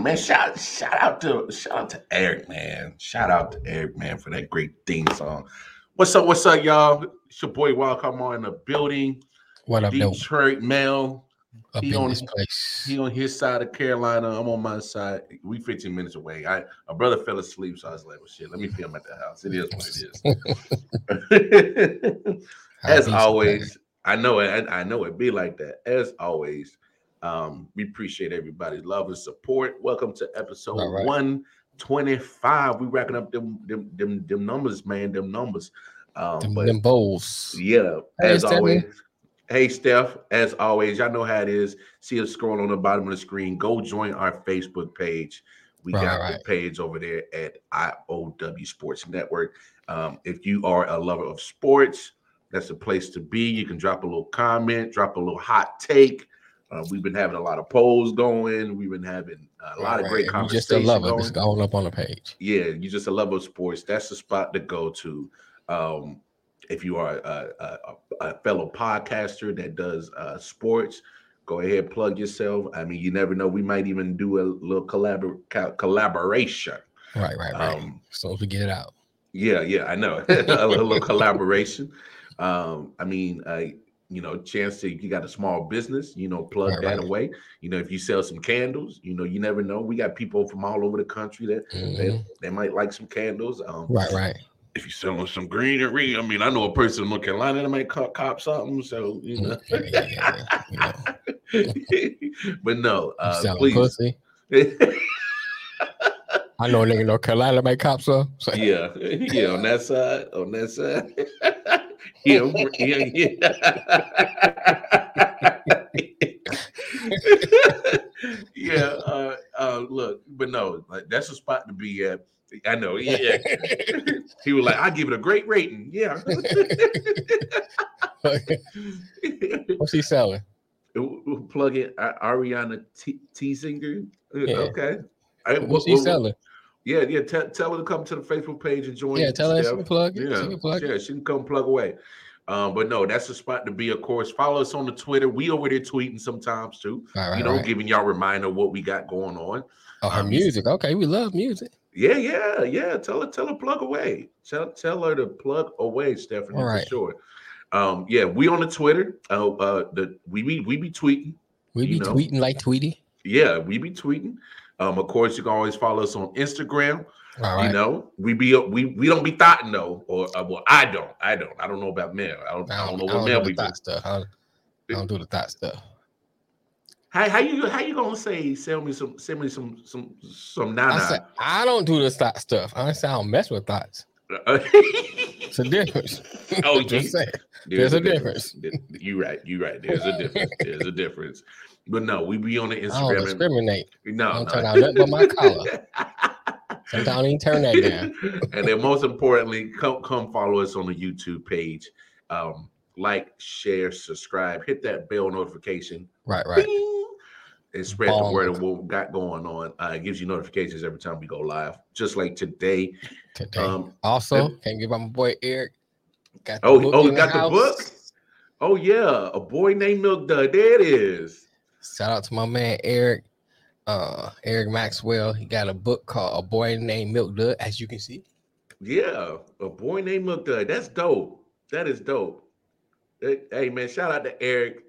Man, shout, shout out to shout out to Eric, man. Shout out to Eric, man, for that great theme song. What's up? What's up, y'all? It's your boy Wild Come on in the building. What up? Detroit Mel. Up He on this place. he on his side of Carolina. I'm on my side. We 15 minutes away. I my brother fell asleep, so I was like, well, shit, let me film at the house. It is what it is. As always, I know it. I, I know it be like that. As always, um, we appreciate everybody's love and support. Welcome to episode right. 125. We racking up them them them, them numbers, man. Them numbers. Um, Them, but them bowls. yeah, Hey, as Stephanie. always. Hey Steph, as always, y'all know how it is. See us scroll on the bottom of the screen. Go join our Facebook page. We Right, got the page over there at IOW Sports Network. Um, if you are a lover of sports, that's the place to be. You can drop a little comment, drop a little hot take. Uh, we've been having a lot of polls going. We've been having a lot of great conversations. Just a lover. going Just going up on the page. yeah, you're just a lover of sports. That's the spot to go to. Um, if you are a, a, a- fellow podcaster that does uh, sports, go ahead plug yourself. I mean, you never know. We might even do a little collabor- co- collaboration. Right, right, right. Um, as we get it out. yeah, yeah, I know a little collaboration. Um, I mean, uh, you know, chance to you got a small business, you know, plug Right, that right. away. You know, if you sell some candles, you know, you never know. We got people from all over the country that they, Mhm. they might like some candles. Um, Right, right. if you're selling some greenery, I mean, I know a person in North Carolina that might cop, cop something. So you know, Yeah, yeah, yeah, yeah. but no, You uh, selling please. pussy. I know a nigga in North Carolina make cop up. So, yeah, yeah, on that side, on that side. Yeah, yeah, yeah. yeah, uh, uh, look, but no, like that's a spot to be at. I know, yeah. he was like, I give it a great rating. Yeah. What's he selling? Plug in uh, Ariana T- Teasinger. Uh, Yeah. Okay. What's he selling? Yeah, yeah. Tell, tell her to come to the Facebook page and join. Yeah, tell her she can plug it. Yeah, She can plug yeah, she can come plug away. Um, but no, that's the spot to be. Of course, follow us on the Twitter. We over there tweeting sometimes too. Right, right, you know, right. giving y'all reminder of what we got going on. Oh, her um, music. Okay, we love music. Yeah, yeah, yeah. Tell her, tell her plug away. Tell, tell her to plug away, Stephanie, All for sure. Um, yeah, we on the Twitter. Uh, uh, the we be we be tweeting. We be know. tweeting like Tweety. Yeah, we be tweeting. Um, of course, you can always follow us on Instagram. Right. You know, we be we we don't be thoughting though, or uh, well, I don't, I don't, I don't know about Mel. I don't, I don't know what Mel do be. the thought stuff. I don't, I don't do the thought stuff. How how you how you gonna say sell me some sell me some some some I nana? said I don't do the thought stuff. I say I don't mess with thoughts. It's a difference. Oh, just saying. There's, There's a difference You right, you right. There's a difference. There's a difference. But no, we be on the I don't Instagram. and- discriminate. no, don't no. turn out nothing but my collar. Sometimes I don't even turn that down. and then most importantly, come come follow us on the YouTube page. Um, like, share, subscribe, hit that bell notification, Right, right. Bing! And spread the word of what we got going on. Uh, it gives you notifications every time we go live, just like today. Today. Um, also, and- can't give my boy Eric. Got Oh, oh, got the house. book? oh yeah, a boy named Milk Dud. There it is. Shout out to my man Eric. Uh, Eric Maxwell. He got a book called A Boy Named Milk Dud, as you can see. Yeah, a boy named Milk Dud. That's dope. That is dope. Hey, man, shout out to Eric.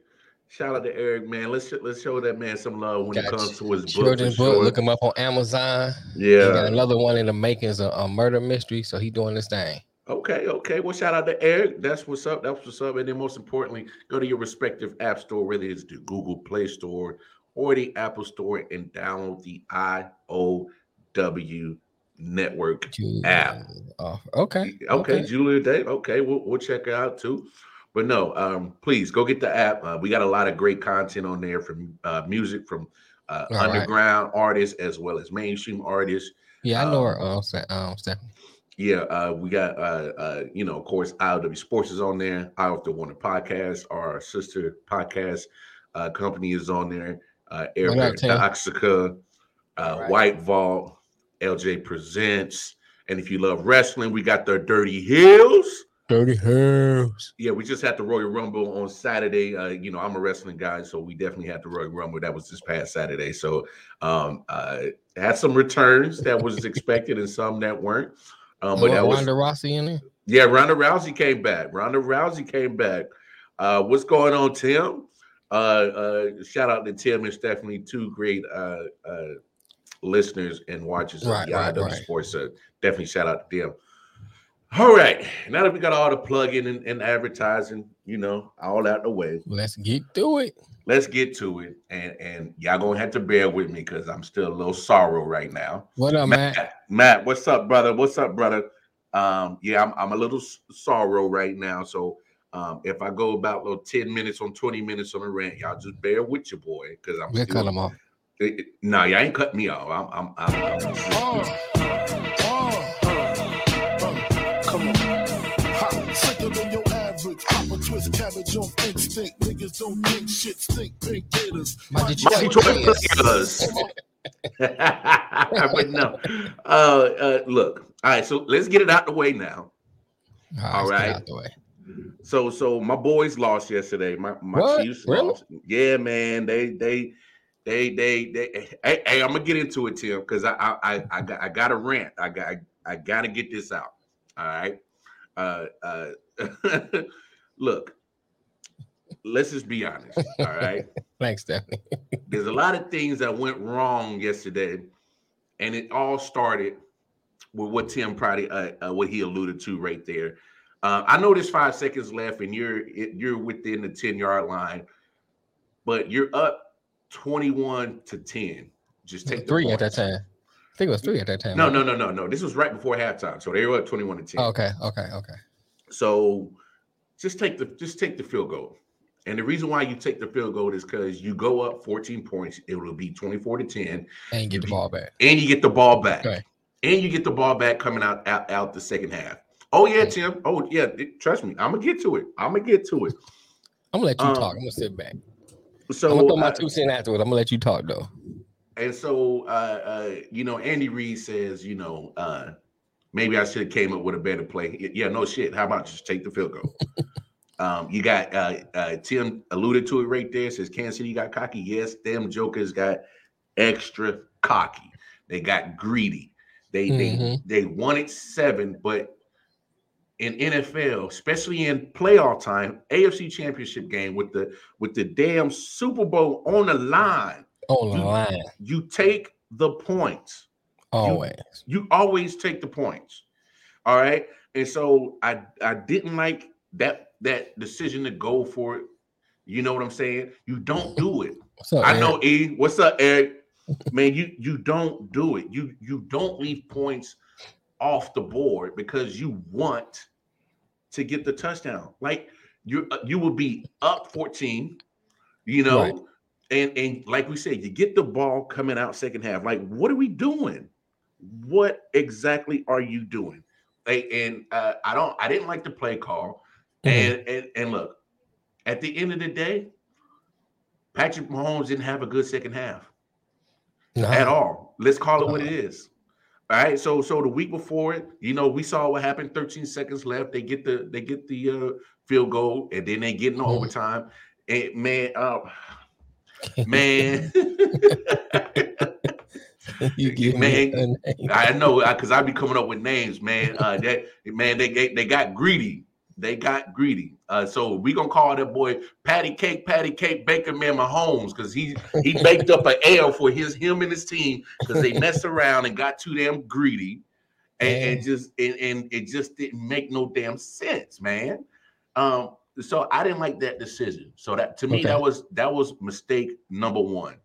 Shout out to Eric, man. Let's let's show that man some love when it comes to his book. Children's book. sure. Look him up on Amazon. Yeah, He got another one in the makings of a murder mystery. So he doing this thing. Okay, okay. Well, shout out to Eric. That's what's up. That's what's up. And then most importantly, go to your respective app store, whether it's the Google Play Store or the Apple Store, and download the IOW network Julia app. off- Okay. Okay, Julia Dave. Okay, we'll, we'll check it out too. But no, um, please go get the app. Uh, we got a lot of great content on there from uh, music from uh, All right. underground artists as well as mainstream artists. Yeah, I know Um, her. Um, um, Stephanie. Yeah, uh, we got uh, uh, you know, of course, IOW Sports is on there. I Off the Warner Podcast, our sister podcast uh, company is on there. Uh, Air What up, Tim? Toxica, uh, All right. White Vault, LJ Presents, and if you love wrestling, we got the Dirty Hills. Dirty. Yeah, we just had the Royal Rumble on Saturday. Uh, you know, I'm a wrestling guy, so we definitely had the Royal Rumble. That was this past Saturday. So um uh had some returns that was expected and some that weren't. Um, but that was Ronda Rousey in there? yeah, Ronda Rousey came back. Ronda Rousey came back. Uh, what's going on, Tim? Uh, uh, shout out to Tim and Stephanie, two great uh, uh, listeners and watchers Right, of the right, IW right. Sports. So definitely shout out to them. All right, now that we got all the plugging and, and advertising, you know, all out the way, Let's get to it. let's get to it. And and y'all gonna have to bear with me because I'm still a little sorrow right now. What up, man? Matt, Matt, what's up, brother? What's up, brother? Um, yeah, I'm, I'm a little sorrow right now. So um, if I go about little 10 minutes on 20 minutes on a rant, y'all just bear with your boy because I'm We'll still, cut him off. Eh, eh, No, y'all ain't cut me off. I'm I'm I'm, I'm Uh, twist cabbage on instinct. Niggas don't think shit stink. Pink gators. My my Detroit Detroit Players. players. but no. Uh, uh look, all right, so let's get it out the way now. All All right. let's get right. Out the way. So so my boys lost yesterday. My my What? Chiefs Really? lost. Yeah, man. They they they they they. Hey, hey I'm gonna get into it, Tim, because I I I I got I got a rant. I got I, got to get this out. All right. Uh uh. look. Let's just be honest. All right. Thanks, Stephanie. There's a lot of things that went wrong yesterday, and it all started with what Tim probably uh, uh, what he alluded to right there. Uh, I know there's five seconds left, and you're it, you're within the ten yard line, but you're up twenty one to ten. Just take the three at that time. I think it was three at that time. No, right? no, no, no, no. This was right before halftime, so they were up twenty one to ten. Oh, okay, okay, okay. So just take the just take the field goal. And the reason why you take the field goal is because you go up 14 points, it will be 24 to 10, And get the ball back. and you get the ball back. Okay. And you get the ball back coming out out, out the second half. Oh yeah, Tim. Oh yeah, trust me. I'm gonna get to it. I'm gonna get to it. I'm gonna let you Um, talk. I'm gonna sit back. So I'm gonna throw my uh, two cents afterwards. I'm gonna let you talk though. and so uh, uh, you know, Andy Reid says, you know, uh, maybe I should have came up with a better play. Yeah, no shit. How about just take the field goal? um, you got uh, uh, Tim alluded to it right there. Says Kansas City got cocky. Yes, them jokers got extra cocky. They got greedy. They they Mhm. they wanted seven, but in NFL, especially in playoff time, AFC Championship game with the with the damn Super Bowl on the line, On the You- line. you take the points. Always. You always take the points. All right. And so I I didn't like that that decision to go for it. You know what I'm saying? You don't do it. What's up, I Eric? know E. What's up, Eric? Man, you you don't do it. You you don't leave points off the board because you want to get the touchdown. Like you uh, you will be up 14, you know, Right. and and like we said, you get the ball coming out second half. Like, what are we doing? What exactly are you doing? And uh, I don't I didn't like the play call. Mhm. And and and look, at the end of the day, Patrick Mahomes didn't have a good second half No. at all. Let's call it what Uh-uh. it is. All right. So so the week before it, you know, we saw what happened. 13 seconds left. They get the they get the uh, field goal, and then they get in Mhm. overtime. And man, uh, man, you Man, me a name. I know because I be coming up with names, man. Uh, that man, they they they got greedy. They got greedy. Uh, so we gonna call that boy Patty Cake, Patty Cake Baker Man Mahomes because he he baked up an L for his him and his team because they messed around and got too damn greedy, and, and just and, and it just didn't make no damn sense, man. Um, so I didn't like that decision. So that to me Okay. that was that was mistake number one.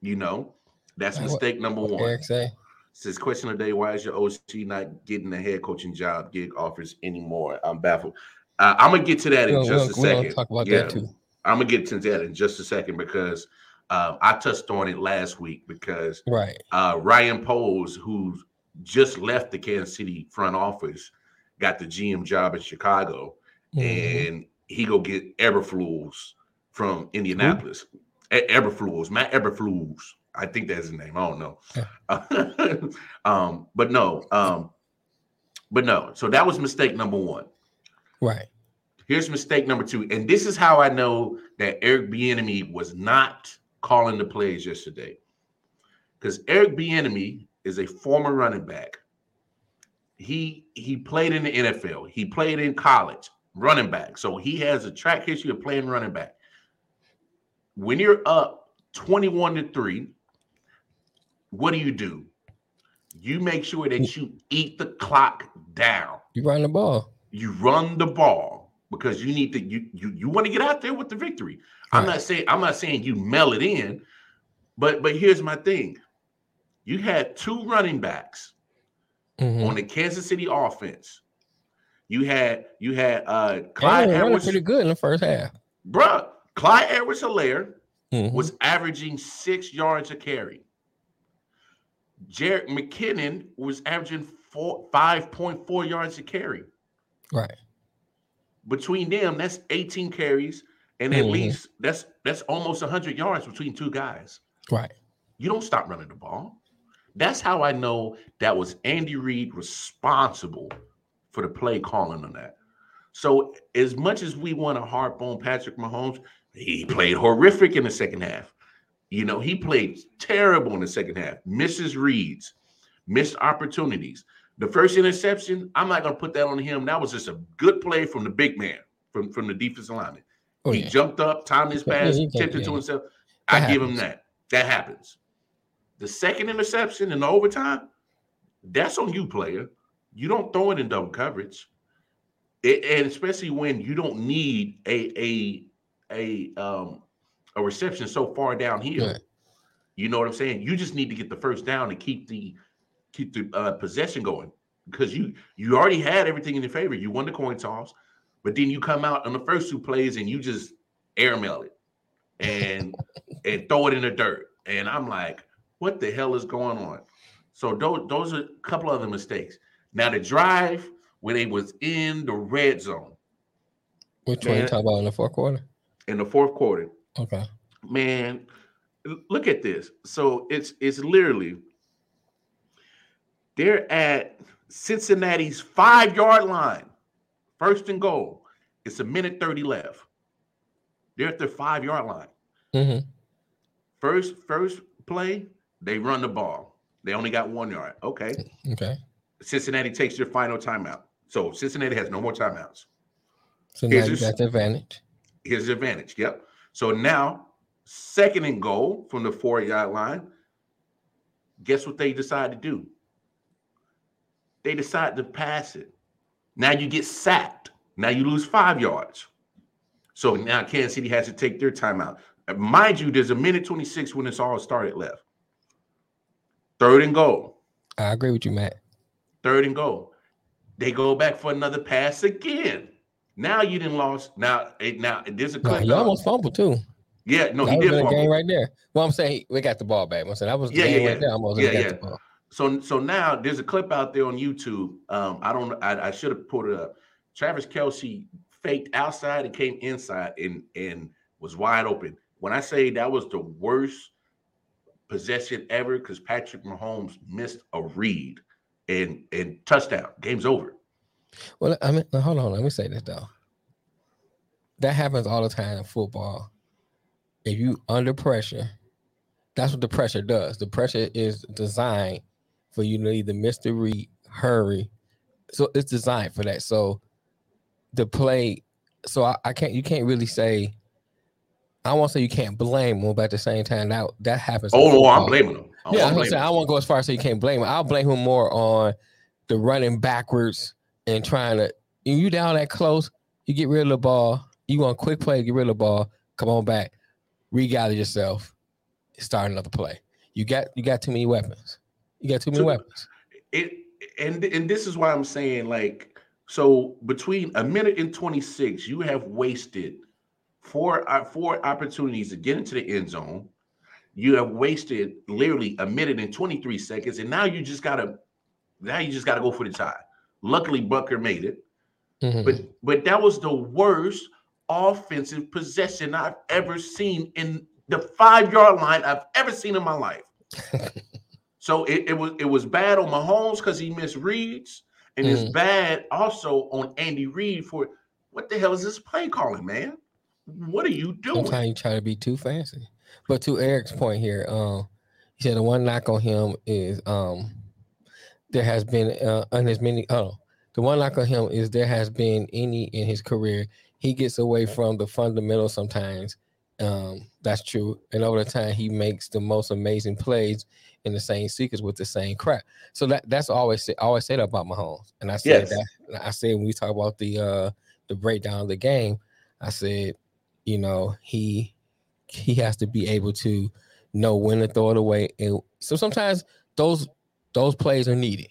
You know, that's mistake number one. Eric say. Says question of the day: Why is your OC not getting the head coaching job gig offers anymore? I'm baffled. Uh, I'm gonna get to that in We'll, just we'll, a we'll second. talk about Yeah. that too. I'm gonna get to that in just a second because uh, I touched on it last week because Right. uh, Ryan Poles, who just left the Kansas City front office, got the GM job in Chicago, Mhm. and he go get Eberflus from Indianapolis. E- Eberflus, Matt Eberflus. I think that's his name. I don't know. um, but no, um, but no. So that was mistake number one. Right. Here's mistake number two, and this is how I know that Eric Bieniemy was not calling the plays yesterday, because Eric Bieniemy is a former running back. He he played in the NFL. He played in college, running back. So he has a track history of playing running back. When you're up 21 to 3, what do you do? You make sure that you eat the clock down. You run the ball. You run the ball because you need to you you, you want to get out there with the victory. I'm Right. not saying I'm not saying you mail it in, but but here's my thing. You had two running backs Mhm. on the Kansas City offense. You had you had uh Clyde they were running Edwards, pretty good in the first half. bruh. Clyde Edwards Helaire Mhm. was averaging six yards a carry. Jerick McKinnon was averaging four five point four yards a carry. Right. Between them, that's 18 carries, and at Mhm. least that's that's almost 100 yards between two guys. Right. You don't stop running the ball. That's how I know that was Andy Reid responsible for the play calling on that. So, as much as we want to harp on Patrick Mahomes, he played horrific in the second half. You know, he played terrible in the second half, misses reads, missed opportunities. The first interception, I'm not going to put that on him. That was just a good play from the big man, from, from the defensive lineman. Oh, he yeah. jumped up, timed his pass, can- tipped it yeah. to himself. That I give him that. That happens. The second interception in the overtime, that's on you, player. You don't throw it in double coverage, It- and especially when you don't need a a a um a reception so far downhill. Right. You know what I'm saying? You just need to get the first down and keep the keep the uh, possession going because you you already had everything in your favor. You won the coin toss, but then you come out on the first two plays and you just airmail it and and throw it in the dirt. And I'm like, what the hell is going on? So those those are a couple other mistakes. Now the drive when they was in the red zone Which one you Man. talking about in the fourth quarter? in the fourth quarter, Okay. man, look at this. So it's it's literally they're at Cincinnati's five yard line, first and goal. It's a minute 30 left. They're at their five yard line. hmm First, first play, they run the ball. They only got one yard. Okay. Okay. Cincinnati takes their final timeout. So Cincinnati has no more timeouts. So now Here's you your- got the advantage. Here's the advantage. Yep. So now, second and goal from the four yard line. Guess what they decide to do? They decide to pass it. Now you get sacked. Now you lose five yards. So now Kansas City has to take their timeout. Mind you, there's a minute 26 when it's all started left. Third and goal. I agree with you, Matt. Third and goal. They go back for another pass again. Now you didn't lost. Now, eh, now there's a clip. he almost fumbled too. yeah, no, that he did fumble. game right there. Well, I'm saying he, we got the ball back. I'm saying that was Yeah, game yeah, right yeah. Yeah, yeah. the. So so now there's a clip out there on YouTube. Um, I don't I, I should have put it up. Travis Kelce faked outside and came inside and and was wide open. When I say that was the worst possession ever, because Patrick Mahomes missed a read and and touchdown. Game's over. Well, I mean, hold on. Let me say this though. That happens all the time in football. If you under pressure, that's what the pressure does. The pressure is designed for you to either miss the read, hurry. So it's designed for that. So the play, so I, I can't. You can't really say. I won't say you can't blame them, but at the same time, that that happens. Oh no, I'm blaming him. Oh, Yeah, I'm I'm saying I won't go as far as say you can't blame him. I'll blame him more on the running backwards and trying to. If you down that close, you get rid of the ball. You want quick play, get rid of the ball. Come on back, regather yourself, start another play. You got you got too many weapons. You got too many Too- weapons. it and and this is why I'm saying like so between a minute and 26 you have wasted four uh, four opportunities to get into the end zone you have wasted literally a minute and 23 seconds and now you just gotta now you just gotta go for the tie luckily Butker made it Mhm. but but that was the worst offensive possession I've ever seen in the five yard line I've ever seen in my life. so it, it was it was bad on Mahomes because he missed reads, and it's Mhm. bad also on Andy Reid for what the hell is this play calling, man? What are you doing? Sometimes you try to be too fancy. But to Eric's point here, um, he said the one knock on him is um, there has been uh, on his many. Oh, the one knock on him is there has been any in his career. He gets away from the fundamentals sometimes. Um, that's true. And over the time, he makes the most amazing plays in the same sequence with the same crap. So that that's always I always say that about Mahomes. And I said Yes. that I said when we talk about the uh the breakdown of the game, I said, you know, he he has to be able to know when to throw it away. And so sometimes those those plays are needed.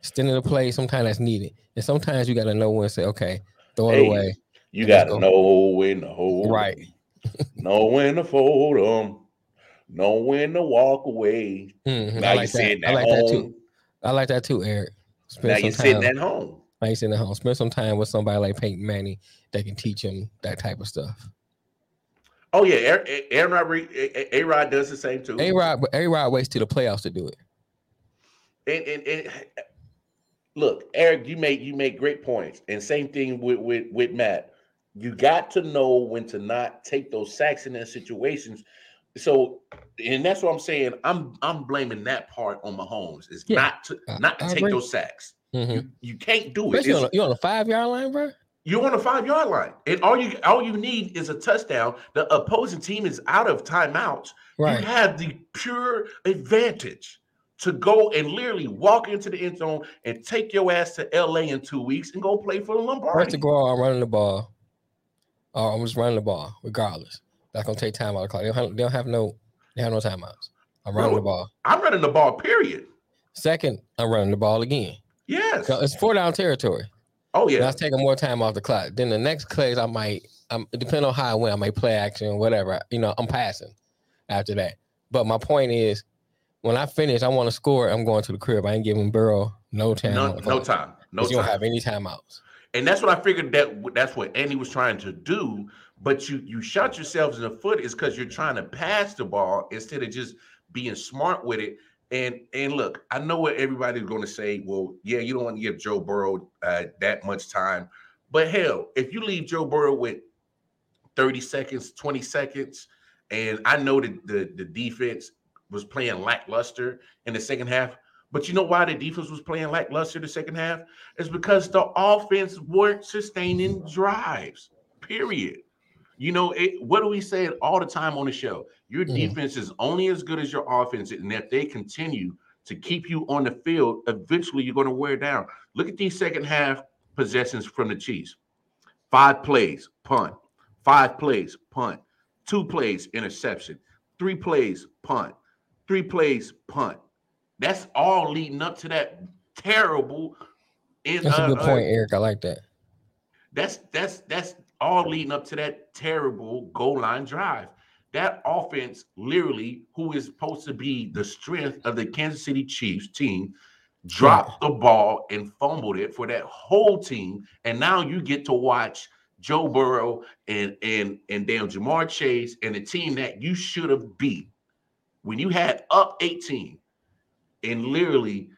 Extending the play, sometimes that's needed. And sometimes you gotta know when to say, okay, throw it Hey, away. You got to go. know when to hold, Right. know when to fold them, know when to walk away. Mhm. Now I you like that. I like that too. home. I like that too, Eric. Spend Now you're sitting at home. Now you sitting at home. Spend some time with somebody like Peyton Manning that can teach him that type of stuff. Oh yeah, Aaron, A Rod does the same too. A Rod, A Rod waits to the playoffs to do it. And, and, and look, Eric, you make you make great points. And same thing with with with Matt. You got to know when to not take those sacks in those situations. So, and that's what I'm saying. I'm I'm blaming that part on Mahomes. Is Yeah, not to not to I take agree. those sacks. Mhm. You, you can't do it. Especially on It's- the, you on a five yard line, bro. you're on a five yard line, and all you all you need is a touchdown. The opposing team is out of timeouts. Right. You have the pure advantage to go and literally walk into the end zone and take your ass to LA in two weeks and go play for the Lombardi. First to go, I'm running the ball. Or I'm just running the ball, regardless. That's gonna take time out of the clock. They don't have, they don't have no they have no timeouts. I'm running Bro. the ball. I'm running the ball, period. Second, I'm running the ball again. Yes. It's four down territory. Oh, yeah. that's taking more time off the clock. Then the next plays, I might, um, depending on how I went, I might play action, whatever. You know, I'm passing after that. But my point is, when I finish, I want to score. I'm going to the crib. I ain't giving Burrow no time. No, no time. No 'Cause You don't have any timeouts. And that's what I figured that that's what Andy was trying to do. But you you shot yourselves in the foot is because you're trying to pass the ball instead of just being smart with it. And and look, I know what everybody's going to say. Well, yeah, you don't want to give Joe Burrow uh, that much time, but hell, if you leave Joe Burrow with 30 seconds, 20 seconds, and I know that the the defense was playing lackluster in the second half. But you know why the defense was playing lackluster the second half? It's because the offense weren't sustaining drives. Period. You know, it, what do we say all the time on the show? Your Mhm. defense is only as good as your offense, and if they continue to keep you on the field, eventually you're going to wear down. Look at these second half possessions from the Chiefs: five plays, punt; five plays, punt; two plays, interception; three plays, punt; three plays, punt. That's all leading up to that terrible. That's uh, a good uh, point, Eric. I like that. that's that's that's all leading up to that terrible goal line drive. That offense, literally, who is supposed to be the strength of the Kansas City Chiefs team, dropped the ball and fumbled it for that whole team. And now you get to watch Joe Burrow and and and damn Ja'Marr Chase and the team that you should have beat when you had up 18 and literally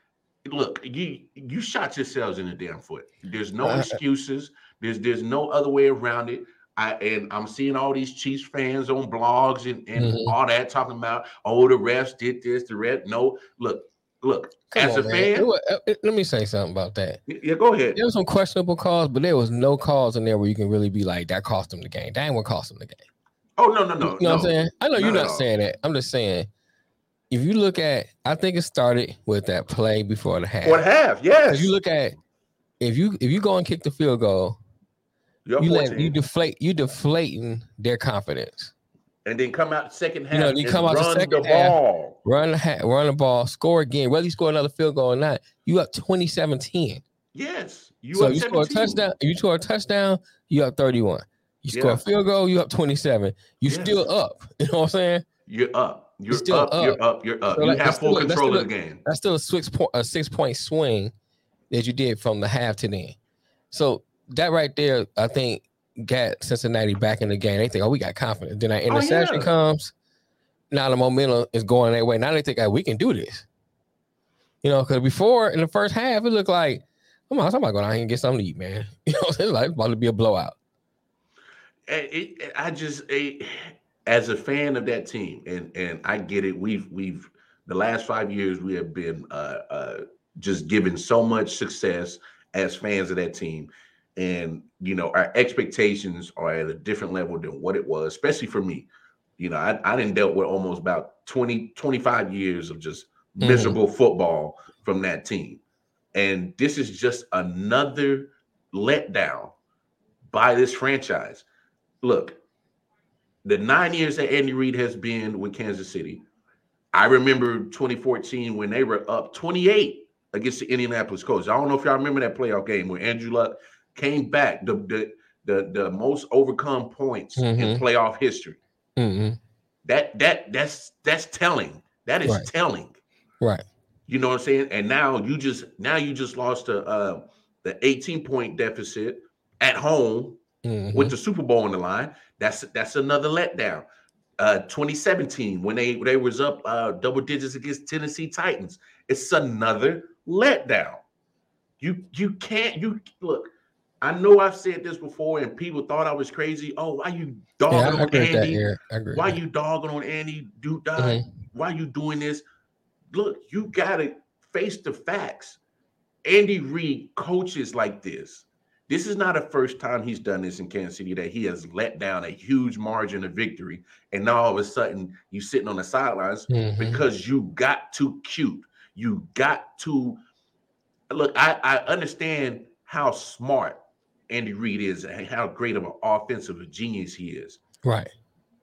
look you you shot yourselves in the damn foot there's no excuses there's there's no other way around it I, and I'm seeing all these Chiefs fans on blogs and, and Mhm. all that talking about, oh, the refs did this, the ref. No, look, look, Come as on, a man. fan, It wa- uh, let me say something about that. yeah, go ahead. There was some questionable calls, but there was no calls in there where you can really be like, that cost them the game. That ain't what cost them the game. Oh, no, no, no. you know no. what I'm saying? I know you're not saying that. I'm just saying, if you look at, I think it started with that play before the half. What half? yes. If you look at, if you if you go and kick the field goal, You're you let you deflate you deflating their confidence. and then come out the second half. You know, you come out the run second the half, ball. Run the run the ball, score again. Whether you score another field goal or not, you up 27-10. Yes. You so you score a touchdown. You score a touchdown, you up 31. You score a field goal, you up 27. You Yes. still up. You know what I'm saying? You're up. You're still up, You're up. up. You're up. So you like, have full still- control of the game. That's still a six point a six point swing that you did from the half to the end. So that right there, I think got Cincinnati back in the game. They think, oh, we got confidence. Then that Oh, interception yeah. comes. Now the momentum is going their way. Now they think, hey, we can do this. You know, because before in the first half, it looked like, Come on, somebody go down here and get something to eat, man. You know, it's like it's about to be a blowout. It, it- I just it, as a fan of that team, and and I get it. We've we've the last five years we have been uh, uh, just given so much success as fans of that team, and you know our expectations are at a different level than what it was, especially for me. You know, I, I didn't dealt with almost about 20, 25 years of just Mhm. miserable football from that team. And this is just another letdown by this franchise. Look, the nine years that Andy Reid has been with Kansas City, I remember 2014 when they were up 28 against the Indianapolis Colts. I don't know if y'all remember that playoff game where Andrew Luck came back, the the the, the most overcome points in Mhm. playoff history. hmm That that that's that's telling. That is Right. telling. Right. You know what I'm saying? And now you just now you just lost a uh, the 18 point deficit at home hmm with the Super Bowl on the line. That's that's another letdown. Uh 2017 when they they was up uh double digits against Tennessee Titans. It's another letdown. You you can't you look. I know I've said this before and people thought I was crazy. Oh, why you dogging Yeah, on. Andy? Why you dogging on Andy? Dude, Mhm. why you doing this? Look, you gotta face the facts. Andy Reid coaches like this. This is not a first time he's done this in Kansas City that he has let down a huge margin of victory, and now all of a sudden you're sitting on the sidelines. Mhm. because you got too cute. You got to look. I, I understand how smart Andy Reid is and how great of an offensive genius he is. Right.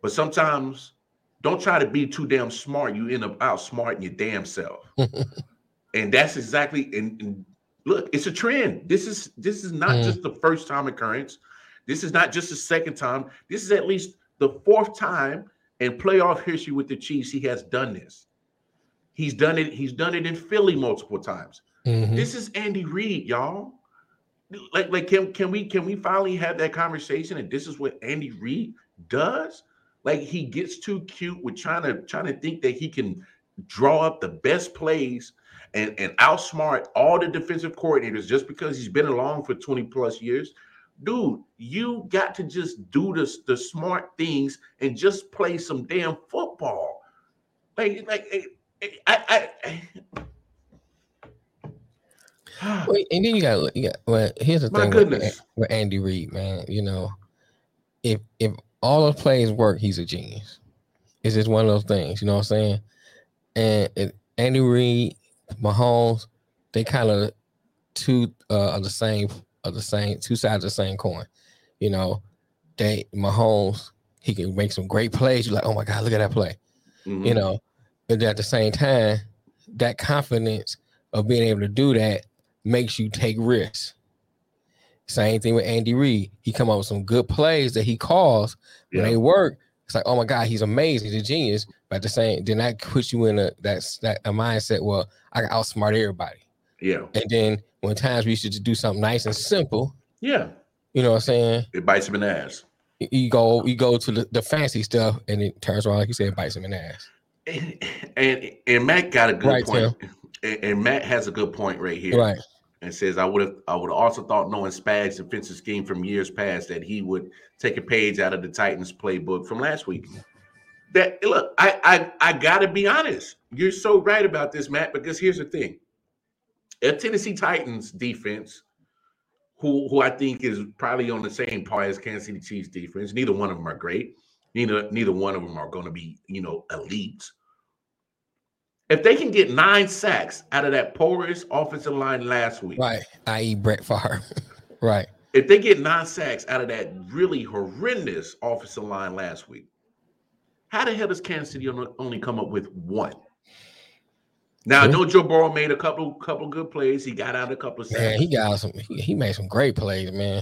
But sometimes don't try to be too damn smart. You end up outsmarting your damn self. and that's exactly and, and look, it's a trend. This is this is not Mm. just the first time occurrence. This is not just the second time. This is at least the fourth time in playoff history with the Chiefs he has done this. He's done it. He's done it in Philly multiple times. Mhm. This is Andy Reid, y'all. Like, like, can can we can we finally have that conversation? And this is what Andy Reid does. Like, he gets too cute with trying to trying to think that he can draw up the best plays and and outsmart all the defensive coordinators just because he's been along for 20 plus years. Dude, you got to just do the, the smart things and just play some damn football. Like, like I, I, I Wait, and then you got you got well here's the thing with, goodness. with Andy Reid, man. You know, if if all those plays work, he's a genius. It's just one of those things, you know what I'm saying? And it, Andy Reid, Mahomes, they kind of two uh of the same of the same two sides of the same coin. You know, they Mahomes, he can make some great plays. You're like, oh my God, look at that play Mhm. you know but at the same time that confidence of being able to do that makes you take risks same thing with andy reid he come up with some good plays that he calls when Yeah. they work it's like oh my god he's amazing he's a genius but at the same then that puts you in a that's that a mindset well i can outsmart everybody yeah, and then when times we should just do something nice and simple yeah. you know what i'm saying It bites him in the ass. you- go you go to the, the fancy stuff and it turns around like you said it bites him in the ass And and, and Matt got a good Right, point. And, and Matt has a good point right here. right And says I would have I would have also thought knowing Spags defensive scheme from years past that he would take a page out of the Titans playbook from last week. That look, I I I gotta be honest. You're so right about this, Matt, because here's the thing. A Tennessee Titans defense, who who I think is probably on the same par as Kansas City Chiefs defense. Neither one of them are great. Neither neither one of them are going to be, you know, elite. If they can get nine sacks out of that porous offensive line last week, right i.e brett Favre. right if they get nine sacks out of that really horrendous offensive line last week, how the hell does Kansas City only- come up with one? Now I know Joe Burrow made a couple couple good plays. He got out a couple of sacks. Man, he got some. He, he made some great plays, man.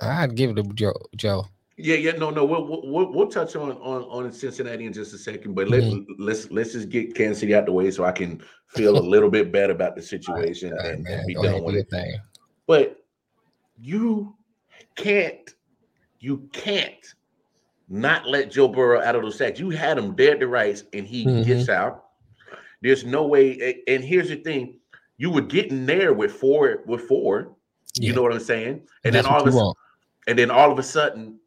I'd give it to Joe. Joe. Yeah, yeah, no, no. We'll we'll, we'll touch on, on on Cincinnati in just a second, but let, Mhm. let's let's just get Kansas City out the way so I can feel a little bit better about the situation right, and, man, and be done do with it. thing. But you can't, you can't not let Joe Burrow out of those sacks. You had him dead to rights, and he Mhm. gets out. There's no way. And here's the thing: you were getting there with four, with four, You know what I'm saying? And And then that's all of a want. and then all of a sudden,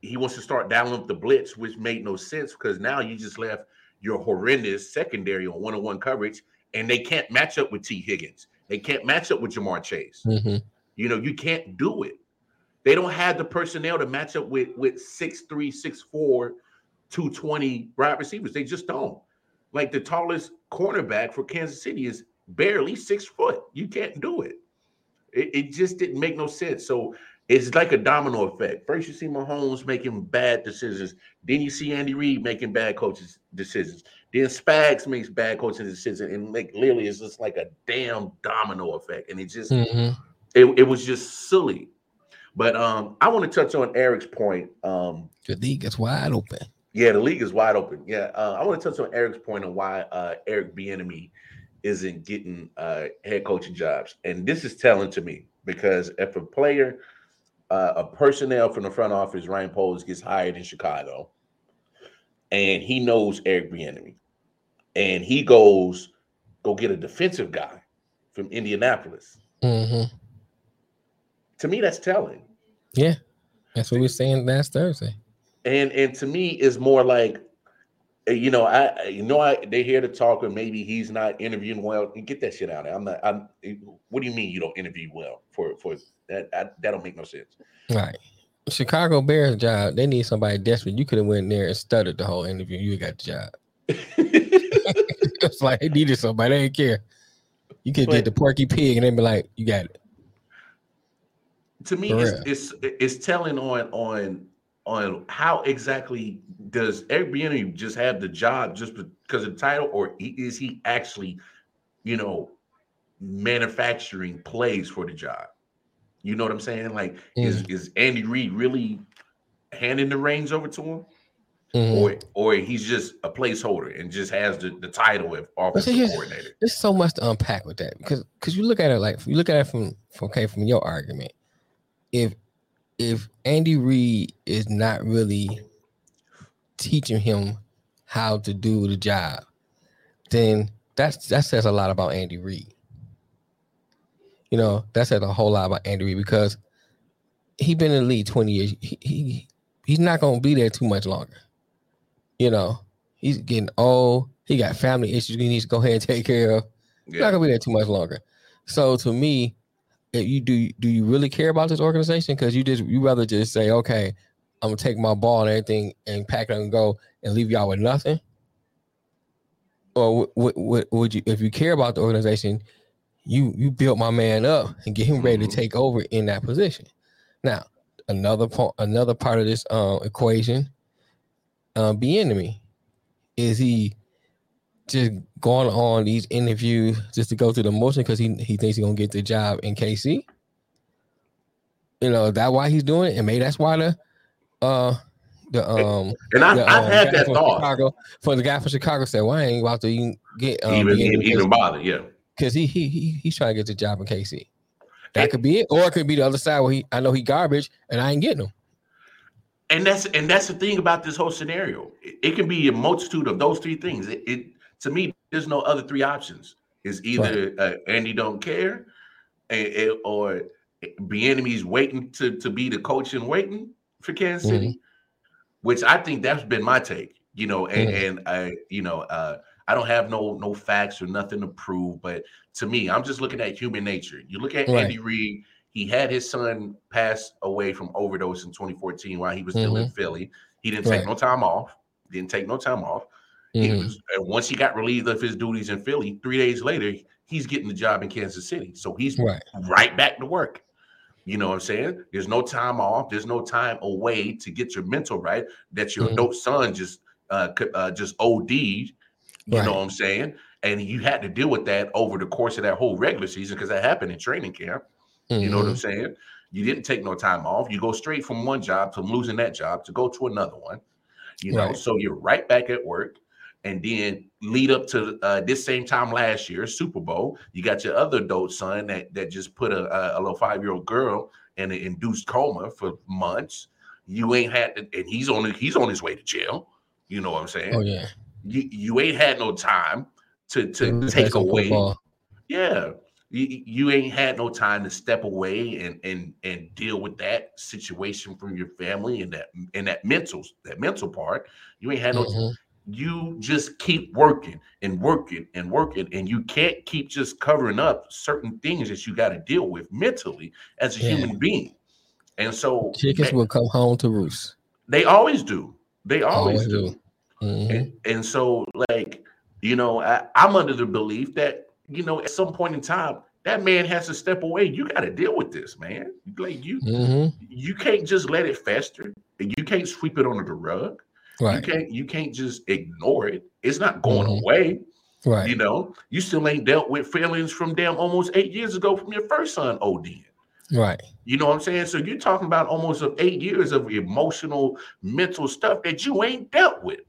he wants to start dialing up the blitz, which made no sense because now you just left your horrendous secondary on one-on-one coverage, and they can't match up with Tee Higgins. They can't match up with Ja'Marr Chase. Mhm. You know, you can't do it. They don't have the personnel to match up with with 6'3, 6'4, 220 wide receivers. They just don't. Like the tallest cornerback for Kansas City is barely six foot. You can't do it. It, it just didn't make no sense. So it's like a domino effect. First, you see Mahomes making bad decisions. Then you see Andy Reid making bad coaches decisions. Then Spags makes bad coaching decisions, and like literally, it's just like a damn domino effect. And it just Mhm. it, it was just silly. But um, I want to touch on Eric's point. Um, The league is wide open. yeah, the league is wide open. Yeah, uh, I want to touch on Eric's point on why uh, Eric Bieniemy isn't getting uh, head coaching jobs, and this is telling to me because if a player, uh, a personnel from the front office, Ryan Poles gets hired in Chicago, and he knows Eric Bieniemy, and he goes go get a defensive guy from Indianapolis. hmm To me, that's telling. Yeah, that's what we were saying last Thursday. and and to me is more like uh, you know i you know i they hear the talk and maybe he's not interviewing well get that shit out of there i'm not i'm what do you mean you don't interview well for for that I, that don't make no sense Right. Chicago Bears job, they need somebody desperate. You could have went there and stuttered the whole interview. You got the job. it's like they needed somebody. They didn't care. You could get the Porky Pig and they'd be like, you got it. To me it's, it's it's telling on on on how exactly does Bieniemy just have the job just because of the title or is he actually you know manufacturing plays for the job you know what i'm saying like is is andy reid really handing the reins over to him Mhm. or or he's just a placeholder and just has the, the title of offensive here's- coordinator. There's so much to unpack with that because because you look at it like you look at it from, from okay from your argument. If if Andy Reid is not really teaching him how to do the job, then that's that says a lot about Andy Reid. You know, that says a whole lot about Andy Reid because he's been in the league 20 years. He, he he's not gonna be there too much longer. You know, he's getting old. He got family issues he needs to go ahead and take care of. He's not gonna be there too much longer. So to me, you do do you really care about this organization? Because you just you rather just say, okay, I'm gonna take my ball and everything and pack it up and go and leave y'all with nothing. Or would, would, would you, if you care about the organization, you you built my man up and get him ready to take over in that position. Now, another point, another part of this uh, equation, uh, Bieniemy, is he just going on these interviews just to go through the motion because he he thinks he's gonna get the job in KC. You know that why he's doing it, and maybe that's why the uh the um And I, the, I've um, had that thought. Chicago, for the guy from Chicago said, "Why ain't about to even get um, even even, even bother, yeah. because he, he he he's trying to get the job in KC. That could be it, or it could be the other side where he I know he garbage and I ain't getting him. And that's and that's the thing about this whole scenario. It, it can be a multitude of those three things. It, it to me, there's no other three options. It's either uh, Andy don't care, and, and- or Bieniemy's waiting to to be the coach and waiting for Kansas City, which I think that's been my take. You know, and Mhm. and I you know uh, I don't have no no facts or nothing to prove, but to me, I'm just looking at human nature. You look at Right. Andy Reid. He had his son pass away from overdose in 2014 while he was still in Philly. He didn't take no time off. Didn't take no time off. Mhm. was, and once he got relieved of his duties in Philly, three days later, he's getting the job in Kansas City. So he's Right. right back to work. You know what I'm saying? There's no time off. There's no time away to get your mental right. That your Mhm. adult son just uh, uh just OD'd. You Right. know what I'm saying? And you had to deal with that over the course of that whole regular season because that happened in training camp. You know what I'm Mhm. saying? You didn't take no time off. You go straight from one job to losing that job to go to another one. You know, Right. so you're right back at work. And then lead up to uh, this same time last year, Super Bowl. You got your other adult son that that just put a, a, a little five year old girl in an induced coma for months. You ain't had, to, and he's on he's on his way to jail. You know what I'm saying? Oh yeah. You you ain't had no time to to Play take away football. yeah. you, you ain't had no time to step away and and and deal with that situation from your family and that and that mental that mental part. You ain't had no. Mhm. You just keep working and working and working, and you can't keep just covering up certain things that you got to deal with mentally as a Yeah. human being. And so Chickens will come home to roost. they always do. They always, Always do. do. Mhm. And, and so, like, you know, I, I'm under the belief that, you know, at some point in time, that man has to step away. You got to deal with this, man. Like, you Mhm. you can't just let it fester. You can't sweep it under the rug. You can't you can't just ignore it. It's not going Mhm. away. Right. You know, you still ain't dealt with feelings from damn almost eight years ago from your first son OD. Right. You know what I'm saying? So you're talking about almost of eight years of emotional, mental stuff that you ain't dealt with.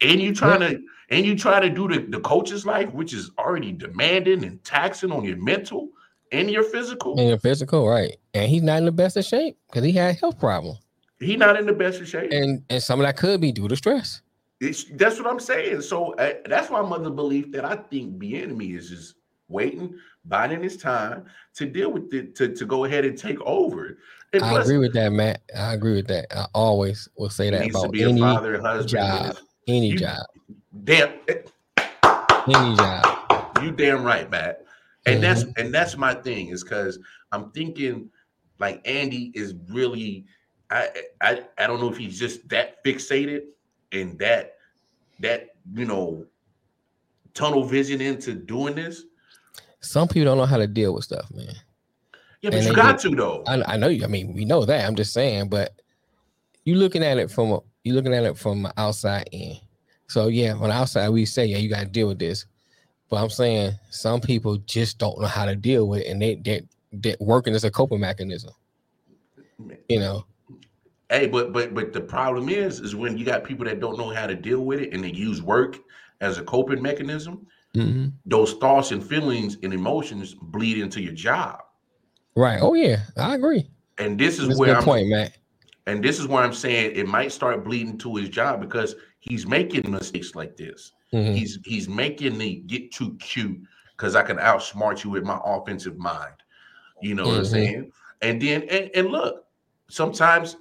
And you trying to and you try to do the, the coach's life, which is already demanding and taxing on your mental and your physical. And your physical, right. And he's not in the best of shape because he had health problems. He not in the best of shape. And and some of that could be due to stress. It's, that's what I'm saying. So uh, that's my mother belief that I think the enemy is just waiting, biding his time to deal with it, to, to go ahead and take over. And I plus, agree with that, Matt. I agree with that. I always will say that about be a any father husband. job. any You- job. Damn, Any job. you damn right, Matt. And that's Mm-hmm. and that's my thing is because I'm thinking like Andy is really I I I don't know if he's just that fixated and that that you know tunnel vision into doing this. Some people don't know how to deal with stuff, man. Yeah, but And you got to though. I, I know you. I mean, we know that. I'm just saying, but you looking at it from a, you looking at it from outside in. So yeah, on the outside we say, yeah, you got to deal with this. But I'm saying some people just don't know how to deal with it, and they they they're working as a coping mechanism. You know, Hey, but but but the problem is, is when you got people that don't know how to deal with it and they use work as a coping mechanism, Mhm. those thoughts and feelings and emotions bleed into your job. right? Oh yeah, I agree. And this is That's where I'm point, Matt. and this is where I'm saying it might start bleeding to his job because he's making mistakes like this. Mhm. He's he's making the get too cute because I can outsmart you with my offensive mind. You know what I'm Mhm. saying? And then and, and look, sometimes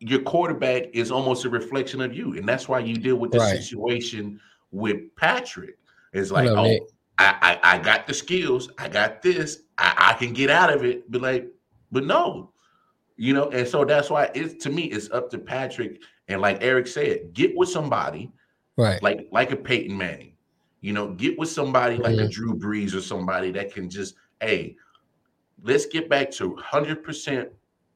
your quarterback is almost a reflection of you, and that's why you deal with the Right. situation with Patrick. It's like, Hello, oh, I, I I got the skills, I got this, I, I can get out of it. But like, but no, you know, and so that's why it's to me, it's up to Patrick. And like Eric said, get with somebody Right. like like a Peyton Manning. You know, get with somebody like a Mhm. Drew Brees or somebody that can just, hey, let's get back to 100%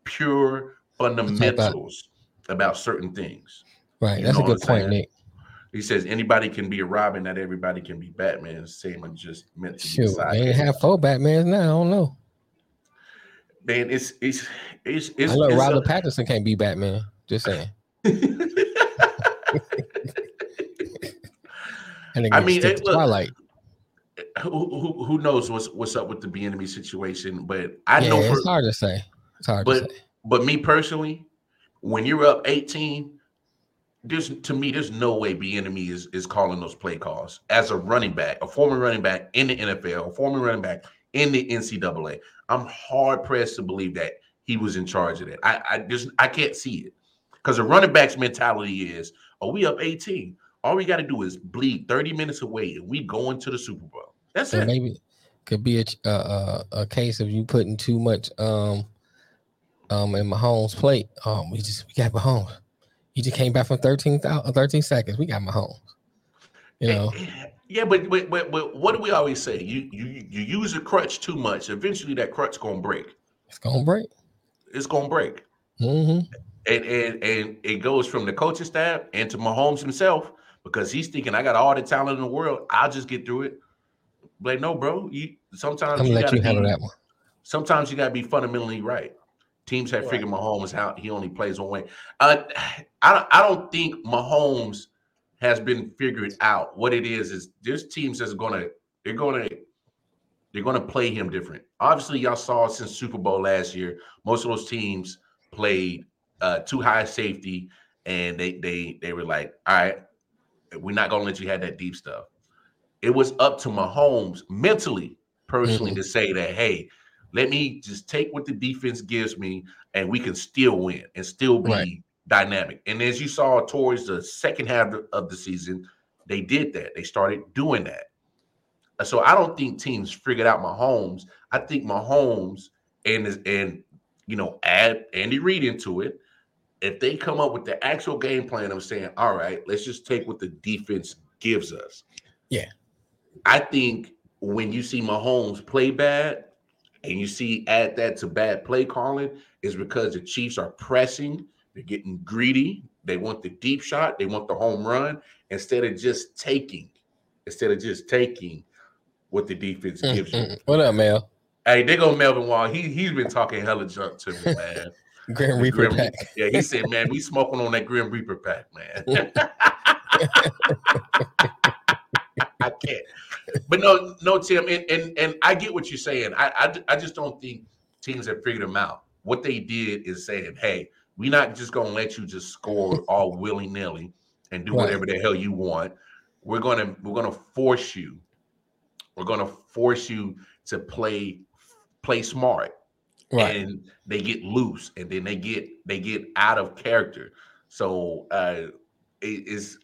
pure fundamentals about certain things. Right. You That's a good point. Nick. He says anybody can be a Robin, not everybody can be Batman. Same as just meant to be Shoot, they sidekick. have four Batmans now. I don't know. Man, it's it's it's it's, I know it's Robert Pattinson can't be Batman. Just saying. And I mean, it- look, Twilight. who, who who knows what's what's up with the Bieniemy situation, but I yeah, know for it's hard to say. It's hard but to say. But me personally, when you're up 18, there's to me, there's no way Bieniemy is is calling those play calls as a running back, a former running back in the NFL, a former running back in the NCAA. I'm hard pressed to believe that he was in charge of that. I I just I can't see it because the running back's mentality is, oh, we up 18. All we got to do is bleed 30 minutes away and we go into the Super Bowl. That's So it. maybe could be a, uh, a case of you putting too much um um in Mahomes' plate. Um, we just we got Mahomes. He just came back from 13, 13 seconds. We got Mahomes. You know, Yeah, but, but but but what do we always say? You you you use a crutch too much. Eventually, that crutch gonna break. it's gonna break. It's gonna break, Mm-hmm. and and and it goes from the coaching staff and to Mahomes himself because he's thinking, I got all the talent in the world. I'll just get through it. Like no, bro. You sometimes I'm you gotta you handle be, that one. Sometimes you gotta be fundamentally right. Teams have Right. figured Mahomes out. He only plays one way. Uh, I don't. I don't think Mahomes has been figured out. What it is is there's teams that's gonna they're gonna they're gonna play him different. Obviously, y'all saw since Super Bowl last year, most of those teams played uh, too high safety, and they they they were like, all right, we're not gonna let you have that deep stuff. It was up to Mahomes mentally, personally Mhm. to say that, hey, let me just take what the defense gives me and we can still win and still be Right. dynamic. And as you saw towards the second half of the season, they did that. They started doing that. Uh, so I don't think teams figured out Mahomes. I think Mahomes and and you know add Andy Reid into it. If they come up with the actual game plan of saying, all right, let's just take what the defense gives us. Yeah. I think when you see Mahomes play bad and you see add that to bad play calling, is because the Chiefs are pressing, they're getting greedy, they want the deep shot, they want the home run instead of just taking, instead of just taking what the defense Mm, gives you. mm. What up, Mel? Hey, they go Melvin Wall. He he's been talking hella junk to me, man. Grim Reaper Grim- pack. Yeah, he said, man, we smoking on that Grim Reaper pack, man. I can't. But no, no, Tim, and and, and I get what you're saying. I, I I just don't think teams have figured them out. What they did is saying, hey, we're not just gonna let you just score all willy nilly and do Right. whatever the hell you want. We're gonna we're gonna force you. We're gonna force you to play play smart Right. and they get loose and then they get they get out of character. So uh it is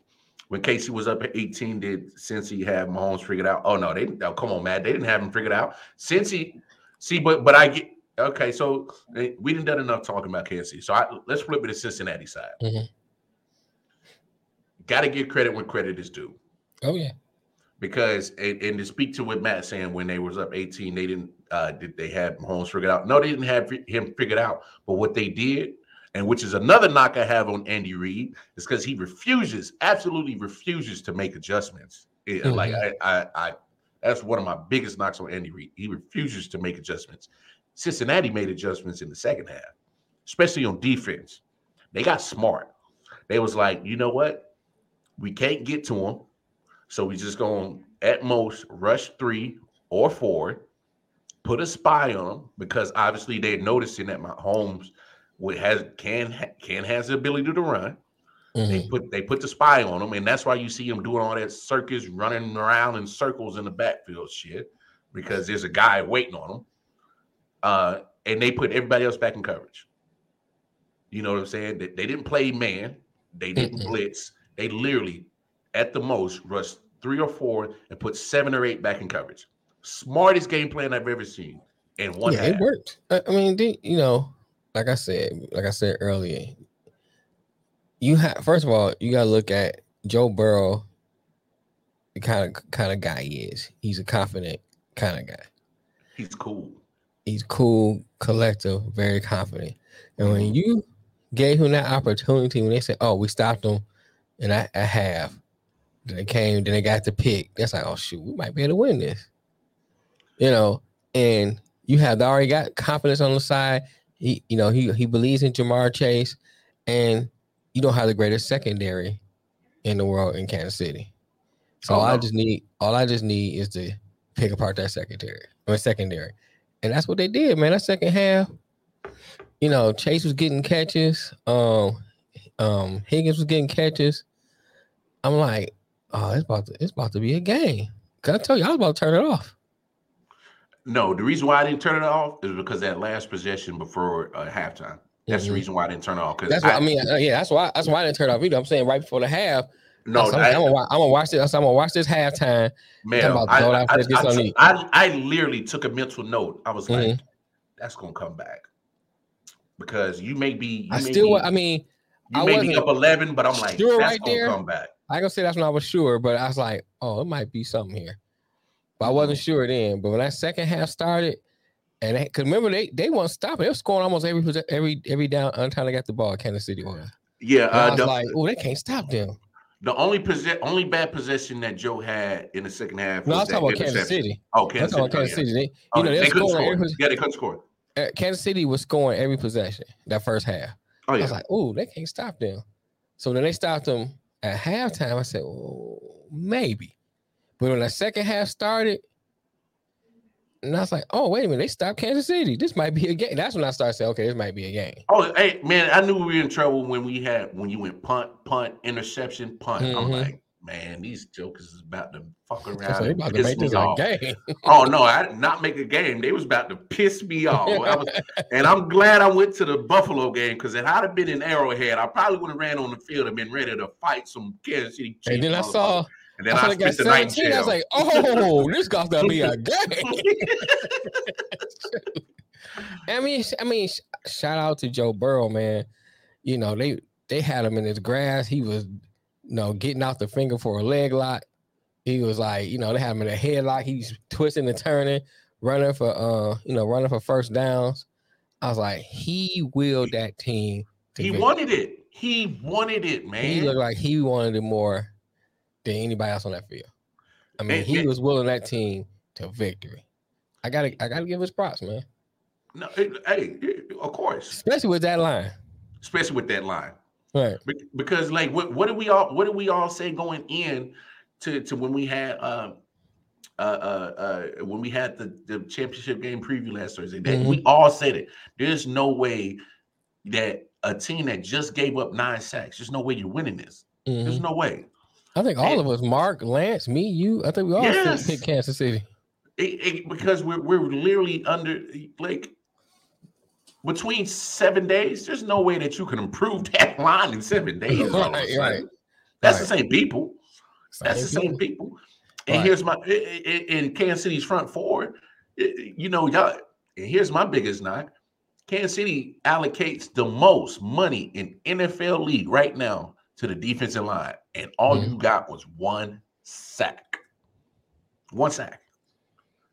when Casey was up at 18, did Cincy have Mahomes figured out? Oh no, they didn't. Oh, come on, Matt. They didn't have him figured out. Cincy, see, but but I get okay. So eh, we didn't done enough talking about Casey. So I, let's flip it to Cincinnati side. Mhm. Got to give credit when credit is due Oh yeah. because and, and to speak to what Matt saying when they was up 18, they didn't uh did they have Mahomes figured out? No, they didn't have him figured out. But what they did, and which is another knock I have on Andy Reid, is because he refuses, absolutely refuses to make adjustments. It- Like I, I I that's one of my biggest knocks on Andy Reid. He refuses to make adjustments. Cincinnati made adjustments in the second half, especially on defense. They got smart. They was like, you know what? We can't get to him. So we just going to at most rush three or four, put a spy on them because obviously they're noticing that Mahomes has can can has the ability to run. They Mhm. put they put the spy on him, and that's why you see him doing all that circus, running around in circles in the backfield shit, because there's a guy waiting on him. Uh, and they put everybody else back in coverage. You know what I'm saying? They, they didn't play man, they didn't Mm-mm. blitz. They literally, at the most, rushed three or four and put seven or eight back in coverage. Smartest game plan I've ever seen in one yeah, half. it worked. I, I mean, they, you know, like I said, like I said earlier, you have first of all, you gotta look at Joe Burrow, the kind of kind of guy he is. He's a confident kind of guy. He's cool. He's cool, collective, very confident. And when mm-hmm. you gave him that opportunity, when they said, "Oh, we stopped him," and I, I have, then they came, then they got the pick. That's like, oh shoot, we might be able to win this. You know, and you have already got confidence on the side. He, you know, he he believes in Ja'Marr Chase, and you don't have the greatest secondary in the world in Kansas City. So Oh, all I just need, all I just need is to pick apart that secondary or secondary, and that's what they did, man. That second half, you know, Chase was getting catches, um, um, Higgins was getting catches. I'm like, oh, it's about to, it's about to be a game. Cause I tell you, I was about to turn it off. No, the reason why I didn't turn it off is because that last possession before uh, halftime. That's the Mhm. reson why I didn't turn it off. Because That's what I, mean. uh, yeah, that's why. That's why I didn't turn it off either. I'm saying right before the half. No, I'm, I, I'm, gonna, gonna watch this. I'm gonna watch this halftime. man, I, I, out there, get I, something to eat. I, I literally took a mental note. I was like, Mhm. that's gonna come back because you may be. You I may still. be, I mean, you I may be up eleven, but I'm like, sure that's right gonna there. come back. I gonna say that's when I was sure, but I was like, oh, it might be something here. But I wasn't sure then. But when that second half started, and because remember they they weren't stopping. They were scoring almost every every every down until they got the ball. Kansas City was. Yeah, And I uh, was the, like, oh, they can't stop them. the only possess, only bad possession that Joe had in the second half. No, I'm was that talking about Kansas. City. Oh, Kansas City. Kansas oh. City. They, Oh, you know, they they're couldn't scoring. score. Every, Yeah, they couldn't score. uh, Kansas City was scoring every possession that first half. Oh yeah. I was like, oh, they can't stop them. So then they stopped them at halftime. I said, oh, maybe. But when the second half started, and I was like, oh, wait a minute, they stopped Kansas City. This might be a game. That's when I started saying, okay, this might be a game. Oh, hey man, I knew we were in trouble when we had when you went punt, punt, interception, punt. I'm Mhm. like, man, these jokers is about to fuck around. they about to make this a game. Oh no, I did not make a game. They was about to piss me off. Was- and I'm glad I went to the Buffalo game because if I'd have been in Arrowhead, I probably would have ran on the field and been ready to fight some Kansas City Chiefs. And then I saw, and then I, I, saw got spent the night in 17. I was like, oh, this got to be a game. I mean, I mean, sh- shout out to Joe Burrow, man. You know, they they had him in his grass. He was, you know, getting out the finger for a leg lock. He was like, you know, they had him in a headlock. He's twisting and turning, running for uh, you know, running for first downs. I was like, he willed that team. he victory. wanted it. He wanted it, man. He looked like he wanted it more than anybody else on that field. I mean, he was willing that team to victory. I gotta, I gotta give his props, man. no, it- hey, of course, Especially with that line. especially with that line. Right. Be- because like what, what did we all what did we all say going in to to when we had uh uh uh, uh when we had the, the championship game preview last Thursday that Mhm. we all said it there's no way that a team that just gave up nine sacks there's no way you're winning this Mhm. there's no way I think all and- of us, Mark, Lance, me, you, I think we all Yes. picked Kansas City. it, it, because we're we're literally under like between seven days there's no way that you can improve that line in seven days all of a Right, right, that's right. the same people That's the Same same people. people. And Right. here's my in Kansas City's front four. You know, y'all. And here's my biggest knock: Kansas City allocates the most money in NFL league right now to the defensive line, and all Mhm. you got was one sack. One sack.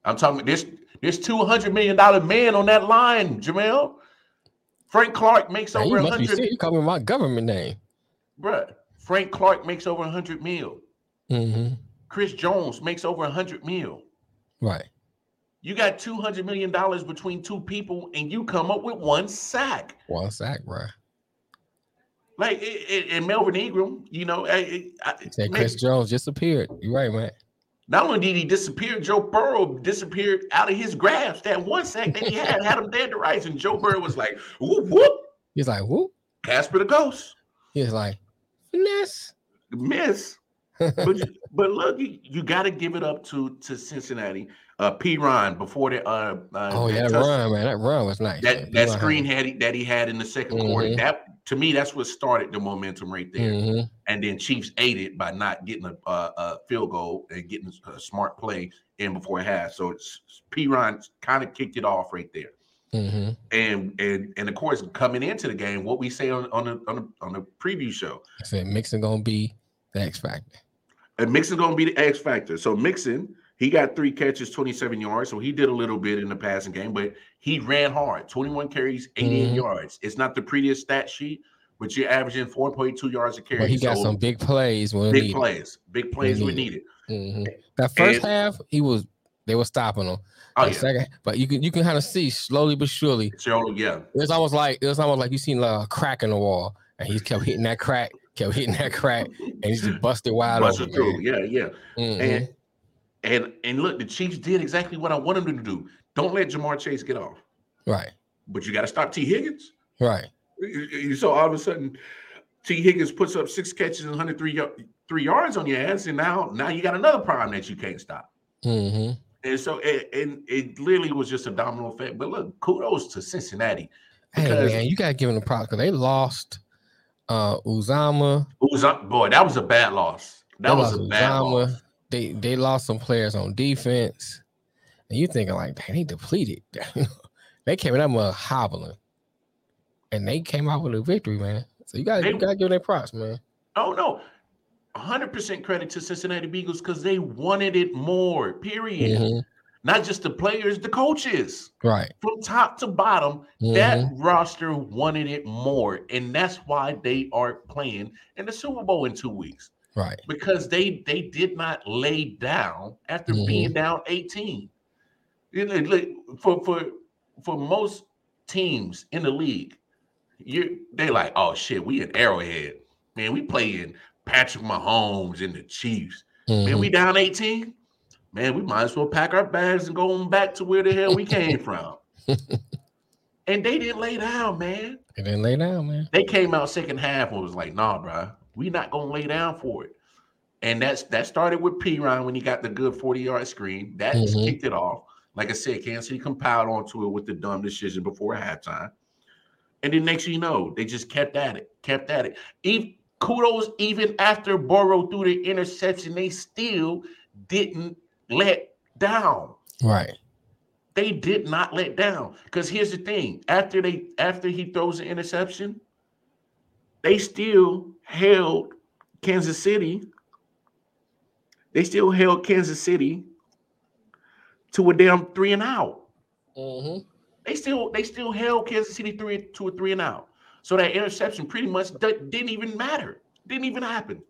I'm talking. This this two hundred million dollar man on that line, Jamel. Frank Clark makes Man, over you a must be hundred. You call me my government name. Bruh, Frank Clark makes over a hundred mil. hmm Chris Jones makes over a hundred mil. Right. You got two hundred million dollars between two people, and you come up with one sack. One sack, bro. Like it, it, and Melvin Ingram, you know, I, I, Said man, Chris Jones disappeared. You're right, man. not only did he disappear, Joe Burrow disappeared out of his grasp. That one sack that he had had him dead to rights, and Joe Burrow was like, "Whoop whoop, He's like, whoop. Casper the Ghost, He's like, miss, miss." but but look, you, you got to give it up to to Cincinnati. Uh, Perine before the uh, uh Oh, yeah, that run, man. That run was nice. man. that that screen had he, that he had in the 2nd quarter. Mhm. That to me, that's what started the momentum right there. Mhm. And then Chiefs ate it by not getting a, a, a field goal and getting a smart play in before half. So it's Perine kind of kicked it off right there. Mhm. And and and of course, coming into the game, what we say on on the on the, on the preview show, I said Mixon gonna be the X factor. and Mixon to be the X factor. So Mixon, he got three catches, 27 yards. So he did a little bit in the passing game, but he ran hard. 21 carries, 88 Mhm. yards. It's not the prettiest stat sheet, but you're averaging 4.2 yards a carry. But he got So some big plays when big needed. plays, big plays we needed. Mhm. That first And- half, he was they were stopping him. Oh yeah, second, but you can you can kind of see slowly but surely. so yeah, It was almost like it was almost like you seen like a crack in the wall, and he kept hitting that crack, kept hitting that crack, and he just busted wide busted open. through. man. Yeah, yeah. Mhm. And and and look, the Chiefs did exactly what I wanted them to do. Don't let Ja'Marr Chase get off, Right, but you got to stop Tee Higgins. right. You you all of a sudden Tee Higgins puts up six catches and 103 y- three yards on your ass, and now now you got another problem that you can't stop. hmm And so it, and it literally was just a domino effect. But look, kudos to Cincinnati. Hey man, you gotta give them the props because they lost uh Uzomah. Was up, boy? That was a bad loss. That they was lost a bad Uzomah. loss. They they lost some players on defense, and you thinking like, dang, they depleted. they came in that mud hobbling, and they came out with a victory, man. So you got you got to give them props, man. Oh no. 100% credit to Cincinnati Beagles because they wanted it more, period. Mhm. Not just the players, the coaches. Right. From top to bottom, that Mhm. roster wanted it more. And that's why they are playing in the Super Bowl in two weeks. Right. because they they did not lay down after Mhm. being down 18. You know, like, for for for most teams in the league, you they like, oh shit, we in Arrowhead. Man, we playing Patrick Mahomes and the Chiefs. Man, Mhm. we down 18. Man, we might as well pack our bags and go on back to where the hell we came from. and they didn't lay down, man. They didn't lay down, man. They came out second half and was like, nah, bro, we not gonna lay down for it. And that's that started with Perine when he got the good 40 yard screen. That Mhm. kicked it off. Like I said, Kansas City compiled onto it with the dumb decision before halftime. And then next thing you know, they just kept at it, kept at it. Even, kudos, even after Burrow threw the interception, they still didn't let down. Right. They did not let down. Because here's the thing: after they after he throws the interception, they still held Kansas City. They still held Kansas City to a damn three and out. Mm-hmm. They still they still held Kansas City three to a three and out. So that interception pretty much d- didn't even matter. Didn't even happen.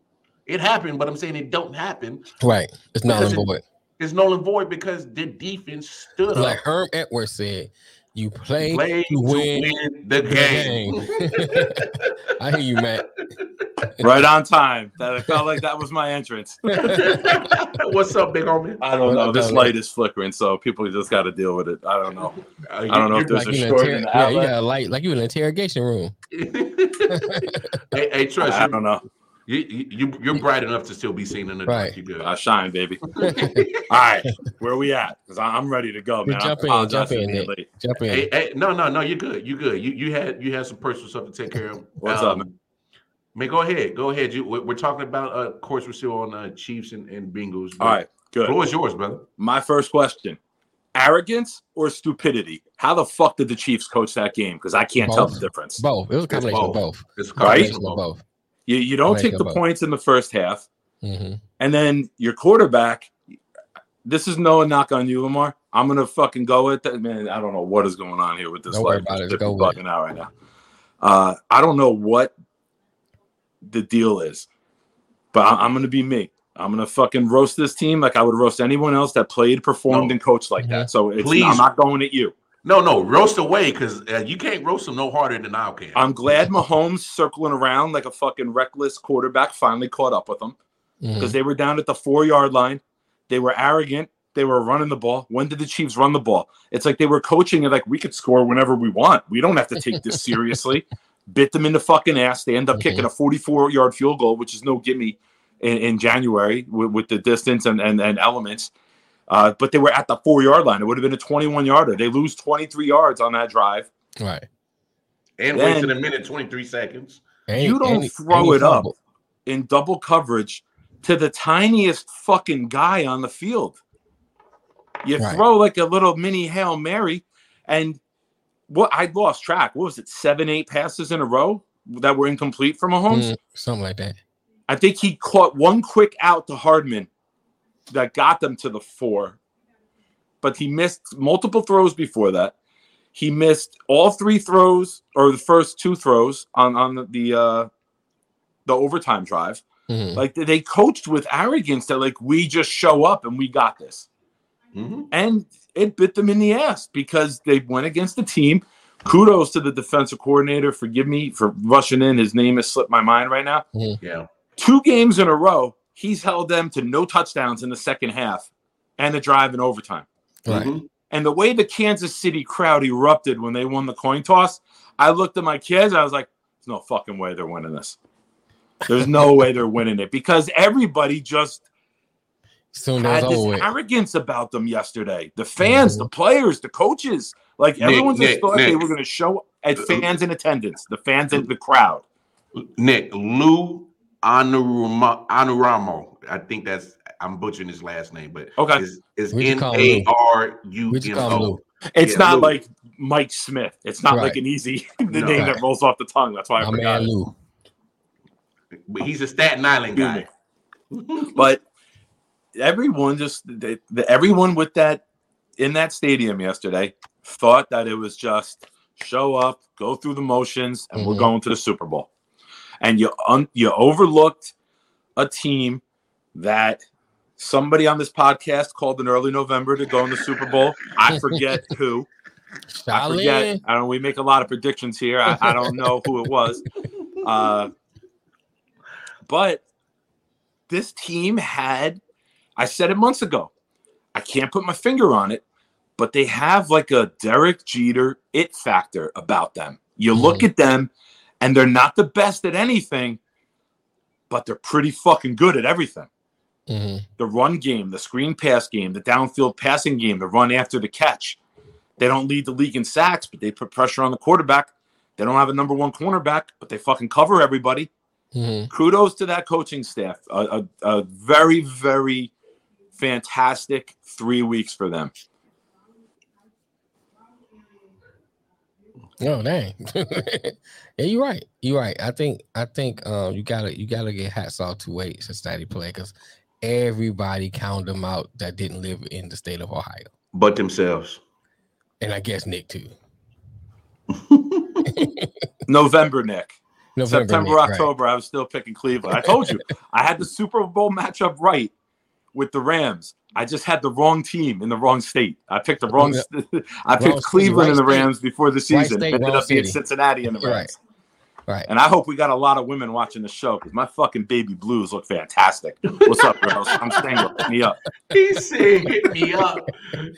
It happened, but I'm saying it don't happen. Right. It's not Because a it- void. It's null and void because the defense stood up. Like up. Herm Edwards said, you play, Play to win. the the game. I hear you, Matt. Right on time. That I felt like that was my entrance. What's up, big homie? I don't know. This light is flickering, so people just got to deal with it. I don't know. I I don't know if there's like a short inter- in the yeah, you got a light, like you in an interrogation room. hey, hey, trust I you, don't know. you, you, you, you're bright enough to still be seen in the dark. Right. You good? I shine, baby. All right, where are we at? Because I'm ready to go, man. jump in, jump in, being Nick. late. Jump in. Hey, hey, no, no, no, you're good. You're good. You you had you had some personal stuff to take care of. What's up, um, man? Man, go ahead. Go ahead. You, we're, we're talking about, uh, of course, we're still on uh, Chiefs and, and Bengals. All right, good. Floor is yours, brother. My first question: arrogance or stupidity? How the fuck did the Chiefs coach that game? Because I can't tell the difference. Both. It was a combination of both. both. It's a Right? combination Combination of of both. both. You you don't take the both. points in the first half, hmm and then your quarterback. This is no knock on you, Lamar. I'm gonna fucking go with that, man. I don't know what is going on here with this Don't worry about it. Go different with it. out right now. Uh, I don't know what the deal is, but I- I'm gonna be me. I'm gonna fucking roast this team like I would roast anyone else that played, performed, No. and coached like Mhm. that. So it's, Please. I'm not going at you. No, no, roast away because uh, you can't roast them no harder than I can. I'm glad Mahomes circling around like a fucking reckless quarterback finally caught up with them Mm-hmm. because they were down at the four yard line. They were arrogant. They were running the ball. When did the Chiefs run the ball? It's like they were coaching it like we could score whenever we want. We don't have to take this seriously. Bit them in the fucking ass. They end up kicking a 44 yard field goal, which is no gimme in, in January with, with the distance and, and, and elements. Uh, but they were at the four yard line. It would have been a 21 yarder. They lose 23 yards on that drive. Right. and then- wasted a minute, 23 seconds. And You don't and throw and he it up. in double coverage to the tiniest fucking guy on the field. You Right. throw like a little mini Hail Mary, and what I lost track. What was it? Seven, eight passes in a row that were incomplete for Mahomes. Mm, something like that. I think he caught one quick out to Hardman that got them to the four, but he missed multiple throws before that. He missed all three throws or the first two throws on on the the, uh, the overtime drive. Mhm. Like they- they coached with arrogance that like we just show up and we got this. Mhm. And it bit them in the ass because they went against the team. Kudos to the defensive coordinator. Forgive me for rushing in. His name has slipped my mind right now. Yeah. Two games in a row, he's held them to no touchdowns in the second half and a drive in overtime. Right. Mhm. And the way the Kansas City crowd erupted when they won the coin toss, I looked at my kids. I was like, "There's no fucking way they're winning this. There's no way they're winning it because everybody just Soon had as this over arrogance about them yesterday. The fans, the players, the coaches, like Nick, everyone just Nick, thought they were going to show as Uh, fans in attendance, the fans in the crowd. Nick Lou Anarumo, Anarumo. I think that's I'm butchering his last name, but Okay. is is We just N call him A Lou. R U We just M call him O. Lou. It's Yeah, not Lou. like Mike Smith. It's not like an easy the No. name Right. that rolls off the tongue. That's why I My forgot. man. Lou. But he's a Staten Island guy. But everyone just they, the, everyone with that in that stadium yesterday thought that it was just show up, go through the motions, and we're Mhm. going to the Super Bowl. And you un, you overlooked a team that somebody on this podcast called in early November to go in the Super Bowl. I forget who. I forget. I don't. We make a lot of predictions here. I, I don't know who it was. Uh, but this team had. I said it months ago. I can't put my finger on it, but they have like a Derek Jeter it factor about them. You look at them, and they're not the best at anything, but they're pretty fucking good at everything. Mhm. the run game, the screen pass game, the downfield passing game, the run after the catch. They don't lead the league in sacks, but they put pressure on the quarterback. They don't have a number one cornerback, but they fucking cover everybody. Mhm. Kudos to that coaching staff. A, a, a very, very fantastic three weeks for them. No, dang. yeah, you're right. You're right. I think I think um you gotta you gotta get hats off to wait Cincinnati play because everybody counted them out that didn't live in the state of Ohio. But themselves. And I guess Nick too. November, Nick. November, September, Nick, right. October, I was still picking Cleveland. I told you, I had the Super Bowl matchup right with the Rams. I just had the wrong team in the wrong state. I picked the wrong. st- I picked city, Cleveland and the right state. Rams before the season. state, Ended up being city. Cincinnati and the Right. Rams. Right. And I hope we got a lot of women watching the show because my fucking baby blues look fantastic. What's up, girls? I'm single. Hit me up. He said, "Hit me up."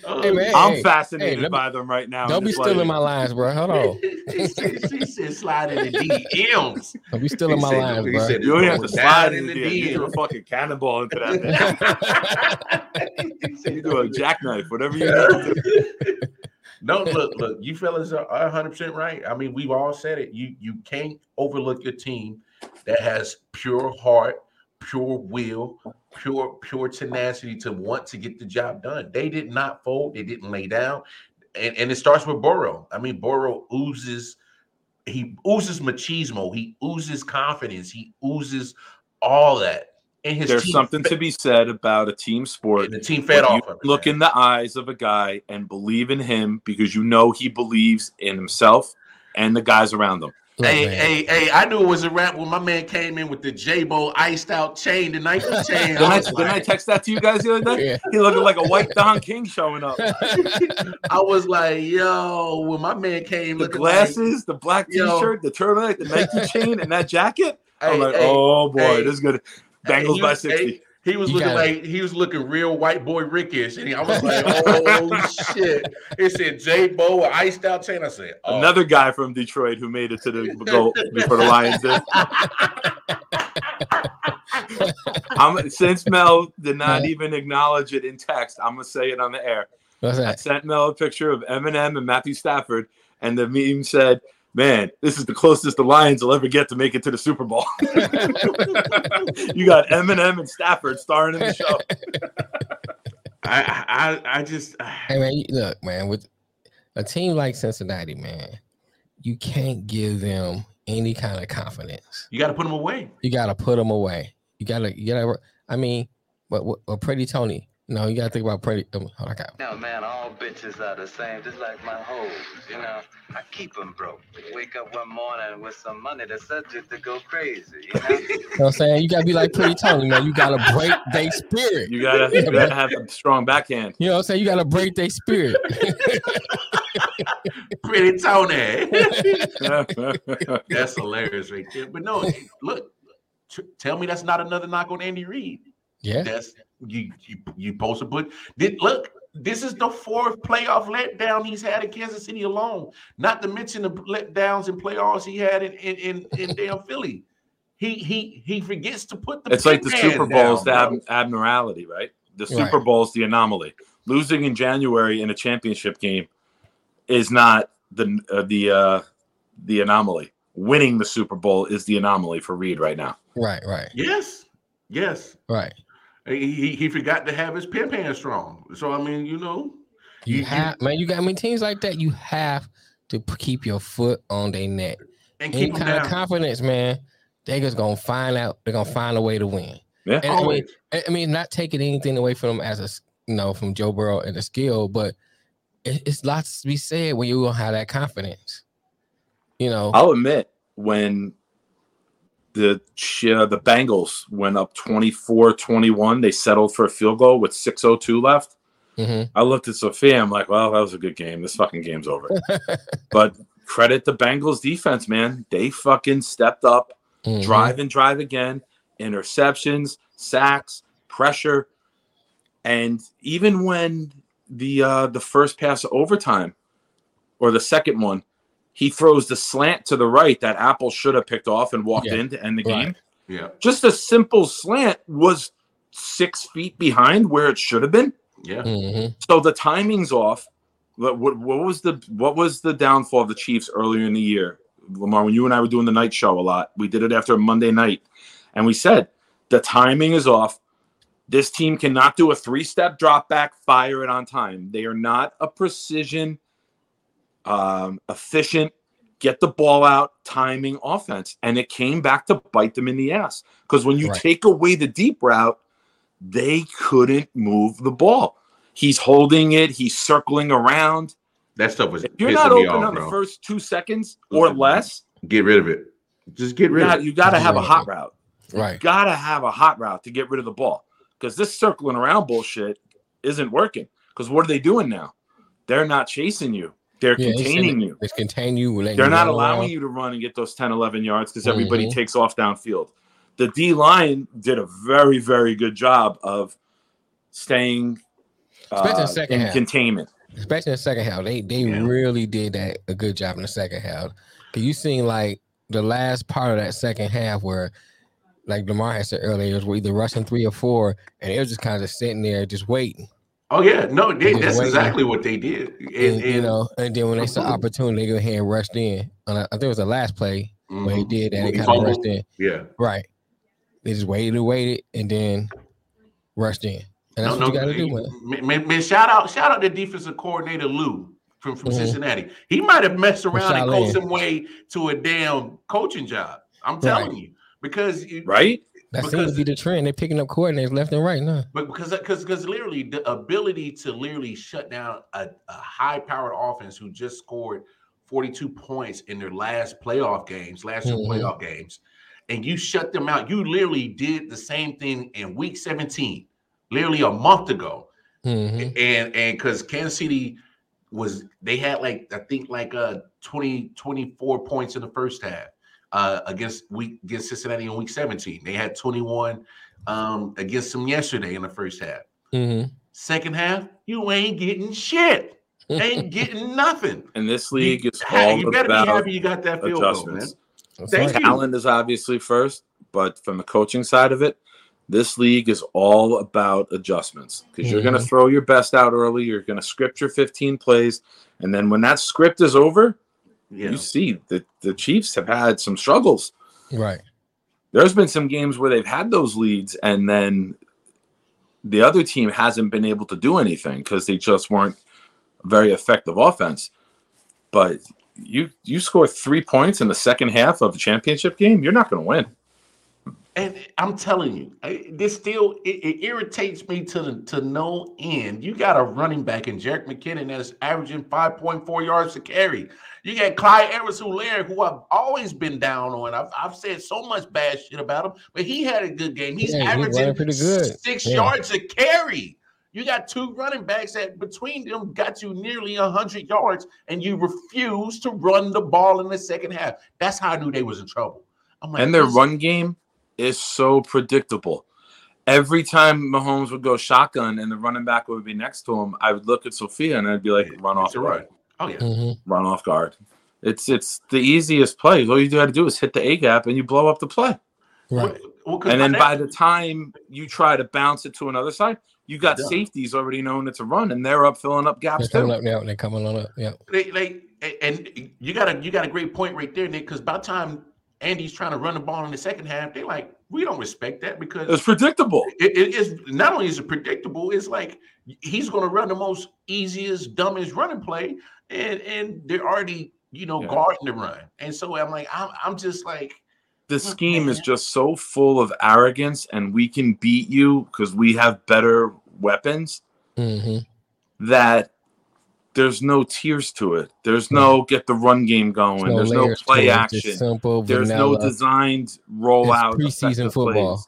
Oh, Hey, man. I'm hey, fascinated hey, let me- by them right now. Don't be stealing like- my lines, bro. Hold on. she, said, she "Slide in the DMs." Don't be stealing my said- lines, bro. said- You don't have to slide in in the the DM. You do a fucking cannonball into that. thing. You do a jackknife, whatever you do. No, look, look, you fellas are 100 percent right. I mean, we've all said it. You you can't overlook your team that has pure heart, pure will, pure pure tenacity to want to get the job done. They did not fold. They didn't lay down, and and it starts with Burrow. I mean, Burrow oozes. He oozes machismo. He oozes confidence. He oozes all that. And his There's something fed- to be said about a team sport. and the team fed off of it. look man. in the eyes of a guy and believe in him because you know he believes in himself and the guys around him. Look, Hey, man. hey, hey! I knew it was a rap when my man came in with the J-Bo iced out chain, the Nike chain. Didn't I, was didn't I text that to you guys the other day? Yeah. He looked like a white Don King showing up. I was like, yo, when my man came with The looking glasses, the black T-shirt, the turtleneck, the Nike chain, and that jacket. like, I'm like, hey, oh boy, hey, this is good. Hey, Bengals he by was- hey, 60. he was You looking gotta- like he was looking real white boy Rickish, and he, I was like, oh shit! It said J-Bo with iced out chain. I said, oh. Another guy from Detroit who made it to the goal before the Lions did. I'm, since Mel did not Yeah. even acknowledge it in text, I'm gonna say it on the air. What's I sent Mel a picture of Eminem and Matthew Stafford, and the meme said, "Man, this is the closest the Lions will ever get to make it to the Super Bowl." you got Eminem and Stafford starring in the show. I, I, I just, uh, Hey man, look, man, with a team like Cincinnati, man, you can't give them any kind of confidence. you got to put them away. You gotta put them away. You gotta, you gotta. I mean, but what, what Pretty Tony? No, you gotta think about Pretty. Um, hold on, I got- Now, man, all bitches are the same, just like my hoes. You know, I keep them broke. Wake up one morning with some money, the subject to go crazy. You know. You know what I'm saying? You gotta be like Pretty Tony, man. You gotta break their spirit. You gotta, you gotta have a strong backhand. You know what I'm saying? You gotta break their spirit. Pretty Tony. That's hilarious right there. But no, look, t- tell me that's not another knock on Andy Reid. yeah. That's you you you supposed to put did look. This is the fourth playoff letdown he's had in Kansas City alone. Not to mention the letdowns in playoffs he had in in in, in damn Philly. He he he forgets to put the. It's like the Super man Bowl's the ab- abnormality, right? The Right. Super Bowl's the anomaly. Losing in January in a championship game is not the uh, the uh, the anomaly. Winning the Super Bowl is the anomaly for Reid right now. Right. Right. Yes, yes. Right. He, he he forgot to have his pin pan strong. So I mean, you know, You, You- you- have, man. You got. I mean, teams like that, you have to keep your foot on their neck. and Any keep him kind of confidence, man. They just gonna find out. They're gonna find a way to win. Yeah. And I mean, I I mean, not taking anything away from them as a you know from Joe Burrow and the skill, but it, it's lots to be said when you don't have that confidence. You know, I'll admit when the uh, the Bengals went up 24-21, they settled for a field goal with 6:02 left. Mhm. I looked at Sophia. I'm like, well, that was a good game. This fucking game's over. but credit the Bengals defense, man. They fucking stepped up, Mhm. drive and drive again, interceptions, sacks, pressure, and even when the uh, the first pass of overtime or the second one, he throws the slant to the right that Apple should have picked off and walked Yeah, in to end the right. game. Yeah. Just a simple slant was six feet behind where it should have been. Yeah. Mhm. So the timing's off. What, what, what was the what was the downfall of the Chiefs earlier in the year, Lamar? When you and I were doing the night show a lot, we did it after a Monday night, and we said the timing is off. This team cannot do a three-step drop back, fire it on time. They are not a precision, um, efficient, get the ball out, timing offense, and it came back to bite them in the ass. Because when you Right. take away the deep route, they couldn't move the ball. He's holding it. He's circling around. That stuff was If you're not open off, on the first two seconds or less, Get rid of it. Just get you rid got, of it. you got to have a hot route. Right. Got to have a hot route to get rid of the ball because this circling around bullshit isn't working. Because what are they doing now? They're not chasing you. They're Yeah, containing in- you. It's contain you. They're not allowing around. you to run and get those 10, 11 yards because everybody Mhm. takes off downfield. The D line did a very, very good job of staying uh, second in half. containment. especially in the second half. They they Yeah. really did that a good job in the second half. Cause you seen like the last part of that second half where, like Lamar had said earlier, it was either rushing three or four, and it was just kind of sitting there just waiting. Oh yeah, no, they, that's waiting. exactly what they did. And, And, you know, and then when they saw opportunity, they go ahead and rushed in. And I, I think it was the last play where he Mhm. did that. When They kind of rushed in. Yeah. Right. They just waited and waited and then rushed in. And that's no, what no, you got to do, man. man, man, man, shout out, shout out to defensive coordinator Lou from, from Mhm. Cincinnati. He might have messed around and Shaolin. coached some way to a damn coaching job. I'm telling you. Because Right? That seems to be the trend. They're picking up coordinators left and right now. But because because because literally the ability to literally shut down a, a high powered offense who just scored 42 points in their last playoff games, last two Mhm. playoff games, and you shut them out. You literally did the same thing in week 17, literally a month ago. Mhm. And and because Kansas City was they had like I think like uh 20 24 points in the first half uh against week against Cincinnati in week 17. They had 21 um against them yesterday in the first half. Mhm. Second half, you ain't getting shit. Ain't getting nothing. And this You, league is all you better be about happy you got that field goal, man. adjustments. That's Thank right. you. Talent is obviously first, but from the coaching side of it, this league is all about adjustments because you're going to throw your best out early. You're going to script your 15 plays. And then when that script is over, Yeah. you see that the Chiefs have had some struggles. Right. There's been some games where they've had those leads and then the other team hasn't been able to do anything because they just weren't very effective offense. But you you score three points in the second half of a championship game, you're not going to win. And I'm telling you, I- this still it, it irritates me to the, to no end. You got a running back in Jerick McKinnon that's averaging 5.4 yards to carry. You got Clyde Edwards Helaire, who I've always been down on. I've, I've said so much bad shit about him, but he had a good game. He's Yeah, averaging running pretty good. six Yeah. yards a carry. You got two running backs that between them got you nearly 100 yards, and you refuse to run the ball in the second half. That's how I knew they was in trouble. I'm like, and their run game is so predictable. Every time Mahomes would go shotgun and the running back would be next to him, I would look at Sophia and I'd be like, run off It's a guard. run. Oh yeah. Mhm. Run off guard. It's it's the easiest play. All you got to do is hit the A gap and you blow up the play. Right. Well, 'cause And then by the time you try to bounce it to another side, you got safeties already knowing it's a run and they're up filling up gaps They're coming too. up now. And they're coming on up. Yeah. they, they and you got a you got a great point right there, Nick. Because by the time Andy's trying to run the ball in the second half, they're like, we don't respect that because It's predictable. it, it is not only is it predictable, it's like he's going to run the most easiest, dumbest running play, and and they're already you know Yeah. guarding the run, and so I'm like, I'm I'm just like, The scheme is just so full of arrogance and we can beat you because we have better weapons. hmm that there's no tears to it. There's no get the run game going. There's no play action. Simple. There's no designed rollout. It's preseason football. plays.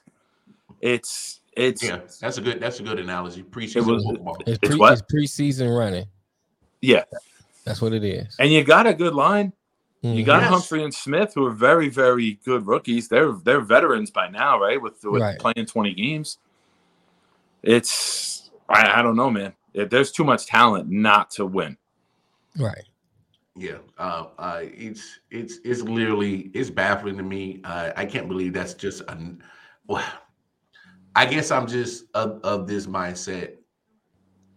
It's it's yeah, that's a good that's a good analogy. It Preseason was- football. It's, It's what? it's preseason running. yeah, That's what it is. and you got a good line. You Mhm. got Yes. Humphrey and Smith, who are very very good rookies. They're they're veterans by now, right? With with Right. playing 20 games. It's I, I don't know, man. There's too much talent not to win. right. Yeah, uh, uh, it's it's it's literally it's baffling to me. Uh, I can't believe that's just a well, I guess I'm just of, of this mindset.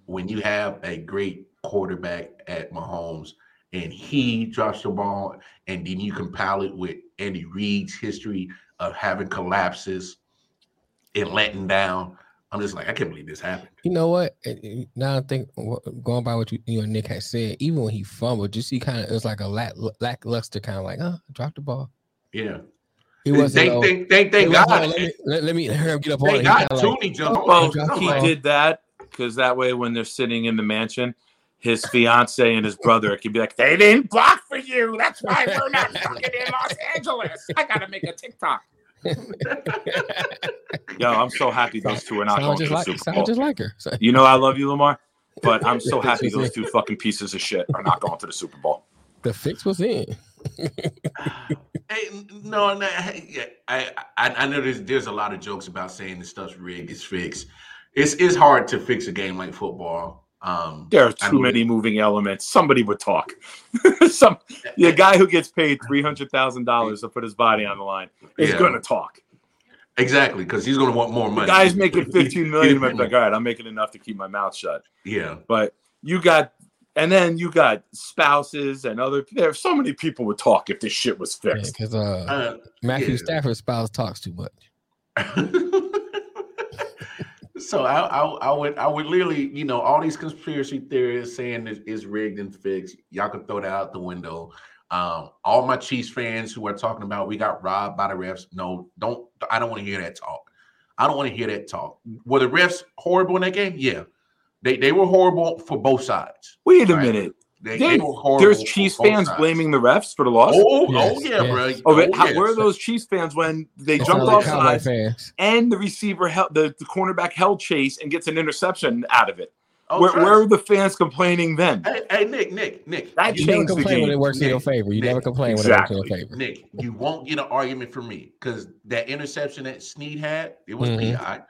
When you have a great quarterback at Mahomes and he drops the ball, and then you compile it with Andy Reid's history of having collapses and letting down. I'm just like, I can't believe this happened. You know what? Eh, eh, Now I think going by what you, you and Nick had said, even when he fumbled, just see kind of it was like a lack, lackluster kind of like, oh, drop the ball. Yeah. He wasn't. Thank, oh, thank, thank, it thank wasn't, God. oh, let, me, let, let me hurry up, get up on Thank it. He God kinda like, jumped. Well, drop he did that because that way, when they're sitting in the mansion, his fiance and his brother could be like, "They didn't block for you. That's why we're not fucking in Los Angeles. I gotta make a TikTok." Yo, I'm so happy those two are not sound going to just the like Super sound Bowl. just like her. So, You know I love you, Lamar, but I'm so happy those two fucking pieces of shit are not going to the Super Bowl. the fix was in. Hey, no, no, hey, yeah, I, I, I know there's there's a lot of jokes about saying this stuff's rigged, it's fixed. It's it's hard to fix a game like football. Um, There are I too many moving elements. Somebody would talk. Some the guy who gets paid three hundred thousand dollars to put his body on the line is Yeah. going to talk. exactly because he's going to want more The money. guy's making fifteen million. He's- I'm like, all right, I'm making enough to keep my mouth shut. Yeah, But you got, and then you got spouses and other. There, so many people would talk if this shit was fixed. Because uh, uh, Matthew yeah. Stafford's spouse talks too much. so I, I I would I would literally you know all these conspiracy theories saying it is rigged and fixed. Y'all can throw that out the window. Um, all my Chiefs fans who are talking about we got robbed by the refs. No, don't. I don't want to hear that talk. I don't want to hear that talk. Were the refs horrible in that game? Yeah, they they were horrible for both sides. Wait a Right. minute. They, There- they. There's for Chiefs fans sides. blaming the refs for the loss. Oh, Yes, oh yeah, yes. bro. Oh, wait, how, yes. where are those Chiefs fans when they It jumped sounds like off Cowboy sides fans. and the receiver held the, the cornerback held chase and gets an interception out of it? Oh, where, trust. where are the fans complaining then? Hey, hey, Nick, Nick, Nick. That You you never changed the complain when it works in your favor. You never Nick, complain when it works in your favor. Nick, you won't get an argument from me because that interception that Sneed had, it was Mhm. PI.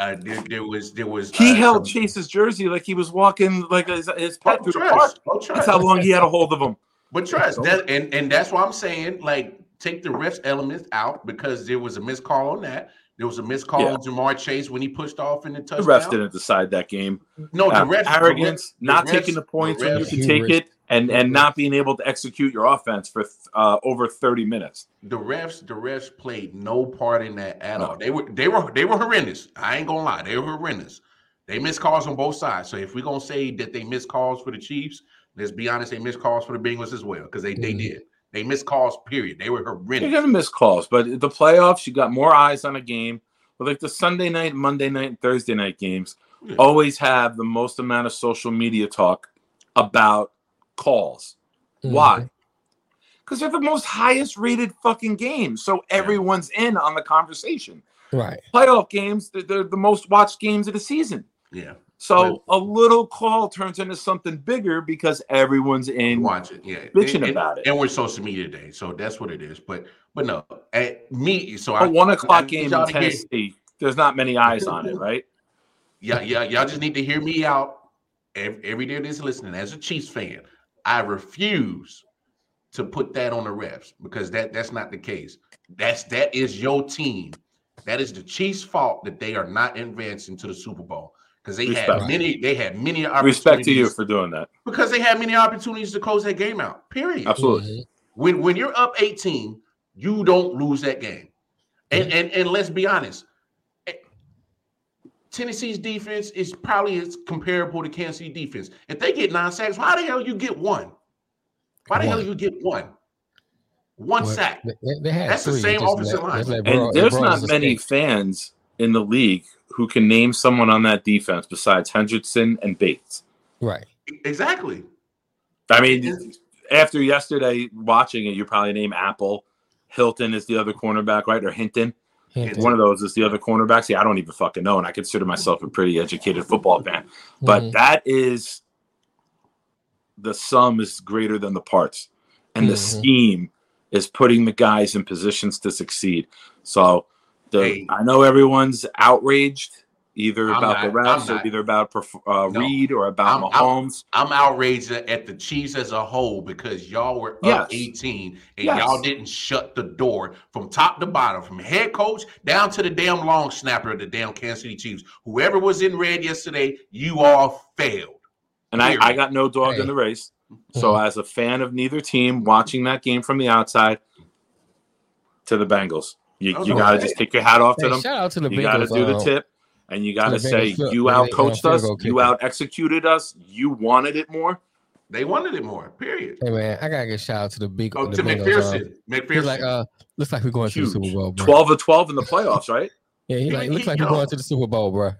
Uh, there, there was, there was. He uh, held some- Chase's jersey like he was walking like his, his Oh, pet through the park. oh. That's how long he had a hold of him. But trust that, and and that's why I'm saying like take the refs elements out because there was a missed call on that. There was a missed call Yeah. on Ja'Marr Chase when he pushed off in the The touchdown. refs didn't decide that game. No, the Uh, refs, the arrogance, refs- the not refs- taking the points when you refs- can take it, and and not being able to execute your offense for uh, over 30 minutes. the refs the refs played no part in that at No. all. They were they were they were horrendous. I ain't gonna lie, they were horrendous. They missed calls on both sides. So if we're gonna say that they missed calls for the Chiefs, let's be honest, they missed calls for the Bengals as well because they they Mhm. did. They missed calls. Period. They were horrendous. You're gonna miss calls, but the playoffs, you got more eyes on a game. But like the Sunday night, Monday night, and Thursday night games Yeah. always have the most amount of social media talk about calls. Mhm. Why? Because they're the most highest rated fucking games. So everyone's in on the conversation. Right. Playoff games, they're, they're the most watched games of the season. Yeah, So a little call turns into something bigger because everyone's in. watch it. Yeah, bitching and, about it. And we're social media day, so that's what it is. But but no, at me. So A I one o'clock need game y'all in to hear- Tennessee, there's not many eyes on it, right? Yeah, yeah, y'all just need to hear me out. Every, every day that's listening, as a Chiefs fan, I refuse to put that on the refs because that that's not the case. That's that is your team. That is the Chiefs' fault that they are not advancing to the Super Bowl because they had many. They had many opportunities. Respect to you for doing that. because they had many opportunities to close that game out. Period. Absolutely. When when you're up 18, you don't lose that game. And mm-hmm. and and let's be honest. Tennessee's defense is probably as comparable to Kansas City defense. If they get nine sacks, why the hell you get one? Why the hell One. you get one? One Well, sack. They, they had That's the same Just offensive let- line. just let And there's Bro's not many escape. fans. fans in the league who can name someone on that defense besides Hendrickson and Bates. Right. Exactly. I mean, after yesterday watching it, you probably name Apple. Hilton is the other cornerback, right? Or Hinton. Hinton. One of those is the other cornerback. See, I don't even fucking know. And I consider myself a pretty educated football fan. But Mhm. that is the sum is greater than the parts. And the Mhm. scheme is putting the guys in positions to succeed. So the Hey. I know everyone's outraged, either I'm about the not- I'm refs or either about uh, No. Reid or about I'm- Mahomes. I'm outraged at the Chiefs as a whole because y'all were Yes. up 18 and Yes. y'all didn't shut the door from top to bottom, from head coach down to the damn long snapper of the damn Kansas City Chiefs. Whoever was in red yesterday, you all failed. And I, I got no dog Hey. in the race. So as a fan of neither team, watching that game from the outside, to the Bengals, you, Oh, you got to just take your hat off to Hey, them. shout out to the Bengals. You got to do the um, tip, and you got to say you out coached us, you out executed us, you wanted it more. They wanted it more. Period. Hey man, I gotta get shout out to the big. Oh, the to Bengals, uh, McPherson. McPherson. like, uh, looks like we're going to the Super Bowl, bro. Twelve of twelve in the playoffs, right? Yeah, he He- like, looks like we're going to the Super Bowl, bro.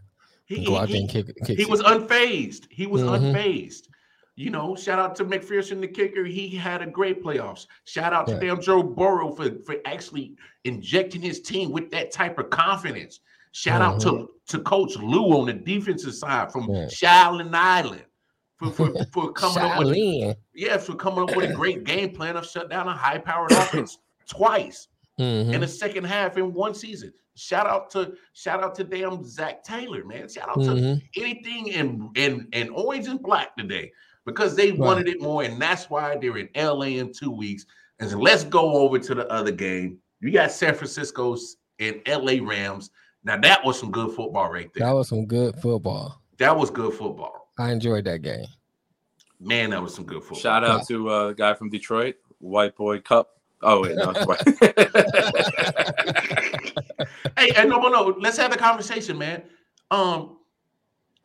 he, Go out there and kick. kick he was unfazed. He was Mhm. unfazed. You know, shout out to McPherson, the kicker. He had a great playoffs. Shout out to Yeah. damn Joe Burrow for, for actually injecting his team with that type of confidence. Shout out to, to Coach Lou on the defensive side from Yeah. Shaolin Island for, for, for coming up with yeah, for coming up with a great game plan of shut down a high powered offense twice Mhm. in the second half in one season. Shout out to shout out to damn Zac Taylor, man. Shout out to Mhm. anything in in in orange and black today because they Right. wanted it more, and that's why they're in LA in two weeks. And so let's go over to the other game. You got San Francisco's and LA Rams. Now that was some good football right there. That was some good football. That was good football. I enjoyed that game. Man, that was some good football. Shout out to uh, a guy from Detroit, White Boy Kupp. Oh wait, no, white. hey, hey, no, no, no. Let's have a conversation, man. Um,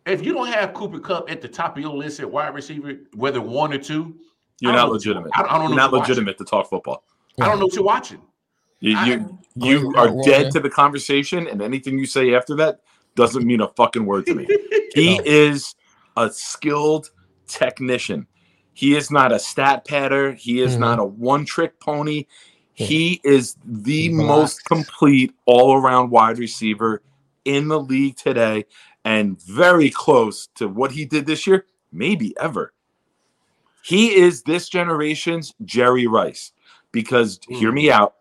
if you don't have Cooper Kupp at the top of your list at wide receiver, whether one or two, You're not legitimate. I, I don't know. You're not what you're legitimate to talk football. watching. I don't know what you're watching. You you, you are well, dead to the conversation, and anything you say after that doesn't mean a fucking word to me. He No. is a skilled technician. He is not a stat patter. He is Mhm. not a one trick pony. Yeah. He is the He most complete all around wide receiver in the league today and very close to what he did this year, maybe ever. He is this generation's Jerry Rice because hear me out.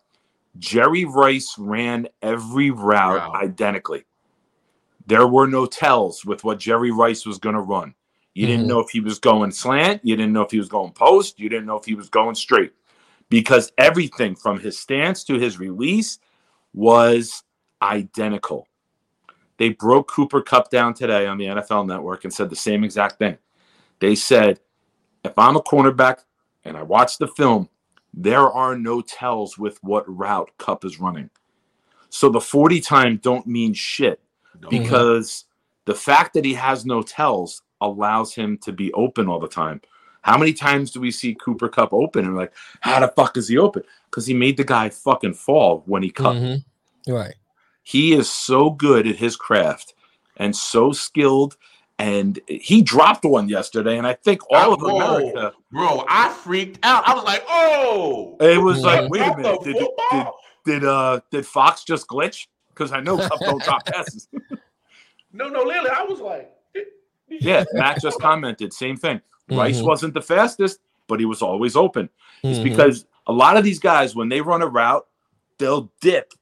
Jerry Rice ran every route Route. identically. There were no tells with what Jerry Rice was going to run. You didn't Mhm. know if he was going slant. You didn't know if he was going post. You didn't know if he was going straight because everything from his stance to his release was identical. They broke Cooper Kupp down today on the NFL network and said the same exact thing. They said, if I'm a cornerback and I watch the film, there are no tells with what route Kupp is running. So the 40 time don't mean shit because the fact that he has no tells allows him to be open all the time. How many times do we see Cooper Kupp open and we're like, how the fuck is he open? Because he made the guy fucking fall when he cut. Mhm. Right. He is so good at his craft and so skilled. And he dropped one yesterday, and I think all of Whoa. America. bro, I freaked out. I was like, "Oh, It was Yeah. like, wait a minute, did, did, did uh did Fox just glitch? Because I know Kupp don't drop passes. no, no, Lily." I was like, Yeah, Matt just commented, same thing. Rice Mhm. wasn't the fastest, but he was always open. It's Mhm. because a lot of these guys, when they run a route, they'll dip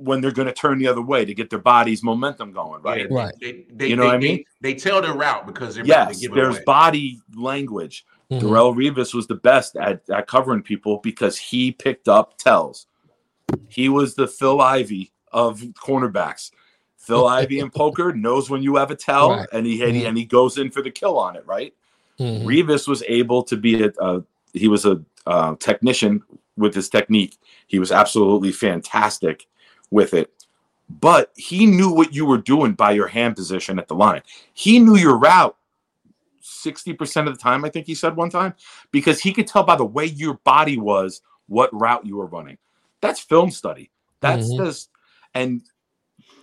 when they're going to turn the other way to get their body's momentum going, right? Yeah, Right. They, they, You know they, what I mean? They, tell their route because they're about to Yes, give there's away. body language. Mhm. Darrelle Revis was the best at, at covering people because he picked up tells. He was the Phil Ivey of cornerbacks. Phil Ivey in poker knows when you have a tell, Right. and he and, he and he goes in for the kill on it, right? Mhm. Revis was able to be a, a he was a uh, technician with his technique. He was absolutely fantastic with it. But he knew what you were doing by your hand position at the line. He knew your route 60% of the time, I think he said one time, because he could tell by the way your body was what route you were running. That's film study. That's Mhm. just and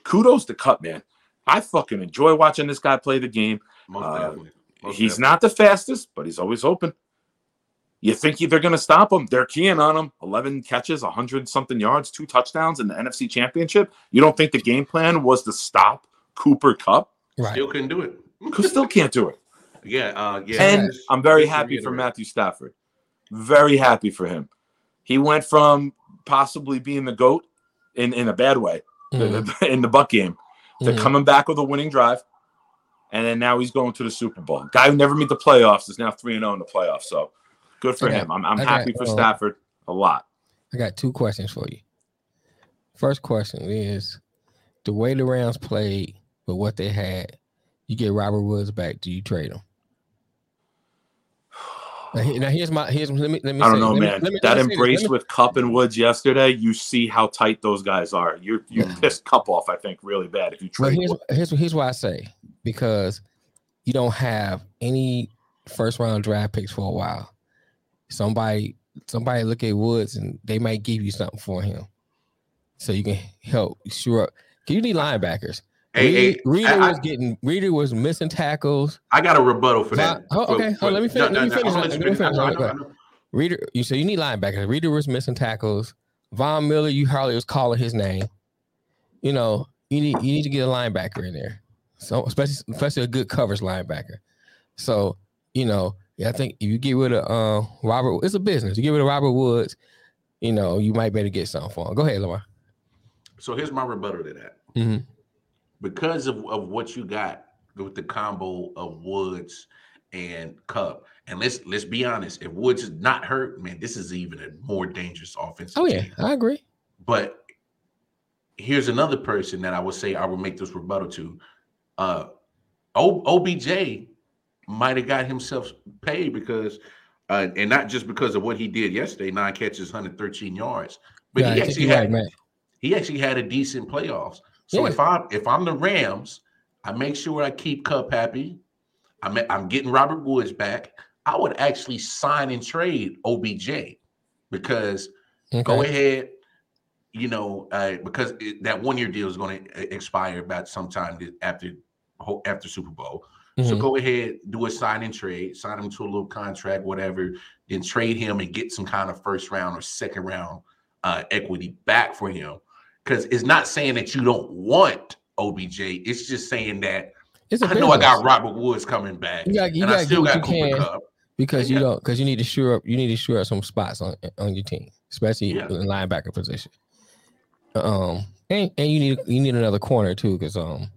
kudos to Cut, man. I fucking enjoy watching this guy play the game. Most uh, definitely. Most He's definitely. not the fastest, but he's always open. You think they're going to stop him? They're keying on him. 11 catches, 100 something yards, two touchdowns in the NFC Championship. You don't think the game plan was to stop Cooper Kupp? Right. Still couldn't do it. Still can't do it. Yeah, uh, yeah. And just- I'm very happy for. Matthew Stafford. Very happy for him. He went from possibly being the GOAT in, in a bad way Mhm. in the Buck game They're Mhm. coming back with a winning drive, and then now he's going to the Super Bowl. Guy who never made the playoffs is now three and zero in the playoffs. So good for Okay. him. I'm, I'm Okay, happy for well- Stafford a lot. I got two questions for you. First question is the way the Rams played with what they had, you get Robert Woods back, do you trade him? Now, now here's my here's let me let me I don't say- know, let man. let me- that let me say embrace me- with Kupp and Woods yesterday, you see how tight those guys are. You you Yeah. pissed Kupp off, I think, really bad if you trade. here's Woods. here's here's why I say because you don't have any first round draft picks for a while. Somebody somebody look at Woods and they might give you something for him, so you can help sure up. You need linebackers. Hey, Reed- hey, Reeder I- I- was getting Reeder was missing tackles. I got a rebuttal for that. Oh, okay. for- Oh, let me fin- let me finish I'll that. let me finish. I finish know, I that. know, I know. Reeder, you so you need linebackers. Reader was missing tackles. Von Miller, you hardly was calling his name. You know, you need you need to get a linebacker in there. So especially especially a good coverage linebacker. So, you know, yeah, I think if you get rid of uh, Robert, it's a business. You get rid of Robert Woods, you know, you might better get something for him. Go ahead, Lamar. So here's my rebuttal to that. Mhm. Because of, of what you got with the combo of Woods and Kupp, and let's let's be honest, if Woods is not hurt, man, this is even a more dangerous offense. Oh yeah, team. I agree. But here's another person that I would say I would make this rebuttal to. Uh o- OBJ might have got himself paid because uh, and not just because of what he did yesterday, nine catches, 113 yards, but yeah, he actually had right, he actually had a decent playoffs. So Yeah. if I'm if I'm the Rams, I make sure I keep Kupp happy. I'm I'm getting Robert Woods back. I would actually sign and trade OBJ because go ahead, you know, uh, because it, that one year deal is going to expire about sometime after after Super Bowl. So Mhm. go ahead, do a sign and trade, sign him to a little contract, whatever, then trade him and get some kind of first round or second round uh, equity back for him. Because it's not saying that you don't want OBJ. It's just saying that It's I know I got. Robert Woods coming back, You got and I still got Cooper. Kupp. because Yeah. you don't because you need to sure up you need to sure up some spots on on your team, especially Yeah. in linebacker position. Um, and, and you need you need another corner too, because um.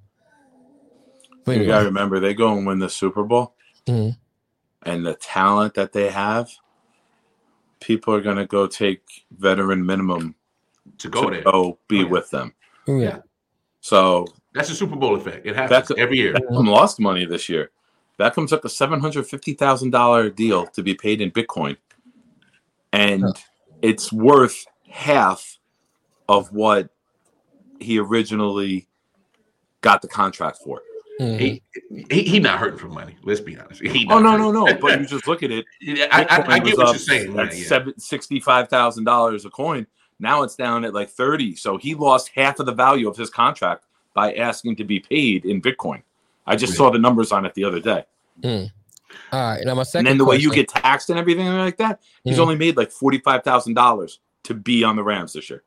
But You anyway, gotta remember they go and win the Super Bowl, Mhm. and the talent that they have, people are gonna go take veteran minimum To go to there, go be yeah. with them. yeah, So that's a Super Bowl effect. It happens That's- every year. Beckham lost money this year. Beckham took a seven hundred fifty thousand dollar deal to be paid in Bitcoin, and Huh. it's worth half of what he originally got the contract for. Mhm. He, he he not hurting for money. Let's be honest. He Oh no, hurting. no, no! But you just look at it. I, I, I get what you're saying. At yeah, yeah. seven sixty-five thousand dollars a coin. Now it's down at like thirty. So he lost half of the value of his contract by asking to be paid in Bitcoin. I just Yeah. saw the numbers on it the other day. All right, now my second. and then the way you get taxed and everything like that, he's Mhm. only made like forty-five thousand dollars to be on the Rams this year.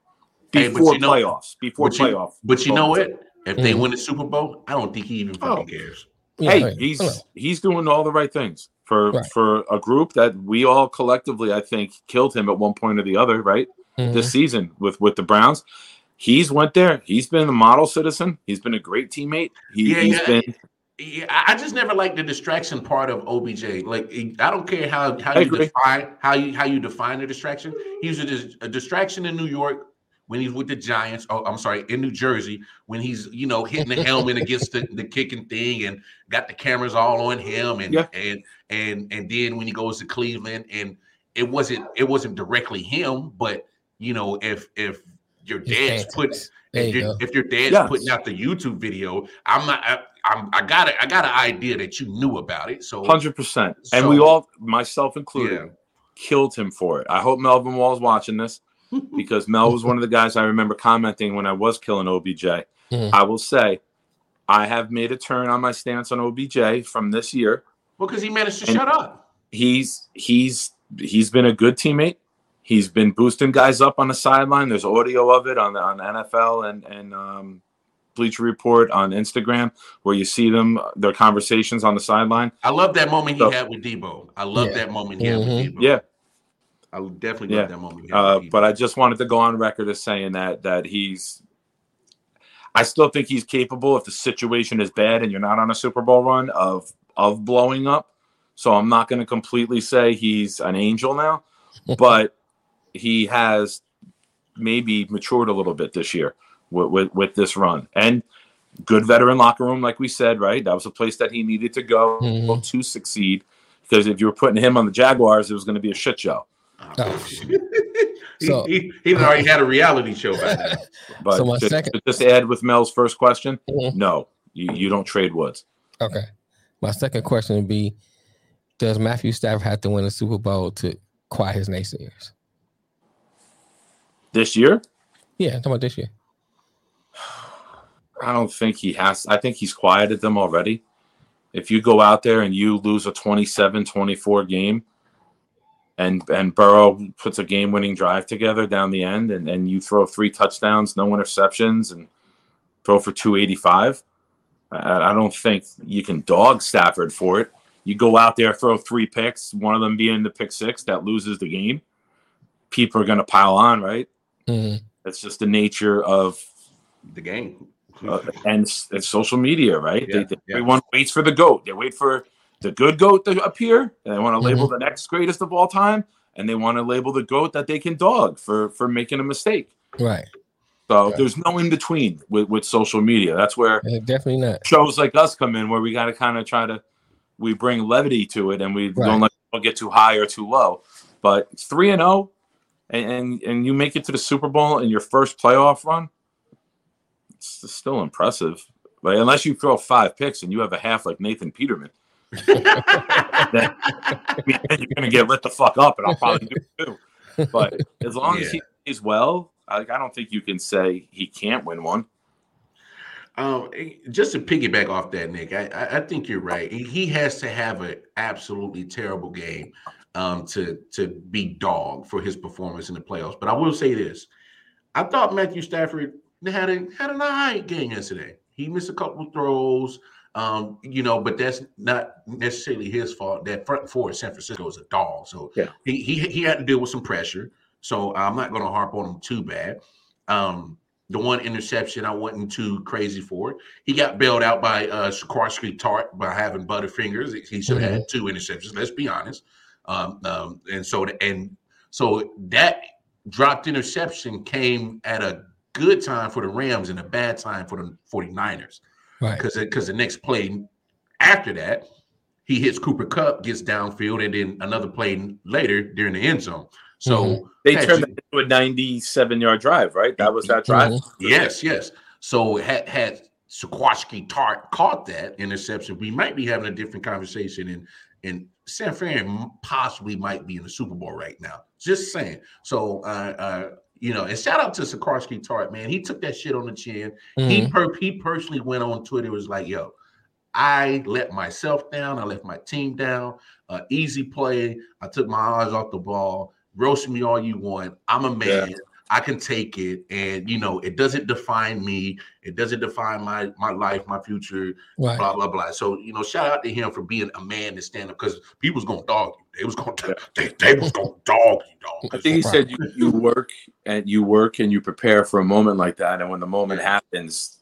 Hey, Before you know- playoffs. Before But you, playoff. but you know what? If they Mhm. win the Super Bowl, I don't think he even fucking Oh. cares. Yeah, Hey, right. he's Hold he's doing all the right things for Right. for a group that we all collectively, I think, killed him at one point or the other, right? on. Mhm. This season with with the Browns. He's went there. He's been a model citizen. He's been a great teammate. He, Yeah, he's yeah. been Yeah, I I just never like the distraction part of OBJ. Like, I don't care how how I you agree. define how you how you define a distraction. He was a, a distraction in New York when he's with the Giants. Oh, I'm sorry, in New Jersey when he's you know hitting the helmet against the, the kicking thing and got the cameras all on him and Yeah. and and and then when he goes to Cleveland and it wasn't it wasn't directly him, but you know if if your dad's put antics. If, you your if your dad's Yes. putting out the YouTube video, I'm not. I, I'm. I got it. I got an idea that you knew about it. So hundred percent. And we all, myself included, yeah, killed him for it. I hope Melvin Wall's watching this because Mel was one of the guys I remember commenting when I was killing OBJ. Mhm. I will say, I have made a turn on my stance on OBJ from this year. well, because he managed to And- shut up. He's he's he's been a good teammate. He's been boosting guys up on the sideline. There's audio of it on the on NFL and and um, Bleacher Report on Instagram where you see them their conversations on the sideline. I love that moment he had with Deebo. I love Yeah. that moment he had with Mhm. Deebo. Yeah, I definitely Yeah. love that moment. Uh, but I just wanted to go on record as saying that that he's. I still think he's capable if the situation is bad and you're not on a Super Bowl run of of blowing up. So I'm not going to completely say he's an angel now, but he has maybe matured a little bit this year with, with, with this run and good veteran locker room, like we said, right? That was a place that he needed to go Mhm. to succeed. Because if you were putting him on the Jaguars, it was going to be a shit show. Oh. he, So- he, he already had a reality show by now. But So my to, second- to just add with Mel's first question, Mhm. no, you, you don't trade Woods. Okay. My second question would be Does Matthew Stafford have to win a Super Bowl to quiet his naysayers? This year, Yeah, I'm talking about this year. I don't think he has. I think he's quieted them already. If you go out there and you lose a 27 24 game and and Burrow puts a game winning drive together down the end and, and you throw three touchdowns, no interceptions, and throw for 285, I, I don't think you can dog Stafford for it. You go out there, throw three picks, one of them being the pick six that loses the game. People are going to pile on, right? Mhm. That's just the nature of The game. uh, and it's, it's social media, right? Yeah, they, they- yeah. Everyone waits for the goat. They wait for the good goat to appear, and they want to label Mm-hmm. the next greatest of all time, and they want to label the goat that they can dog for for making a mistake. Right. So Yeah. there's no in between with with social media. That's where Yeah, definitely not. shows like us come in, where we got to kind of try to we bring levity to it, and we Right. don't let people get too high or too low. But three and zero, and and and you make it to the Super Bowl in your first playoff run. It's still impressive, but unless you throw five picks and you have a half like Nathan Peterman, then then you're gonna get lit the fuck up, and I'll probably do it too. But as long as he is well, like I don't think you can say he can't win one. Um, just to piggyback off that, Nick, I, I, think you're right. He- has to have an absolutely terrible game um, to to be dog for his performance in the playoffs. But I will say this: I thought Matthew Stafford had a had an alright game yesterday. He missed a couple of throws, um, you know, but that's not necessarily his fault. That front four San Francisco is a dog, so Yeah. he, he he had to deal with some pressure. So I'm not going to harp on him too bad. Um, the one interception I wasn't too crazy for. He got bailed out by uh Jaquiski Tartt by having butterfingers. He should have had two interceptions. Let's be honest. Um, um, and so and so that dropped interception came at a good time for the Rams and a bad time for the 49ers Right. because because the next play after that he hits Cooper Kupp, gets downfield, and then another play later during the end zone. So Mhm. They had turned you- that into a 97 yard drive, right? That was that drive. Mhm. Yes, yes. So had had Jaquiski Tartt caught that interception, we might be having a different conversation. And and San Fran possibly might be in the Super Bowl right now. Just saying. So uh uh you know, and shout out to Jaquiski Tartt, man. He took that shit on the chin. He Mhm. per he personally went on Twitter, was like, yo, I let myself down, I left my team down. Uh, easy play. I took my eyes off the ball. Roast me all you want. I'm a man. I can take it, and you know, it doesn't define me. It doesn't define my my life, my future, Right. blah blah blah. So you know, shout out to him for being a man to stand up because people was gonna dog you. They was gonna they, they was gonna dog you, dog. I think he said you, you work and you work and you prepare for a moment like that, and when the moment happens,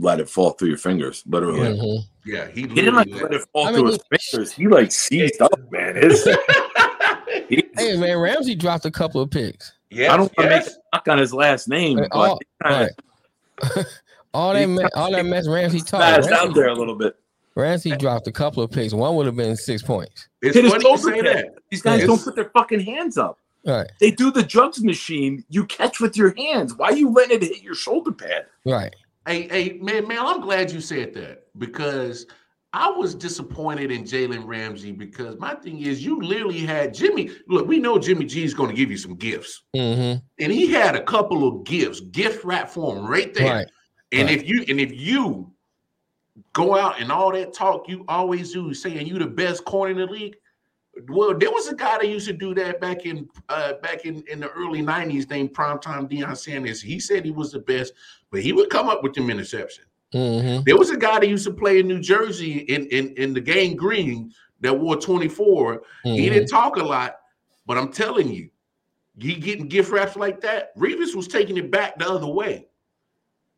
let it fall through your fingers, literally. Mhm. Yeah, he He didn't like let it fall I through mean, his fingers. He like seized up, man. His, he- Hey man, Ramsey dropped a couple of picks. Yes, I don't want to make a knock on his last name, Hey, but all- kinda Right. all that me- all that mess Ramsey taught. spazzed out there a little bit. Ramsey dropped a couple of picks. One would have been six points. It's Hit his funny you shoulder say pad. that. These guys It's- don't put their fucking hands up. Right. They do the JUGS machine. You catch with your hands. Why you letting it hit your shoulder pad? Right. Hey, hey, man, man, I'm glad you said that because I was disappointed in Jalen Ramsey because my thing is you literally had Jimmy. Look, we know Jimmy G is going to give you some gifts, hmm and he had a couple of gifts, gift wrap for him right there. Right. And right. if you and if you go out and all that talk you always do, saying you the best corner in the league. Well, there was a guy that used to do that back in uh, back in, in the early '90s named Primetime Deion Sanders. He said he was the best, but he would come up with them interceptions. Hmm There was a guy that used to play in New Jersey in in, in the game green that wore 24. He Mhm. didn't talk a lot, but I'm telling you, he getting gift wraps like that. Revis was taking it back the other way.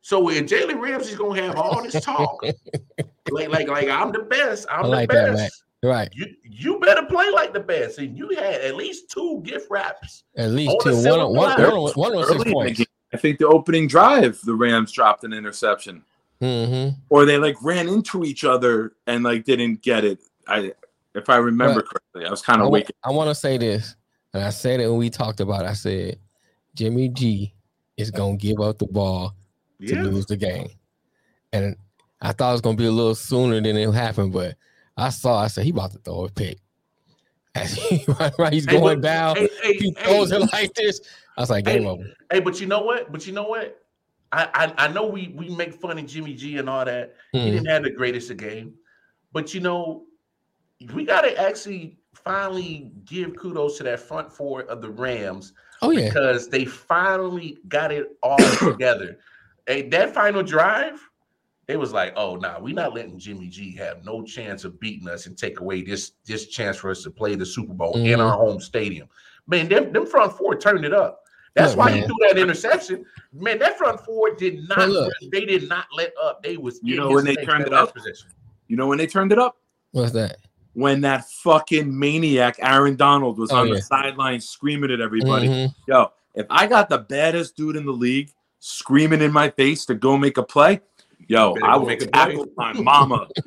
So when Jalen Ramsey's gonna have all this talk, like like like I'm the best, I'm like the best. Matt. Right. You you better play like the best, and you had at least two gift wraps. At least On the two. One, silver on- one, platter. one, on- one on Early six in the points. game, I think the opening drive, the Rams dropped an interception, Mm-hmm. or they like ran into each other and like didn't get it. I, if I remember Right. correctly, I was kind of waking. I want to say this, and I said it when we talked about. It. I said Jimmy G is gonna give up the ball to Yeah, lose the game, and I thought it was gonna be a little sooner than it happened, but I saw. I said he about to throw a pick. As he, right, he's Hey, going but- down. hey, hey, he hey. throws it like this. I was like, game Hey, over. Hey, but you know what? But you know what? I, I I know we we make fun of Jimmy G and all that. He Mhm. didn't have the greatest of game, but you know, we got to actually finally give kudos to that front four of the Rams Oh yeah, because they finally got it all together. Hey, that final drive, it was like, oh no, nah, we're not letting Jimmy G have no chance of beating us and take away this this chance for us to play the Super Bowl in Mhm. our home stadium. Man, them, them front four turned it up. That's Look, why he man. threw that interception. Man, that front four did not. But look. they did not let up. They was. You know when they turned it up? possession. You know when they turned it up? what's that? When that fucking maniac Aaron Donald was Oh, on yeah. the sideline screaming at everybody. Mhm. Yo, if I got the baddest dude in the league screaming in my face to go make a play, yo, I will make a tackle my mama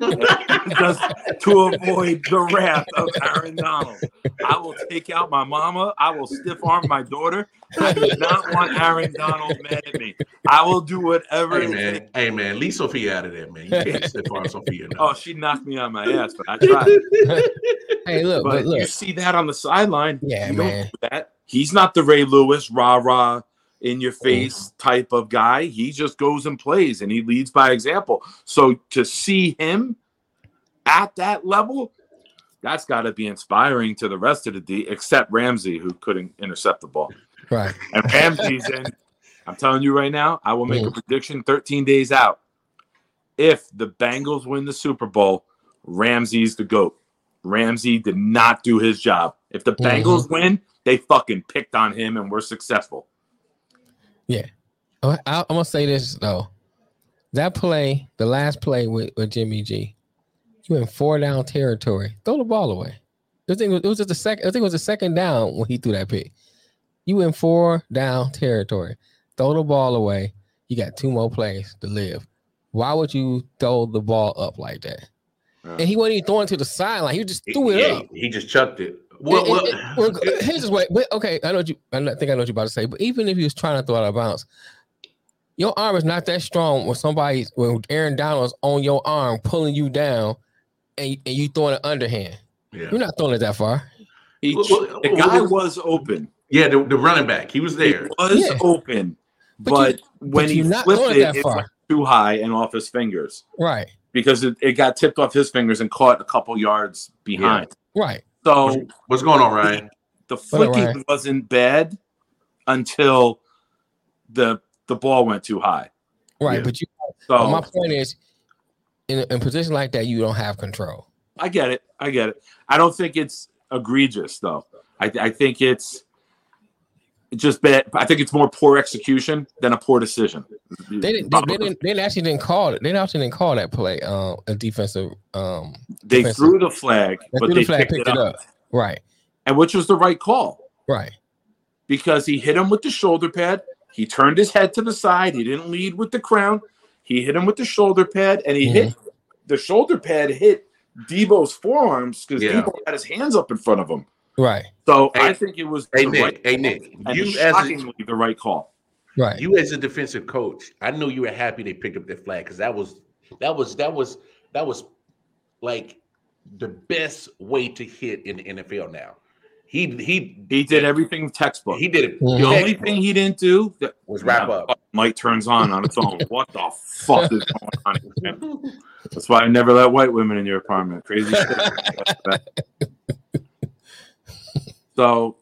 just to avoid the wrath of Aaron Donald. I will take out my mama. I will stiff arm my daughter. I do not want Aaron Donald mad at me. I will do whatever. Hey it man, takes. hey man, leave Sophia out of that man. You can't sit on Sophia. Oh, she knocked me on my ass, but I tried. Hey, look, But but look, you see that on the sideline. Yeah, you don't man. do that. He's not the Ray Lewis, rah rah, in your face type of guy. He just goes and plays and he leads by example. So to see him at that level, that's got to be inspiring to the rest of the D, except Ramsey, who couldn't intercept the ball. right. And Ramsey's in. I'm telling you right now, I will make a Mm. prediction 13 days out. If the Bengals win the Super Bowl, Ramsey's the GOAT. Ramsey did not do his job. If the Mhm. Bengals win, they fucking picked on him and were successful. Oh, I, I'm gonna say this though. That play, the last play with, with Jimmy G, you in four down territory. Throw the ball away. I think it was just the second. I think it was the second down when he threw that pick. You in four down territory. Throw the ball away. You got two more plays to live. Why would you throw the ball up like that? And he wasn't even throwing to the sideline. He just threw it Yeah, up. He just chucked it. Well, It- well, it- it- here's his way. But okay, I know what you. I think I know what you're about to say. But even if he was trying to throw out of bounds, your arm is not that strong when somebody when Aaron Donald's on your arm pulling you down, and, and you throwing it underhand. yeah. You're not throwing it that far. He, Well, well, the guy well, was open. yeah, the, the running back, he was there. He was Yeah. open, But but, you- when but he not flipped it, it that it far. went too high and off his fingers Right. because it, it got tipped off his fingers and caught a couple yards behind. Right. So What's going on, Ryan? the up, flicking Ryan? wasn't bad until the the ball went too high. Right. Yeah. But you. So but my point is, in a, in a position like that, you don't have control. I get it. I get it. I don't think it's egregious though. I, I think it's just bad. I think it's more poor execution than a poor decision. They didn't. They, they didn't. They actually didn't call it. They actually didn't call that play. Um, a defensive. Um, They defensive. threw the flag, They but threw they flag, picked, it up, Right. and which was the right call Right. because he hit him with the shoulder pad. He turned his head to the side. He didn't lead with the crown. He hit him with the shoulder pad, and he hit the shoulder pad hit Deebo's forearms because Yeah. Deebo had his hands up in front of him. Right. So Hey- I think it was Hey the Nick, right hey Nick, and you as a, the right call. Right. you as a defensive coach, I know you were happy they picked up that flag because that was that was that was that was like the best way to hit in the NFL now. He he He did everything textbook. he did it. Mhm. the only thing he didn't do that was wrap up. Mike turns on on its own. what the fuck is going on? here. That's why I never let white women in your apartment. Crazy shit. so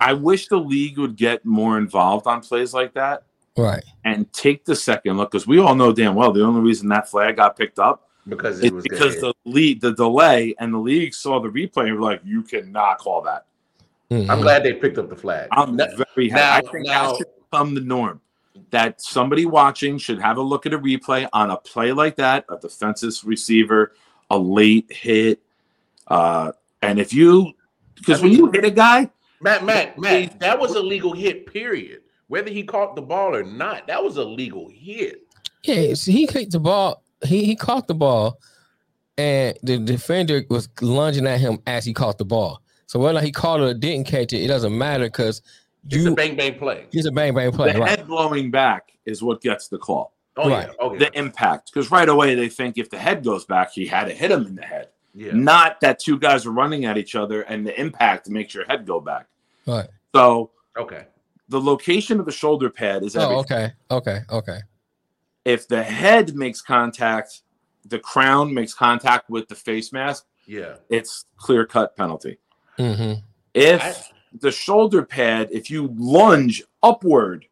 I wish the league would get more involved on plays like that Right. and take the second look because we all know damn well the only reason that flag got picked up because it is was because dead. the lead the delay and the league saw the replay and were like, you cannot call that. Mhm. I'm glad they picked up the flag. I'm Now- very now- happy. I think now- that should become the norm. that somebody watching should have a look at a replay on a play like that, a defensive receiver, a late hit. Uh, and if you, because when you hit a guy, Matt, Matt, Matt, that was a legal hit, period. Whether he caught the ball or not, that was a legal hit. Yeah, see, he kicked the ball. He he caught the ball, and the defender was lunging at him as he caught the ball. So whether he caught it or didn't catch it, it doesn't matter because It's a bang bang play. it's a bang bang play, the right? head blowing back is what gets the call, Oh Right. yeah, oh yeah, the impact. Because right away they think if the head goes back, he had to hit him in the head. Yeah. Not that two guys are running at each other and the impact makes your head go back. Right. So Okay, the location of the shoulder pad is everything. Oh, okay, okay, okay. If the head makes contact, the crown makes contact with the face mask, yeah. it's clear cut penalty. hmm If I- the shoulder pad, if you lunge upward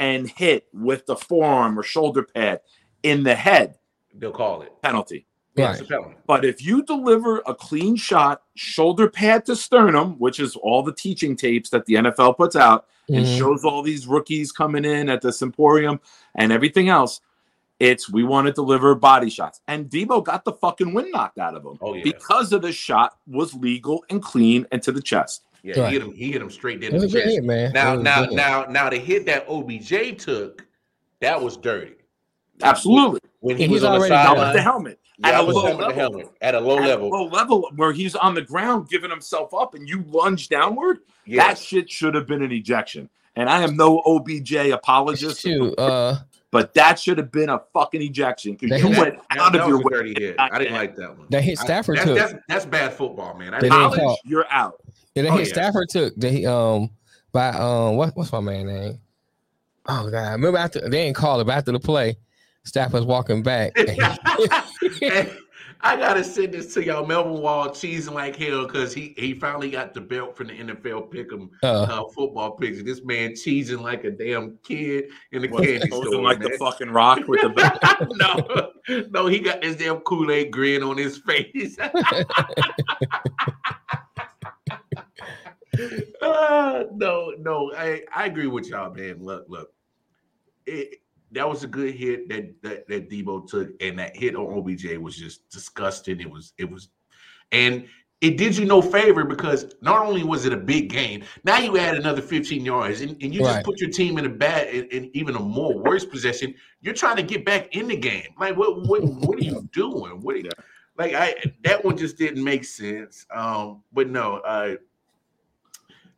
and hit with the forearm or shoulder pad in the head, They'll call it. penalty. Yeah, Right. it's a penalty. But if you deliver a clean shot, shoulder pad to sternum, which is all the teaching tapes that the NFL puts out and Mhm. shows all these rookies coming in at the Symposium and everything else, it's we want to deliver body shots. And Deebo got the fucking wind knocked out of him Oh, yeah. because of the shot was legal and clean and to the chest. Yeah, Right. he hit him. He hit him straight It in the was chest. hit, man. Now, now, good. now, now, the hit that OBJ took, that was dirty. Absolutely. When he And was he's on the already Out down. with the helmet. Yeah, at I a was low down with the level. helmet at a low At a level. low level where he's on the ground giving himself up and you lunge downward. That shit should have been an ejection. And I am no OBJ apologist, Shoot, uh, but that should have been a fucking ejection because you hit- went That, out that of your way. hit. I didn't like that one. That hit I- Stafford that's, took. That's, that's bad football, man. I They didn't didn't like call- You're out. yeah, they Oh, hit yeah. Stafford took. They um by um what what's my man name? Oh god, remember after they didn't call it but after the play, Stafford's walking back. and he- Hey, I gotta send this to y'all. Melvin Wall cheesing like hell because he he finally got the belt from the NFL Pick'em uh, uh, football picks. This man cheesing like a damn kid in the What, candy store. like man. the fucking rock with the belt. no, no, he got this damn Kool Aid grin on his face. Uh, no, no, I, I agree with y'all, man. Look, look, it, that was a good hit that, that that Deebo took, and that hit on OBJ was just disgusting. It was, it was, and it did you no favor because not only was it a big game, now you add another 15 yards, and, and you just put your team in a bad, in, in even a more worse possession. You're trying to get back in the game. Like, what, what, what are you doing? What are you, like? I that one just didn't make sense. Um, but no, uh,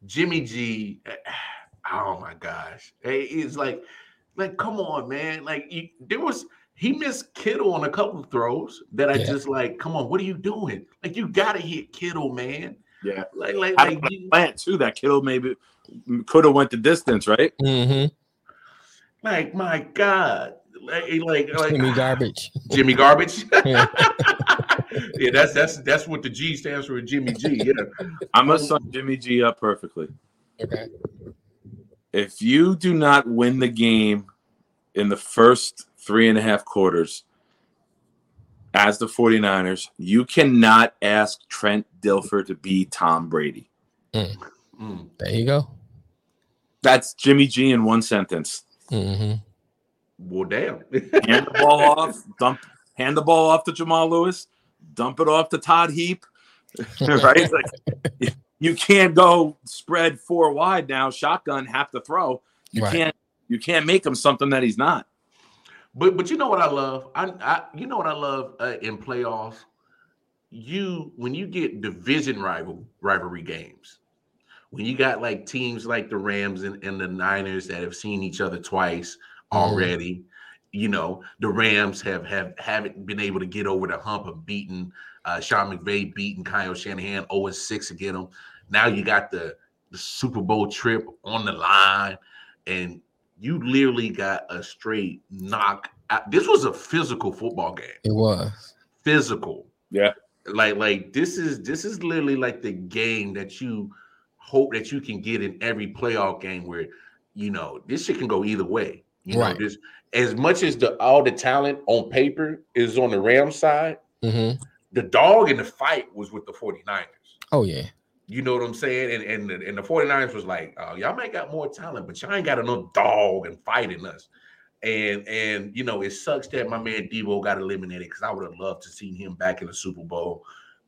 Jimmy G. Oh my gosh, it's like, like, come on, man. Like, you, there was he missed Kittle on a couple of throws that I Yeah. just like, come on, what are you doing? Like, you gotta hit Kittle, man. Yeah. Like, like, Had like, you- plant too. That kiddo maybe could have went the distance, right? Mm-hmm. like, my God, like, like, like Jimmy garbage. Jimmy Garbage. Yeah. yeah, that's that's that's what the G stands for, Jimmy G. Yeah, I'm gonna sum Jimmy G up perfectly. Okay. If you do not win the game in the first three and a half quarters as the 49ers, you cannot ask Trent Dilfer to be Tom Brady. Mm. There you go. That's Jimmy G in one sentence. hmm well, damn. Hand the ball off, dump, hand the ball off to Jamal Lewis, dump it off to Todd Heap. right? Like, you can't go spread four wide now, shotgun, have to throw. You Right. can't you can't make him something that he's not. But but you know what I love? I, I you know what I love uh, in playoffs? You when you get division rival rivalry games, when you got like teams like the Rams and, and the Niners that have seen each other twice Mhm. already. You know, the Rams have have haven't been able to get over the hump of beating uh Sean McVay beating Kyle Shanahan 0 6 again them. Now you got the the Super Bowl trip on the line, and you literally got a straight knock. out- This was a physical football game. It was. Physical. Yeah. Like like this is this is literally like the game that you hope that you can get in every playoff game where you know this shit can go either way. You Right. know, this as much as the all the talent on paper is on the Rams side, hmm the dog in the fight was with the 49ers. Oh yeah. You know what I'm saying? And and the, and the 49ers was like, oh, y'all might got more talent, but y'all ain't got enough dog and fighting us. And and you know, it sucks that my man Deebo got eliminated because I would have loved to see him back in the Super Bowl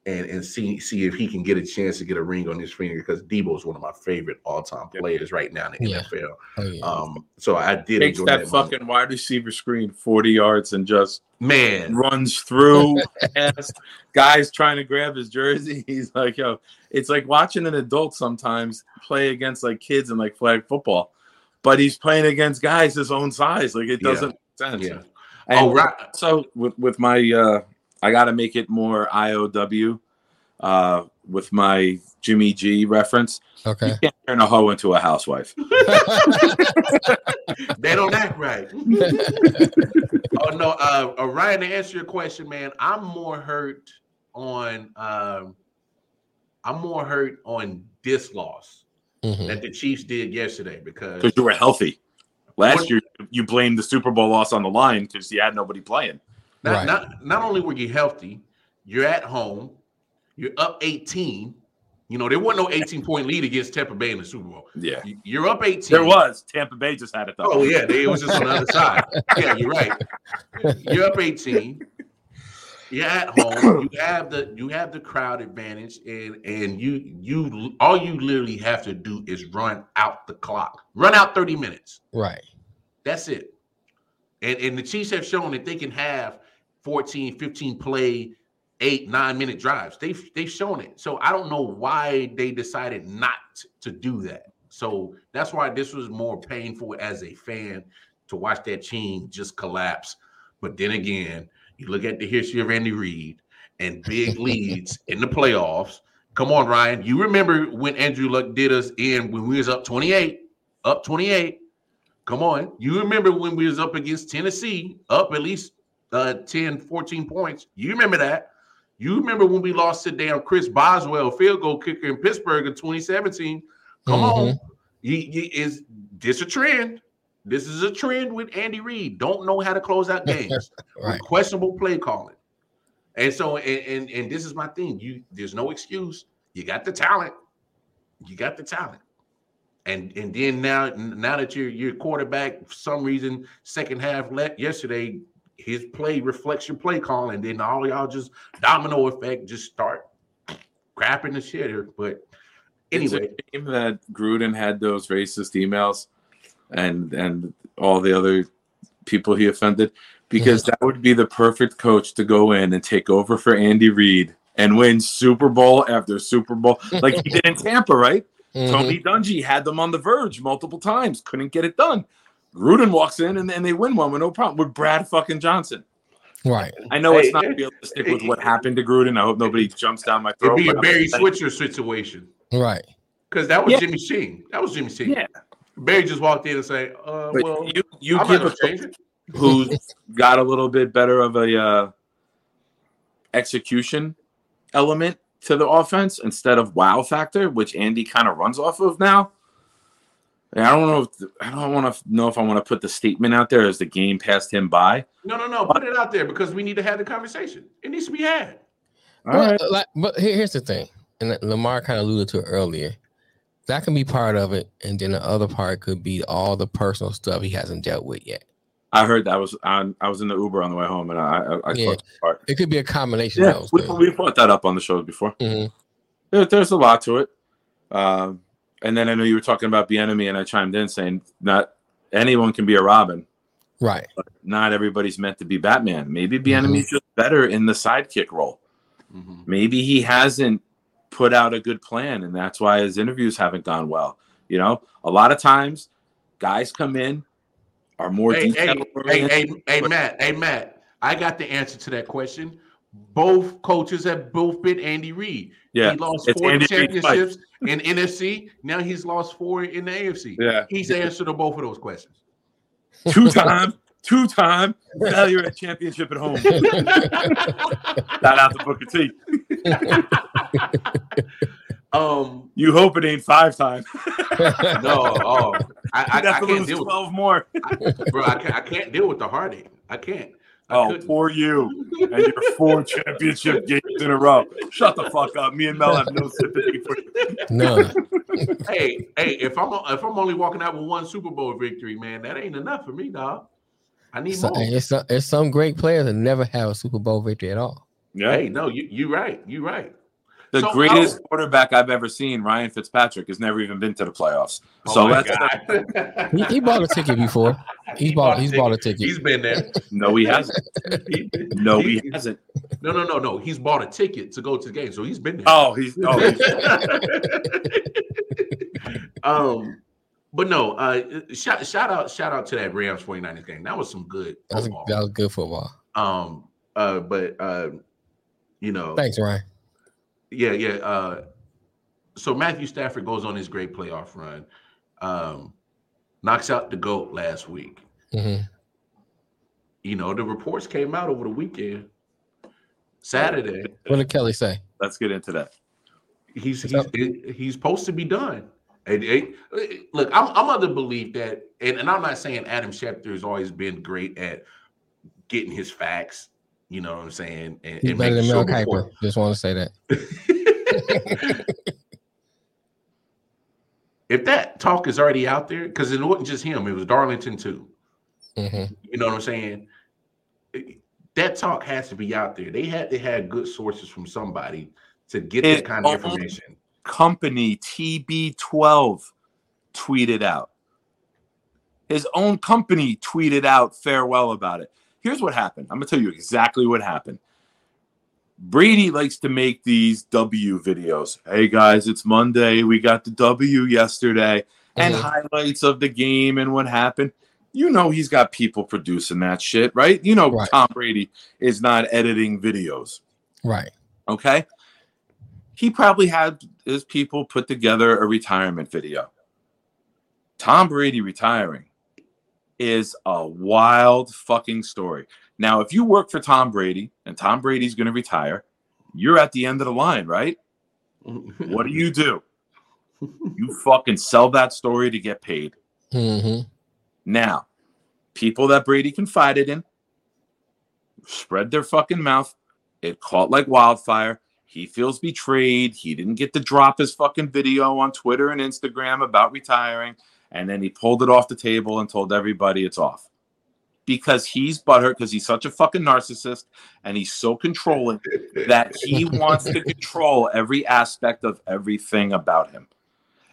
and and see see if he can get a chance to get a ring on his finger because Deebo is one of my favorite all time players right now in the Yeah. NFL. Oh, yeah. Um, so I did Takes enjoy that, that, moment. fucking wide receiver screen 40 yards and just man. runs through past guys trying to grab his jersey. He's like, yo, it's like watching an adult sometimes play against like kids in like flag football, but he's playing against guys his own size. Like it doesn't make sense. Yeah. And Oh, right. so with, with my uh I gotta make it more IOW uh with my Jimmy G reference. okay. You can't turn a hoe into a housewife. They don't act right. oh no, uh, uh, Ryan. To answer your question, man, I'm more hurt on. Um, I'm more hurt on this loss Mhm. that the Chiefs did yesterday because Because you were healthy. Last year you blamed the Super Bowl loss on the line because you had nobody playing. Not, Right. not not only were you healthy, you're at home, you're up 18. You know there wasn't no 18 point lead against Tampa Bay in the Super Bowl. Yeah. You- You're up 18. There was. Tampa Bay just had it though. Oh yeah, they, it was just on the other side. Yeah, you're right. You're up 18. You're at home. You have the you have the crowd advantage, and and you you all you literally have to do is run out the clock, run out 30 minutes. Right. That's it. And and the Chiefs have shown that they can have 14, 15 play, eight, nine minute drives. They've they've shown it. So I don't know why they decided not to do that. So that's why this was more painful as a fan to watch that team just collapse. But then again, you look at the history of Andy Reid and big leads in the playoffs. Come on, Ryan. You remember when Andrew Luck did us in when we was up 28, up 28. Come on. You remember when we was up against Tennessee, up at least uh 10, 14 points. You remember that. You remember when we lost to damn Chris Boswell, field goal kicker in Pittsburgh in 2017. Come on. You, you- is this a trend? This is a trend with Andy Reid. Don't know how to close out games. Right. questionable play calling. And so, and, and and this is my thing. You there's no excuse. You got the talent. You got the talent. And and then now now that your your quarterback for some reason second half let yesterday his play reflects your play calling. And then all y'all just domino effect just start crapping the shitter. But anyway, It's a shame that Gruden had those racist emails and and all the other people he offended because that would be the perfect coach to go in and take over for Andy Reid and win Super Bowl after Super Bowl like he did in Tampa, right? Mhm. Tony Dungy had them on the verge multiple times, couldn't get it done. Gruden walks in and, and they win one with no problem with Brad fucking Johnson. Right. I know Hey, it's not hey, realistic with what happened to Gruden. I hope nobody jumps down my throat. it'd be a Barry saying- Switzer situation Right. because that was Yeah. Jimmy Sheen. That was Jimmy Sheen. Yeah, Barry just walked in and say, uh, but "Well, you you I'm give a change who's got a little bit better of a uh, execution element to the offense instead of wow factor, which Andy kind of runs off of now. And I don't know. If, I don't want to know if I want to put the statement out there as the game passed him by. No, no, no. Put it out there because we need to have the conversation. It needs to be had. All Well, right. like, but here's the thing, and Lamar kind of alluded to it earlier. That can be part of it, and then the other part could be all the personal stuff he hasn't dealt with yet. I heard that was on. I was in the Uber on the way home, and I I, I Yeah. caught part. It could be a combination Yeah, of those we, we brought that up on the shows before. Mhm. There, there's a lot to it. Um, and then I know you were talking about Bieniemy, and I chimed in saying not anyone can be a Robin. Right. not everybody's meant to be Batman. Maybe the Mhm. Bieniemy's just better in the sidekick role. Maybe he hasn't put out a good plan, and that's why his interviews haven't gone well. You know, a lot of times guys come in are more Hey, hey, hey, hey, hey, Matt. Hey, Matt. I got the answer to that question. Both coaches have both been Andy Reid. Yeah, he lost four Andy championships in NFC. Now he's lost four in the AFC. Yeah. He's the answer both of those questions. two time, two time failure at championship at home. Shout out to Booker T. um, You hope it ain't five time. no, oh, I, I, I to can't deal with twelve more. bro. I can't, I can't deal with the heartache. I can't. I Oh, couldn't. poor you and your four championship games in a row. Shut the fuck up. Me and Mel have no sympathy for you. None. hey, hey, if I'm if I'm only walking out with one Super Bowl victory, man, that ain't enough for me, dog. I need So, more. it's, some, it's some great players that never have a Super Bowl victory at all. Yeah. Hey, no, you you right, You're right. The So, greatest oh. quarterback I've ever seen, Ryan Fitzpatrick, has never even been to the playoffs. Oh so my that's God. He, he bought a ticket before. He's bought. He's bought a ticket. He's been there. no, he hasn't. He- No, he he- hasn't. No, no, no, no. He's bought a ticket to go to the game, so he's been there. Oh, he's oh, he's, um, but no, uh, shout shout out shout out to that Rams 49ers game. That was some good That was, football. that was good football. Um, uh, but uh, you know, Thanks, Ryan. Yeah, yeah. Uh, so Matthew Stafford goes on his great playoff run, um, knocks out the goat last week. hmm You know, the reports came out over the weekend. Saturday, What did Kelly say? let's get into that. he's he's, So- he's supposed to be done. And, and, look, I'm, I'm of the belief that, and, and I'm not saying Adam Schefter has always been great at getting his facts. You know what I'm saying? And, He's and better than making Mel sure Kiper. before- Just want to say that. if that talk is already out there, because it wasn't just him, it was Darlington too. hmm You know what I'm saying? It- That talk has to be out there. They had to have good sources from somebody to get It that kind of information. Company TB12 tweeted out. His own company tweeted out farewell about it. Here's what happened. I'm gonna tell you exactly what happened. Brady likes to make these W videos. Hey guys, it's Monday. We got the W yesterday, and Mhm. highlights of the game and what happened. You know he's got people producing that shit, right? You know Right. Tom Brady is not editing videos. Right. Okay. He probably had his people put together a retirement video. Tom Brady retiring is a wild fucking story. Now, if you work for Tom Brady and Tom Brady's going to retire, you're at the end of the line, right? What do you do? You fucking sell that story to get paid. hmm Now, people that Brady confided in spread their fucking mouth. It caught like wildfire. He feels betrayed. He didn't get to drop his fucking video on Twitter and Instagram about retiring. And then he pulled it off the table and told everybody it's off. Because he's butthurt, because he's such a fucking narcissist and he's so controlling that he wants to control every aspect of everything about him.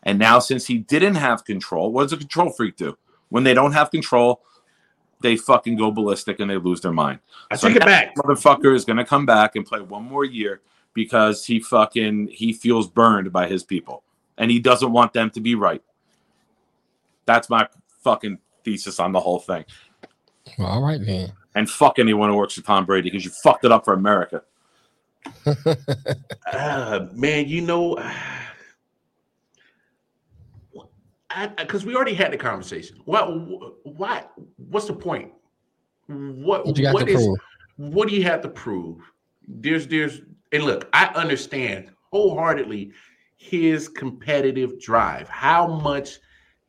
And now, since he didn't have control, what does a control freak do? When they don't have control, they fucking go ballistic and they lose their mind. I So take it back. Motherfucker is gonna come back and play one more year because he fucking he feels burned by his people and he doesn't want them to be right. That's my fucking thesis on the whole thing. Well, all right man. And fuck anyone who works for Tom Brady because you fucked it up for America. Uh, man, you know, because we already had the conversation. What? Why? What's the point? What? What you got what to is- prove? What do you have to prove? There's, there's, and look, I understand wholeheartedly his competitive drive, how much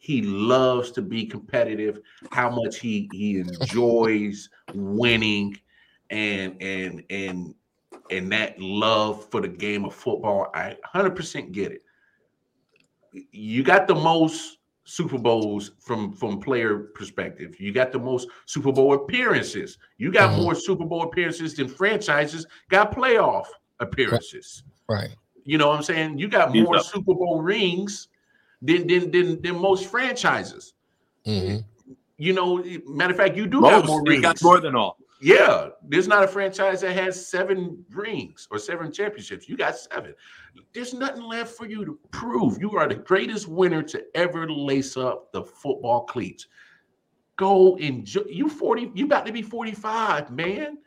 he loves to be competitive, how much he he enjoys winning, and and and and that love for the game of football. I 100% get it. You got the most Super Bowls from from player perspective. You got the most Super Bowl appearances. You got Mhm. more Super Bowl appearances than franchises got playoff appearances. Right. You know what I'm saying? You got more. Super Bowl rings than than than, than most franchises. hmm You know, matter of fact, you do have more Most, he rings. got more than all. Yeah, there's not a franchise that has seven rings or seven championships. You got seven. There's nothing left for you to prove. You are the greatest winner to ever lace up the football cleats. Go enjoy. You 40, you about to be 45, man.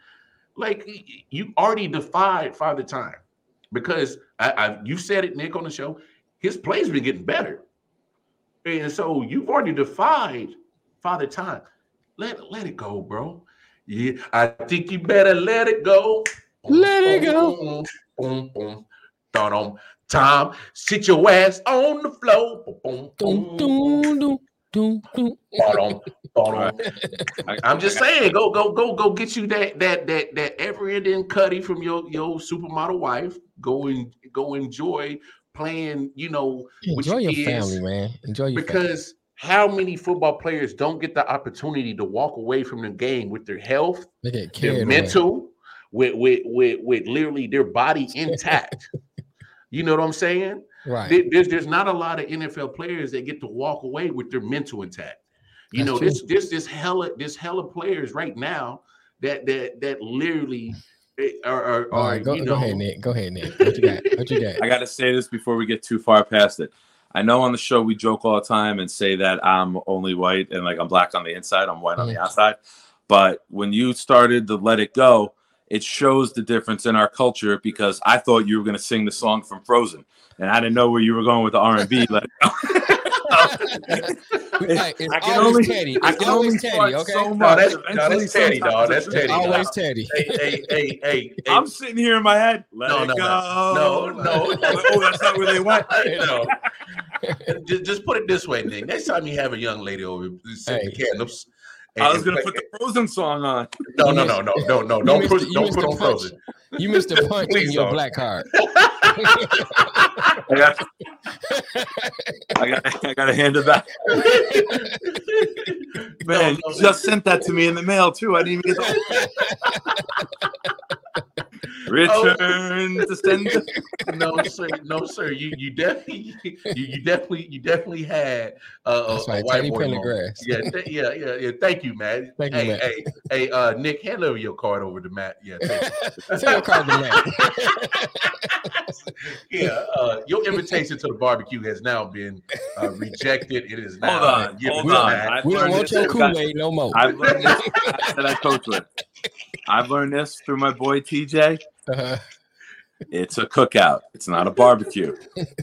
Like y- y- you already defied Father Time because I, I you said it, Nick, on the show. His play's been getting better. And so you've already defied Father Time. Let, let it go, bro. Yeah, I think you better let it go. Let it go. Boom, boom, boom. Dun-dum. Tom, sit your ass on the floor. Boom, Dun, boom, boom. dun, dun. doom, doom. Hold on, hold on. I- I'm just saying, go, go, go, go, get you that that that that ever ending cutty from your your supermodel wife. Go and go enjoy playing. You know, with Enjoy your family, man. Enjoy your family. because how many football players don't get the opportunity to walk away from the game with their health, their away. mental, with with with with literally their body intact. you know what I'm saying? Right. There's there's not a lot of NFL players that get to walk away with their mental intact. You That's know, true. this this this hella this hella players right now that that that literally are are, All go, you go know ahead, Nick. Go ahead, Nick. What you got? What you got? I got to say this before we get too far past it. I know on the show we joke all the time and say that I'm only white and like I'm black on the inside, I'm white on the Mhm. outside. But when you started to let it go, it shows the difference in our culture because I thought you were going to sing the song from Frozen, and I didn't know where you were going with the R and B. Let it go. Hey, it's I can always only, Teddy. It's I can always only Teddy. Okay. So no, that's, no, that's Teddy, dog. That's Teddy. Dog. Always Teddy. Hey, hey, hey, hey, hey. I'm sitting here in my head. Let No, it no, go. no. No, no. oh, that's not where they went. no. just, just put it this way, Nick. Next time you have a young lady over, set the Hey. candles. I was gonna put the Frozen song on. no, no, no, no, no, no. Don't put, the- you don't missed put on. Frozen. You missed a punch in Please your black card. I got, I got, I got to hand it back. Man, no. you just sent that to me in the mail too. I didn't even get the return to send. no, sir, no, sir. You, you definitely, you, you definitely, you definitely had uh, a, That's a right, white Teddy boy moment. Pendergrass. Yeah, th- yeah, yeah, yeah. Thank you, Matt. Thank you, Matt. hey, hey, uh, Nick, hand over your card over to Matt. Yeah, thank you. Send your card to Matt. yeah. Uh, your invitation to the barbecue has now been uh, rejected. It is now Hold on, hold on. I've we don't want your Kool Aid no more. I've learned this through guys that I coach with. I've learned this through my boy TJ. Uh, It's a cookout. It's not a barbecue.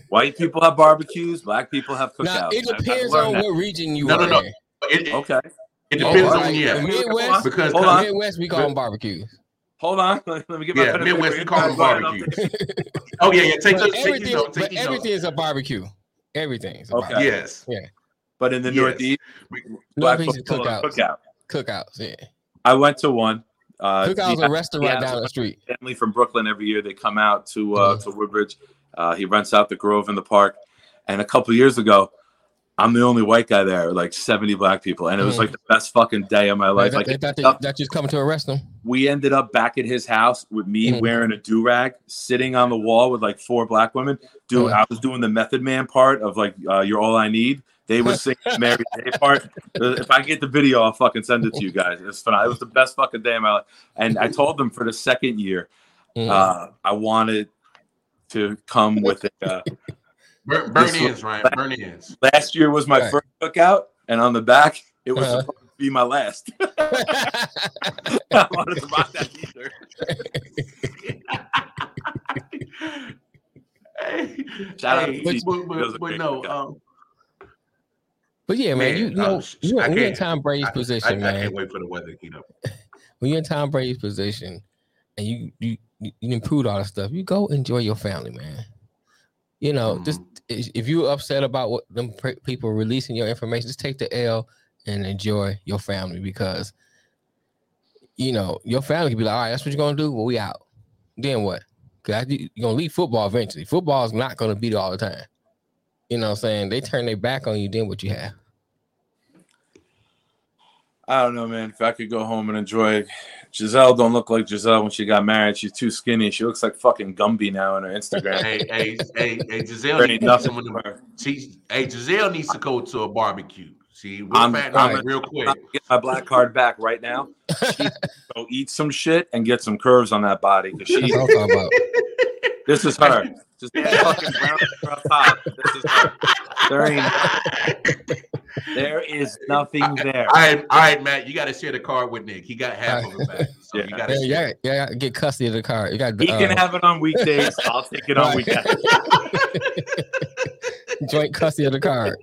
White people have barbecues. Black people have cookouts. now it I've- I've depends on that. what region you No, are no, no. in. It, it, Okay, it Oh, depends all on yeah. The Midwest, Because Hold the on. Midwest, we call them barbecues. hold on. Let me get my yeah, Midwest we call them Go ahead, I'll barbecues. oh yeah, yeah. Take But the take everything, these notes. Take but everything is a barbecue. Everything's a Okay. barbecue. Yes. Yeah. But in the Yes. Northeast, black Northeast is people have cookouts. cookout. Cookouts, yeah. I went to one. Uh, Cookouts a restaurant yeah, down the street. family from Brooklyn every year. They come out to uh, Mhm. to Woodbridge. Uh, he rents out the Grove in the park. And a couple years ago, I'm the only white guy there, like 70 black people, and it was Mhm. like the best fucking day of my life. They, Like they thought they, up- that just coming to arrest them. we ended up back at his house with me Mhm. wearing a do rag, sitting on the wall with like four black women. Dude, Uh. I was doing the Method Man part of like uh, "You're All I Need." They were singing Mary J part. If I get the video, I'll fucking send it to you guys. It's fun. It was the best fucking day of my life. And I told them for the second year, Mm. uh, I wanted to come with it. Uh, Burn, burn This ends, Ryan. Burn ends. last year was my Right. first cookout, and on the back, it was Uh-huh. supposed to be my last. I wanted to buy that either. hey, Shout out to TJ. but, He but, but no, um, but yeah, man, Man, you, you know, you, I when you're in Tom Brady's I, I, position, I man. can't wait for the weather to heat up. when you're in Tom Brady's position and you you you, improved all the stuff, you go enjoy your family, man. You know, just Mm-hmm. if you're upset about what them people releasing your information, just take the L and enjoy your family because you know your family can be like, all right, that's what you're gonna do. Well, we out. Then what? Because you're gonna leave football eventually. Football is not gonna be there all the time. You know what I'm saying? They turn their back on you, then what you have. I don't know, man. If I could go home and enjoy, Gisele don't look like Gisele when she got married. She's too skinny. She looks like fucking Gumby now on her Instagram. hey, hey, hey, hey, Gisele needs ain't to nothing some of them. for her. She, hey, Gisele needs to go to a barbecue. See, we're I'm- fat I'm- real quick. I'm get my black card back right now. She go eat some shit and get some curves on that body. 'cause That's she, what I'm talking about. this is her. Just fucking brown hair on top. This is. There ain't. There is nothing there. All right, all right, Matt, you got to share the card with Nick. He got half of it back, so Yeah. you got to Yeah, share. yeah, yeah, get custody of the car. You got He uh, can have it on weekdays. I'll take it on Right. weekends. joint custody of the car.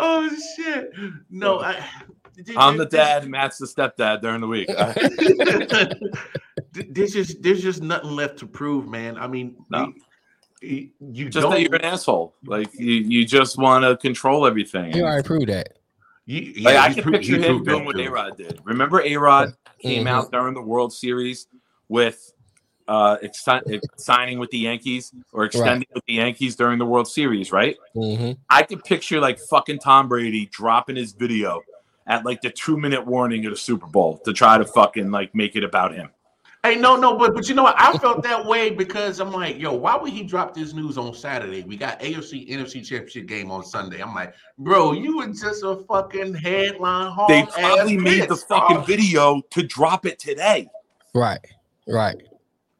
Oh shit! No, I. I'm the dad. Matt's the stepdad during the week. there's just there's just nothing left to prove, man. I mean, No. You you Just don't. that you're an asshole. Like you, you just want to control everything. You already proved that. you, Like I can pro- picture him doing what too. A Rod did. Remember A Rod came Mhm. out during the World Series with uh ex- signing with the Yankees or extending with the Yankees during the World Series, right? hmm I could picture like fucking Tom Brady dropping his video at like the two minute warning of the Super Bowl to try to fucking like make it about him. Hey, no, no, but but you know what? I felt that way because I'm like, yo, why would he drop this news on Saturday? We got AFC NFC Championship game on Sunday. I'm like, bro, you were just a fucking headline hog. They ass probably made the fucking dog. video to drop it today. Right. Right.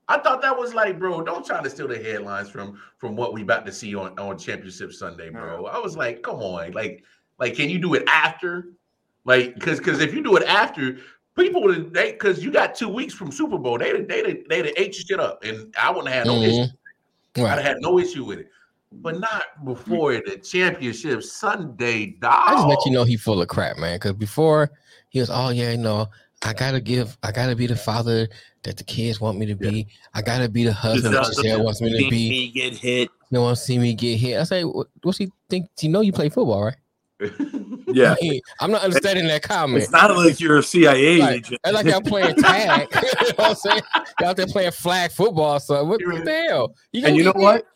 I thought that was like, bro, don't try to steal the headlines from from what we about to see on on Championship Sunday, bro. I was like, come on, like, like, can you do it after? Like, because because if you do it after, people would they because you got two weeks from Super Bowl, they they they they ate your shit up, and I wouldn't have had no Mhm. issue. I'd have had no issue with it, but not before the championship Sunday. Dog. I just let you know he full of crap, man. Because before he was, oh yeah, you know, I gotta give, I gotta be the father that the kids want me to be. I gotta be the husband that Gisele wants me to be. Me get hit. No one see me get hit. I say, what's he think? Do You know, you play football, right? Yeah. I mean, I'm not understanding that comment. It's not like you're a CIA Like, agent. That's like y'all playing tag. you know what I'm saying? Y'all out there playing flag football. So what You're- the hell? and you know what?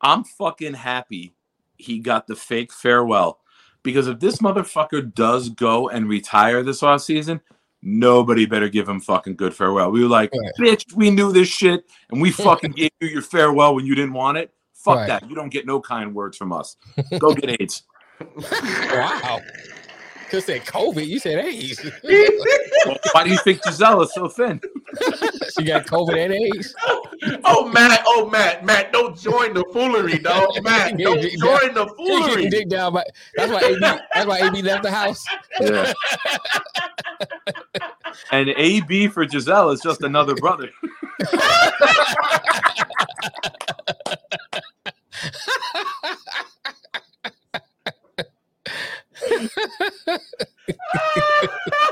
I'm fucking happy he got the fake farewell. Because if this motherfucker does go and retire this offseason, nobody better give him fucking good farewell. We were like, Right. bitch, we knew this shit and we fucking gave you your farewell when you didn't want it. Fuck Right. that. You don't get no kind words from us. Go get AIDS. Wow. Just said COVID. You said AIDS. Why do you think Gisele is so thin? she got COVID and AIDS. oh Matt, oh Matt, Matt, don't join the foolery, dog. Matt, don't join the She getting foolery. Dig down by, that's why AB. That's why AB left the house. Yeah. and AB for Gisele is just another brother.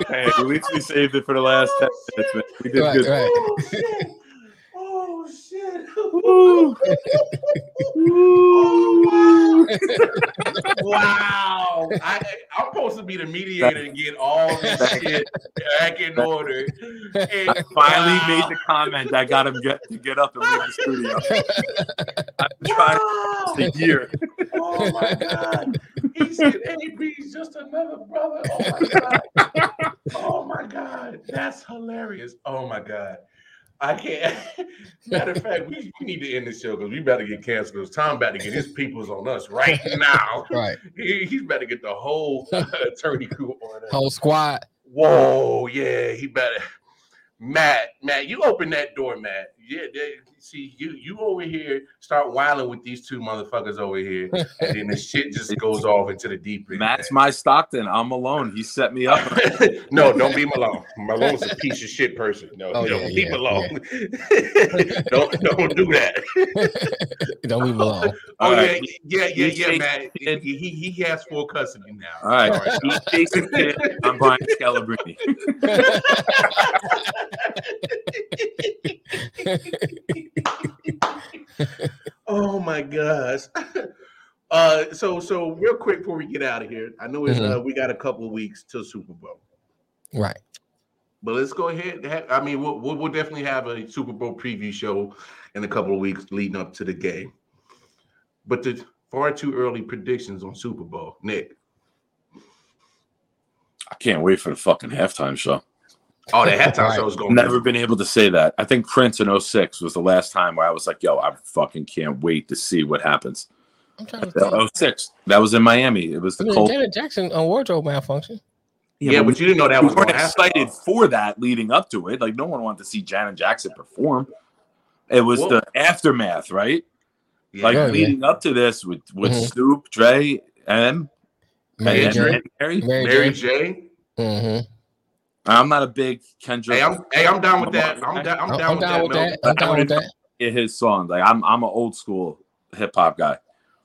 hey, at least we saved it for the last 10 minutes, man. We did Right, good. right. Oh shit! Oh shit! Oh, wow! I, I'm supposed to be the mediator and get all this shit back in order. And- I finally wow. made the comment that got him get to get up and leave the studio. I've been trying Wow. for a year. Oh my god! He said AB's just another brother. Oh my god! Oh my god! That's hilarious. Oh my god! I can't. Matter of fact, we, we need to end this show because we better get canceled. Because Tom about to get his peoples on us right now. Right. He, he's about to get the whole attorney crew on us. Whole squad. Whoa, yeah, he better. Matt, Matt, you open that door, Matt. Yeah, they, see you, you over here start whiling with these two motherfuckers over here, and then the shit just goes off into the deep end. Matt's my Stockton. I'm Malone. He set me up. no, don't be Malone. Malone's a piece of shit person. No, Oh, don't yeah, be yeah, Malone. don't don't do that. Don't leave Malone. Oh All yeah, right. yeah, yeah, He's yeah, Matt. He, he he has full custody now. All right. Sorry. He's Jason Kidd. I'm Brian Scalabrine. Oh my gosh. Uh, so so real quick before we get out of here, I know it's Mhm. uh, we got a couple of weeks till Super Bowl, Right. but let's go ahead. have- I mean, we'll, we'll we'll definitely have a Super Bowl preview show in a couple of weeks leading up to the game. But the far too early predictions on Super Bowl, Nick. I can't wait for the fucking halftime show. Oh, the halftime Right. show was going. Never been able to say that. I think Prince in 06 was the last time where I was like, yo, I fucking can't wait to see what happens. I'm trying to think. Oh six. That was in Miami. It was I the mean, Colt. Janet Jackson on wardrobe malfunction. Yeah, but you didn't know that we was weren't going to happen. excited for that leading up to it. Like no one wanted to see Janet Jackson perform. It was Well- the aftermath, right? Yeah. Like Yeah, yeah. leading up to this with with Mhm. Snoop, Dre, and Mary and, J. J. and Mary. Mary, Mary J. J. Mm-hmm. I'm not a big Kendrick. Hey, I'm hey, I'm down with that. I'm down. I'm I'm, down, I'm down with that. Mel. I'm down with that. his songs. Like I'm I'm an old school hip hop guy.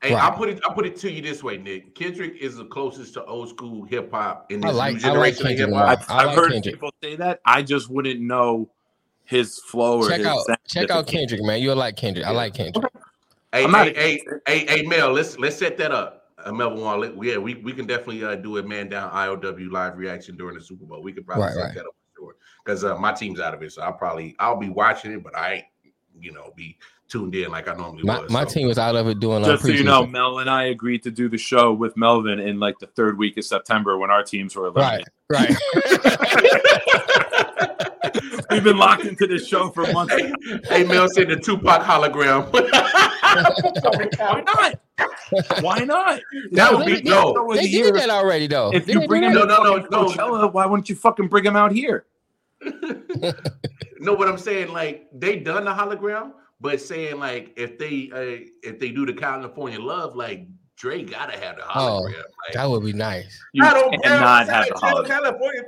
Hey, Right. I'll put it. I'll put it to you this way, Nick. Kendrick is the closest to old school hip hop in I this like- new I like generation of hip hop. I've, I I've like heard Kendrick. people say that. I just wouldn't know his flow or Check his out sound check out Kendrick, man. You'll like Kendrick. I like Kendrick. Hey, Hey, I'm not hey, hey, hey, hey, Mel, let's let's set that up. Uh, Melvin Wall, let- yeah, we, we can definitely uh, do a man down IOW live reaction during the Super Bowl. We could probably Right, set right. that up for sure. Because uh, my team's out of it, so I'll probably I'll be watching it, but I ain't, you know, be tuned in like I normally My was. my so. team was out of it doing uh, Just so you know, preseason. Mel and I agreed to do the show with Melvin in like the third week of September when our teams were Right, eliminated. right. We've been locked into this show for months. Hey, hey, Mel said the Tupac hologram. Why not? Why not? That would They be no. They did that already though. If Didn't you they bring do him? No, no, no, no. Coachella, why wouldn't you fucking bring him out here? No, what I'm saying, like they done the hologram, but saying like if they uh, if they do the California love, like Dre gotta have the Oh, hologram. like, That would be nice. You I don't cannot care. have I the said, "Chill, holiday. California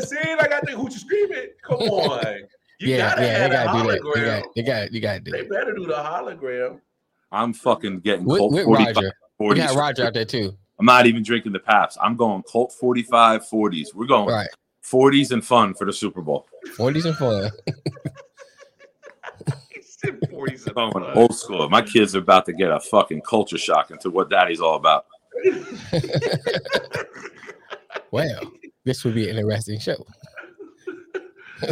demon. when I said what I said, I got the hoochie screaming. Come on. You yeah, gotta yeah, have they the gotta do that. hologram. You got, you got, you got to do They it. better do the hologram. I'm fucking getting With, Colt with 45 Roger, we got Roger out there too. I'm not even drinking the Paps. I'm going Colt 45 40s. We're going Right, 40s and fun for the Super Bowl. forties and fun. Said 40s and fun. old school. My kids are about to get a fucking culture shock into what daddy's all about. Well, this would be an interesting show.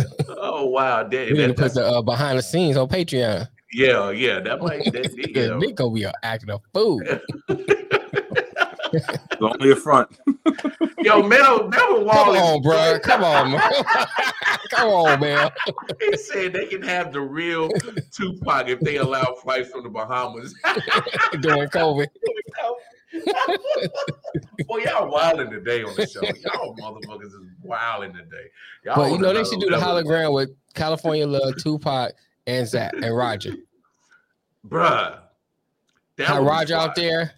Oh wow, that, We're gonna that, put the uh, behind the scenes on Patreon. yeah, yeah, that might that, Yeah. yeah. Nick gonna be a, acting a fool. Only a front. Yo, Mel, Melvin Wall Come on, bro. Come on, man. Come on, man. He said they can have the real Tupac if they allow flights from the Bahamas. During COVID. Boy, y'all wilding today on the show. Y'all motherfuckers is wilding today. Y'all But you know they should do the hologram with California Love, Tupac, and Zapp and Roger. Bruh. That would Roger out there,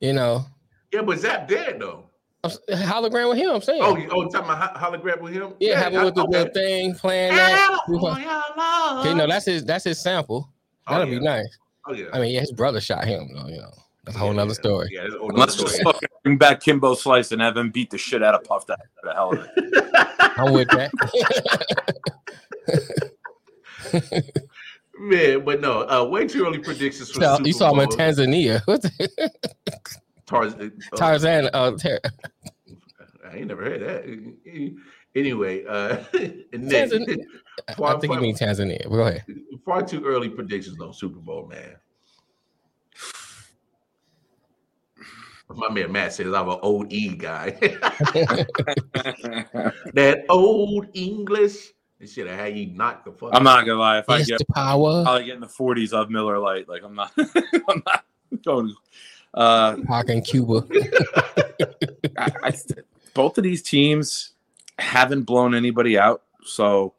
you know, Yeah, but Zapp dead though. hologram with him. I'm saying. Oh, you oh, talking about ho- hologram with him? yeah, have him with the okay. thing playing that. Okay, no, that's his. That's his sample. Oh, That'll yeah. be nice. Oh, yeah. I mean, yeah, his brother shot him. Though, you know, that's a whole Yeah, nother story. Yeah, it's a whole nother Let's just fucking bring back Kimbo Slice and have him beat the shit out of Puff Daddy for the hell of it. I'm with that. Man, but no, uh, way too early predictions for the So, you saw him in Tanzania. What the- uh, Tarzan. Uh, Tar- I ain't never heard that. Anyway, uh, and Tanzania. Nick, I far, think you far, mean Tanzania. Go ahead. far too early predictions on Super Bowl, man. My man Matt says I'm an old E guy. that old English. This shit, how you knock the fuck. I'm not gonna lie. If I get the power. probably get in the 40s of Miller Lite, like I'm not, I'm not going. Uh, Park in Cuba. I, I, both of these teams haven't blown anybody out, so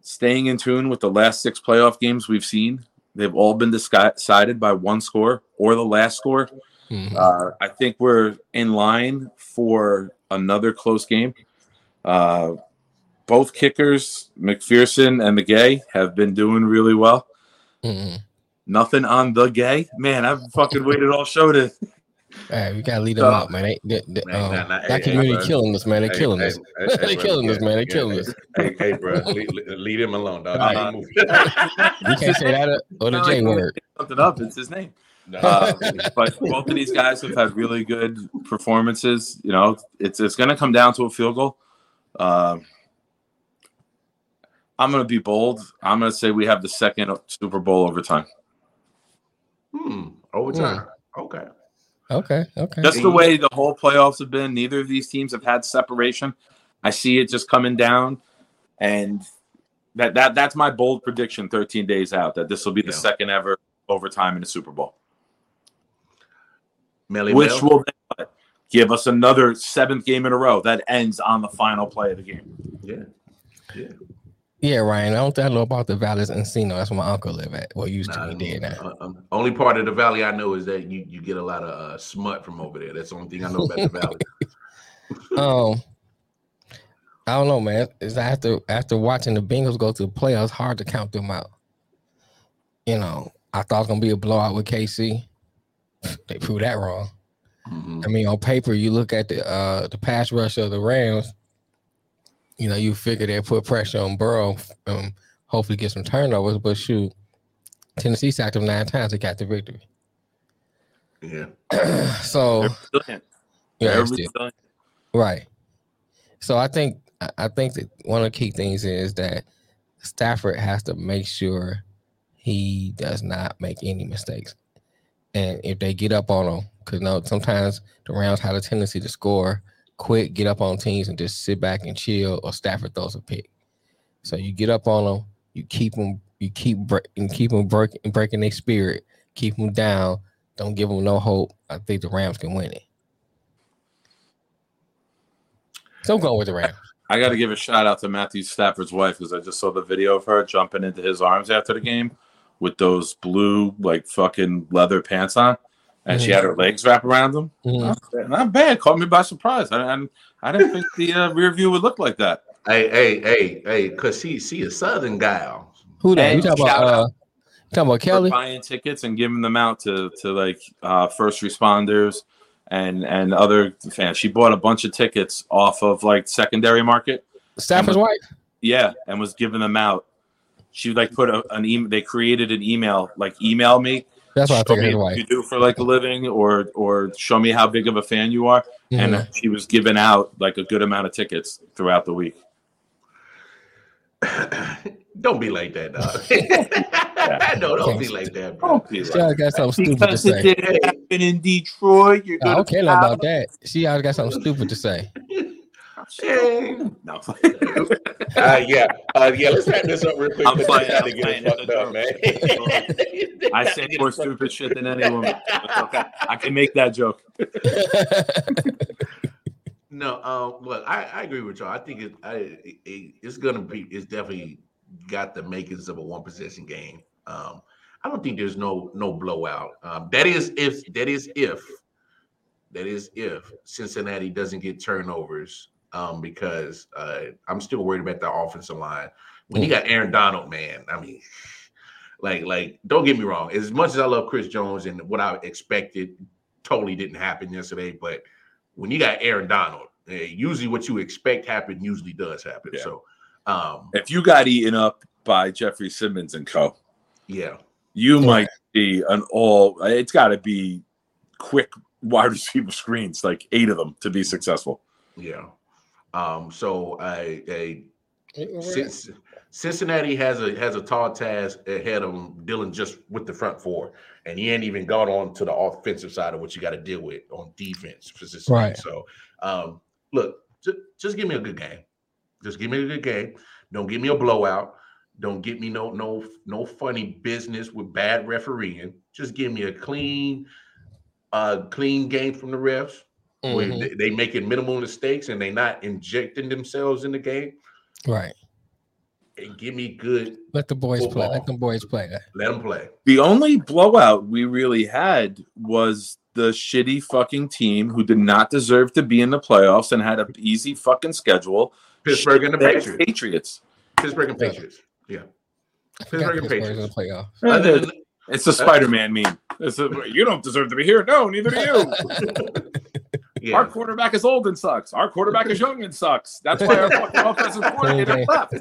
staying in tune with the last six playoff games we've seen, they've all been decided by one score or the last score. Mhm. Uh, I think we're in line for another close game. Uh, both kickers, McPherson and McGay, have been doing really well. Mhm. Nothing on the gay. Man, I've fucking waited all show to. All right, we gotta lead them So- out, man. They, they, they, Man, um, nah, nah, hey, that community hey, killing us, man. They Hey, killing hey, us. hey, hey, They bro, killing us, man. They yeah, killing hey, us. Hey, hey, bro, leave, leave him alone, dog. Uh, move. You can't say that uh, or the J word. Something up. It's his name. No. Uh, but both of these guys have had really good performances. You know, it's it's going to come down to a field goal. Um I'm going to be bold. I'm going to say we have the second Super Bowl overtime. Hmm. Overtime. Okay. Okay, okay. Just the way the whole playoffs have been, neither of these teams have had separation. I see it just coming down, and that that that's my bold prediction. 13 days out, that this will be the Yeah. second ever overtime in the Super Bowl. Melly which Mel? will give us another seventh game in a row that ends on the final play of the game. Yeah. Yeah. Yeah, Ryan. I don't think I know about the Valles Encino. That's where my uncle live at. Well, used to Nah, be dead now. uh, um, only part of the valley I know is that you, you get a lot of uh, smut from over there. That's the only thing I know about the valley. Um, I don't know, man. Is after after watching the Bengals go to the playoffs, hard to count them out. You know, I thought it was gonna be a blowout with KC. They proved that wrong. Mhm. I mean, on paper, you look at the uh the pass rush of the Rams. You know, you figure they put pressure on Burrow, um, hopefully get some turnovers. But shoot, Tennessee sacked him nine times. They got the victory. Yeah. so They're yeah, They're it's still- resilient. right. So I think I- I think that one of the key things is that Stafford has to make sure he does not make any mistakes. And if they get up on them, because no, sometimes the Rams have a tendency to score quick, get up on teams, and just sit back and chill, or Stafford throws a pick. So you get up on them, you keep them, you keep bre- and keep them breaking breaking their spirit, keep them down. Don't give them no hope. I think the Rams can win it. So I'm going with the Rams. I got to give a shout out to Matthew Stafford's wife because I just saw the video of her jumping into his arms after the game with those blue like fucking leather pants on, and she Mhm. had her legs wrapped around them. Mhm. Not bad- Not bad. Caught me by surprise. I, I, I didn't think the uh, rear view would look like that. Hey, hey, hey, hey, cause she she a southern gal. Who that? You talking about? Uh, talking about Kelly? buying tickets and giving them out to to like uh, first responders and and other fans. She bought a bunch of tickets off of like secondary market. Stafford's was, wife? Yeah, and was giving them out. She like put a, an email. They created an email like email me. That's what I show think me what you do for like a living, or or show me how big of a fan you are. Mhm. And she was giving out like a good amount of tickets throughout the week. don't be like that, dog. no, don't be like that, bro. Don't be She like always got something stupid to because it say. didn't happen in Detroit. You're I gonna don't care about that. She always got something stupid to say. Hey. No. Uh, yeah, uh, yeah. Let's wrap this up real quick. I'm because playing- I'm playing. fucked It's up, man. I say more stupid shit than any woman. Okay. I can make that joke. No, um, look, I, I agree with y'all. I think it, I, it, it's gonna be, it's definitely got the makings of a one possession game. Um, I don't think there's no no blowout. Um, that is if that is if that is if Cincinnati doesn't get turnovers. Um, because uh, I'm still worried about the offensive line. When you got Aaron Donald, man, I mean, like like don't get me wrong. As much as I love Chris Jones and what I expected, totally didn't happen yesterday, but when you got Aaron Donald, uh, usually what you expect happen usually does happen. Yeah. So, um, If you got eaten up by Jeffrey Simmons and co, yeah, you Yeah. might be an all. It's got to be quick wide receiver screens, like eight of them, to be successful. yeah. Um, so I, I Cin- Cincinnati has a has a tall task ahead of them dealing just with the front four, and he ain't even got on to the offensive side of what you got to deal with on defense for Cincinnati. Right. So, um, look, just, just give me a good game. Just give me a good game. Don't give me a blowout. Don't get me no no no funny business with bad refereeing. Just give me a clean, uh, clean game from the refs where Mhm. they, they making minimal mistakes and they not injecting themselves in the game Right. and give me good. Let the boys play. Let them boys play. Let them play. The only blowout we really had was the shitty fucking team who did not deserve to be in the playoffs and had an easy fucking schedule. Pittsburgh and the Patriots. Patriots. Pittsburgh and Patriots. Yeah. Pittsburgh and Pittsburgh's in the Patriots. playoffs. Other than, It's a Spider-Man meme. It's a, you don't deserve to be here. No, neither do you. yeah. Our quarterback is old and sucks. Our quarterback is young and sucks. That's why our fucking offensive coordinator Okay. left.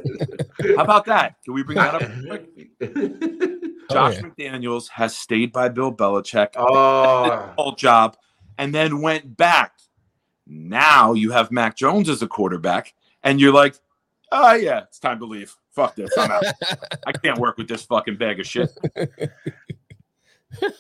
How about that? Can we bring that up? real quick? Oh, Josh yeah. McDaniels has stayed by Bill Belichick, oh, whole job, and then went back. Now you have Mac Jones as a quarterback, and you're like, oh yeah, it's time to leave. Fuck this. I'm out. I can't work with this fucking bag of shit.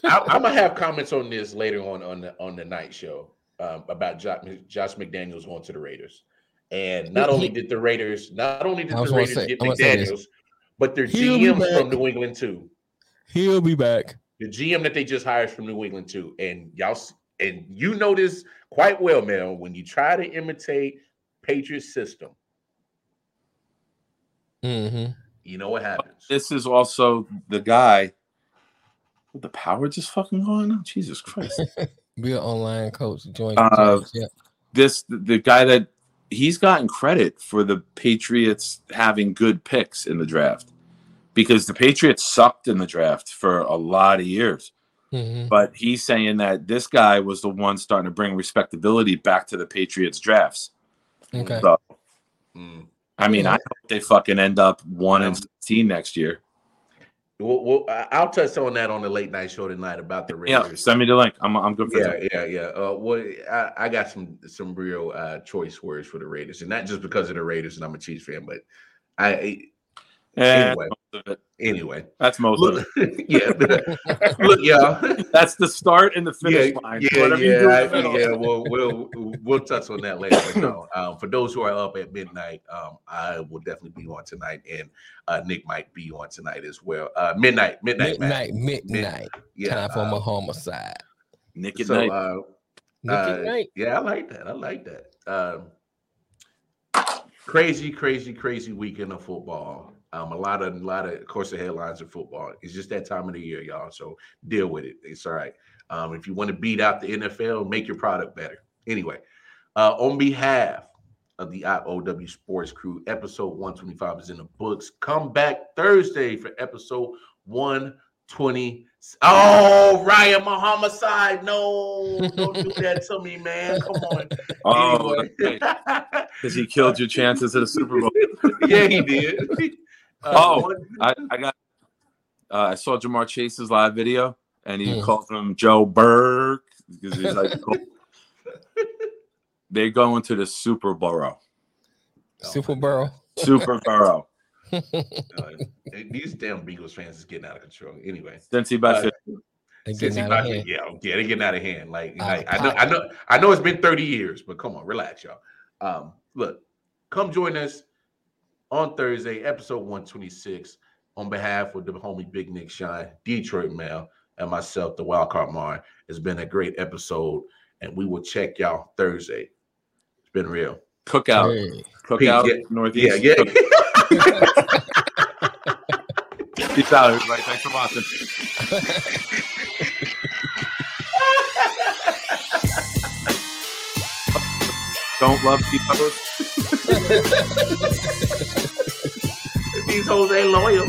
I, I'm gonna have comments on this later on on the on the night show um, about Josh, Josh McDaniels going to the Raiders, and not He- only did the Raiders, not only did the Raiders say- get I'm gonna say this. McDaniels, but their He'll GM from New England too. He'll be back. the GM that they just hired from New England too, and y'all and you know this quite well, Mel. When you try to imitate Patriots system, Mm-hmm. you know what happens. This is also the guy. With the power just fucking going on. Jesus Christ. Be an online coach. Join. Uh, yeah. this the guy that he's gotten credit for the Patriots having good picks in the draft because the Patriots sucked in the draft for a lot of years. Mm-hmm. But he's saying that this guy was the one starting to bring respectability back to the Patriots drafts. Okay. So Mm. I mean, Yeah. I hope they fucking end up one and sixteen next year. We'll, we'll, I'll touch on that on the late night show tonight about the Yeah, send me the link. I'm I'm good for Yeah, that. yeah, yeah. Uh, well, I, I got some some real uh, choice words for the Raiders, and not just because of the Raiders, and I'm a Chiefs fan, but I Yeah, Anyway. Most of it. anyway. That's most of it. yeah, look, y'all. That's the start and the Yeah, finish line. yeah, Whatever you do yeah, I- yeah. We'll, we'll we'll touch on that later. But no, um, for those who are up at midnight, um, I will definitely be on tonight, and uh, Nick might be on tonight as well. Uh, midnight, midnight, Midnight, man. midnight. Yeah. Time for uh, my homicide. Nick at so, night. uh, Nick Uh, at night. Yeah, I like that. I like that. Um, crazy, crazy, crazy weekend of football. Um, a lot of, a lot of, of course, the headlines of football. It's just that time of the year, y'all. So deal with it. It's all right. Um, if you want to beat out the NFL, make your product better. Anyway, uh, on behalf of the IOW Sports Crew, episode 125 is in the books. Come back Thursday for episode 120. Oh, Ryan, my homicide. No, don't do that to me, man. Come on. oh, Anyway. because he killed your chances at a Super Bowl. yeah, he did. Uh, Oh. I, I got. Uh, I saw Ja'Marr Chase's live video, and he Hmm. called him Joe Burke because he's like, they're going to the Super Borough. Super Bowl. Super Borough. uh, these damn Bengals fans is getting out of control. Anyway, Since he by Uh, 50. They since getting he out of about to- hand. yeah, yeah, they're getting out of hand. Like, Out like, I know, I know, I know it's been 30 years, but come on, relax, y'all. Um, look, come join us on Thursday, episode 126, on behalf of the homie Big Nick Shine, Detroit Mail, and myself, the Wildcard Mar. It's been a great episode, and we will check y'all Thursday. It's been real. Cookout. Hey. Cookout. Yeah, Northeast. Yeah, yeah. Peace out, everybody. Thanks for watching. Don't love people. These hoes ain't loyal.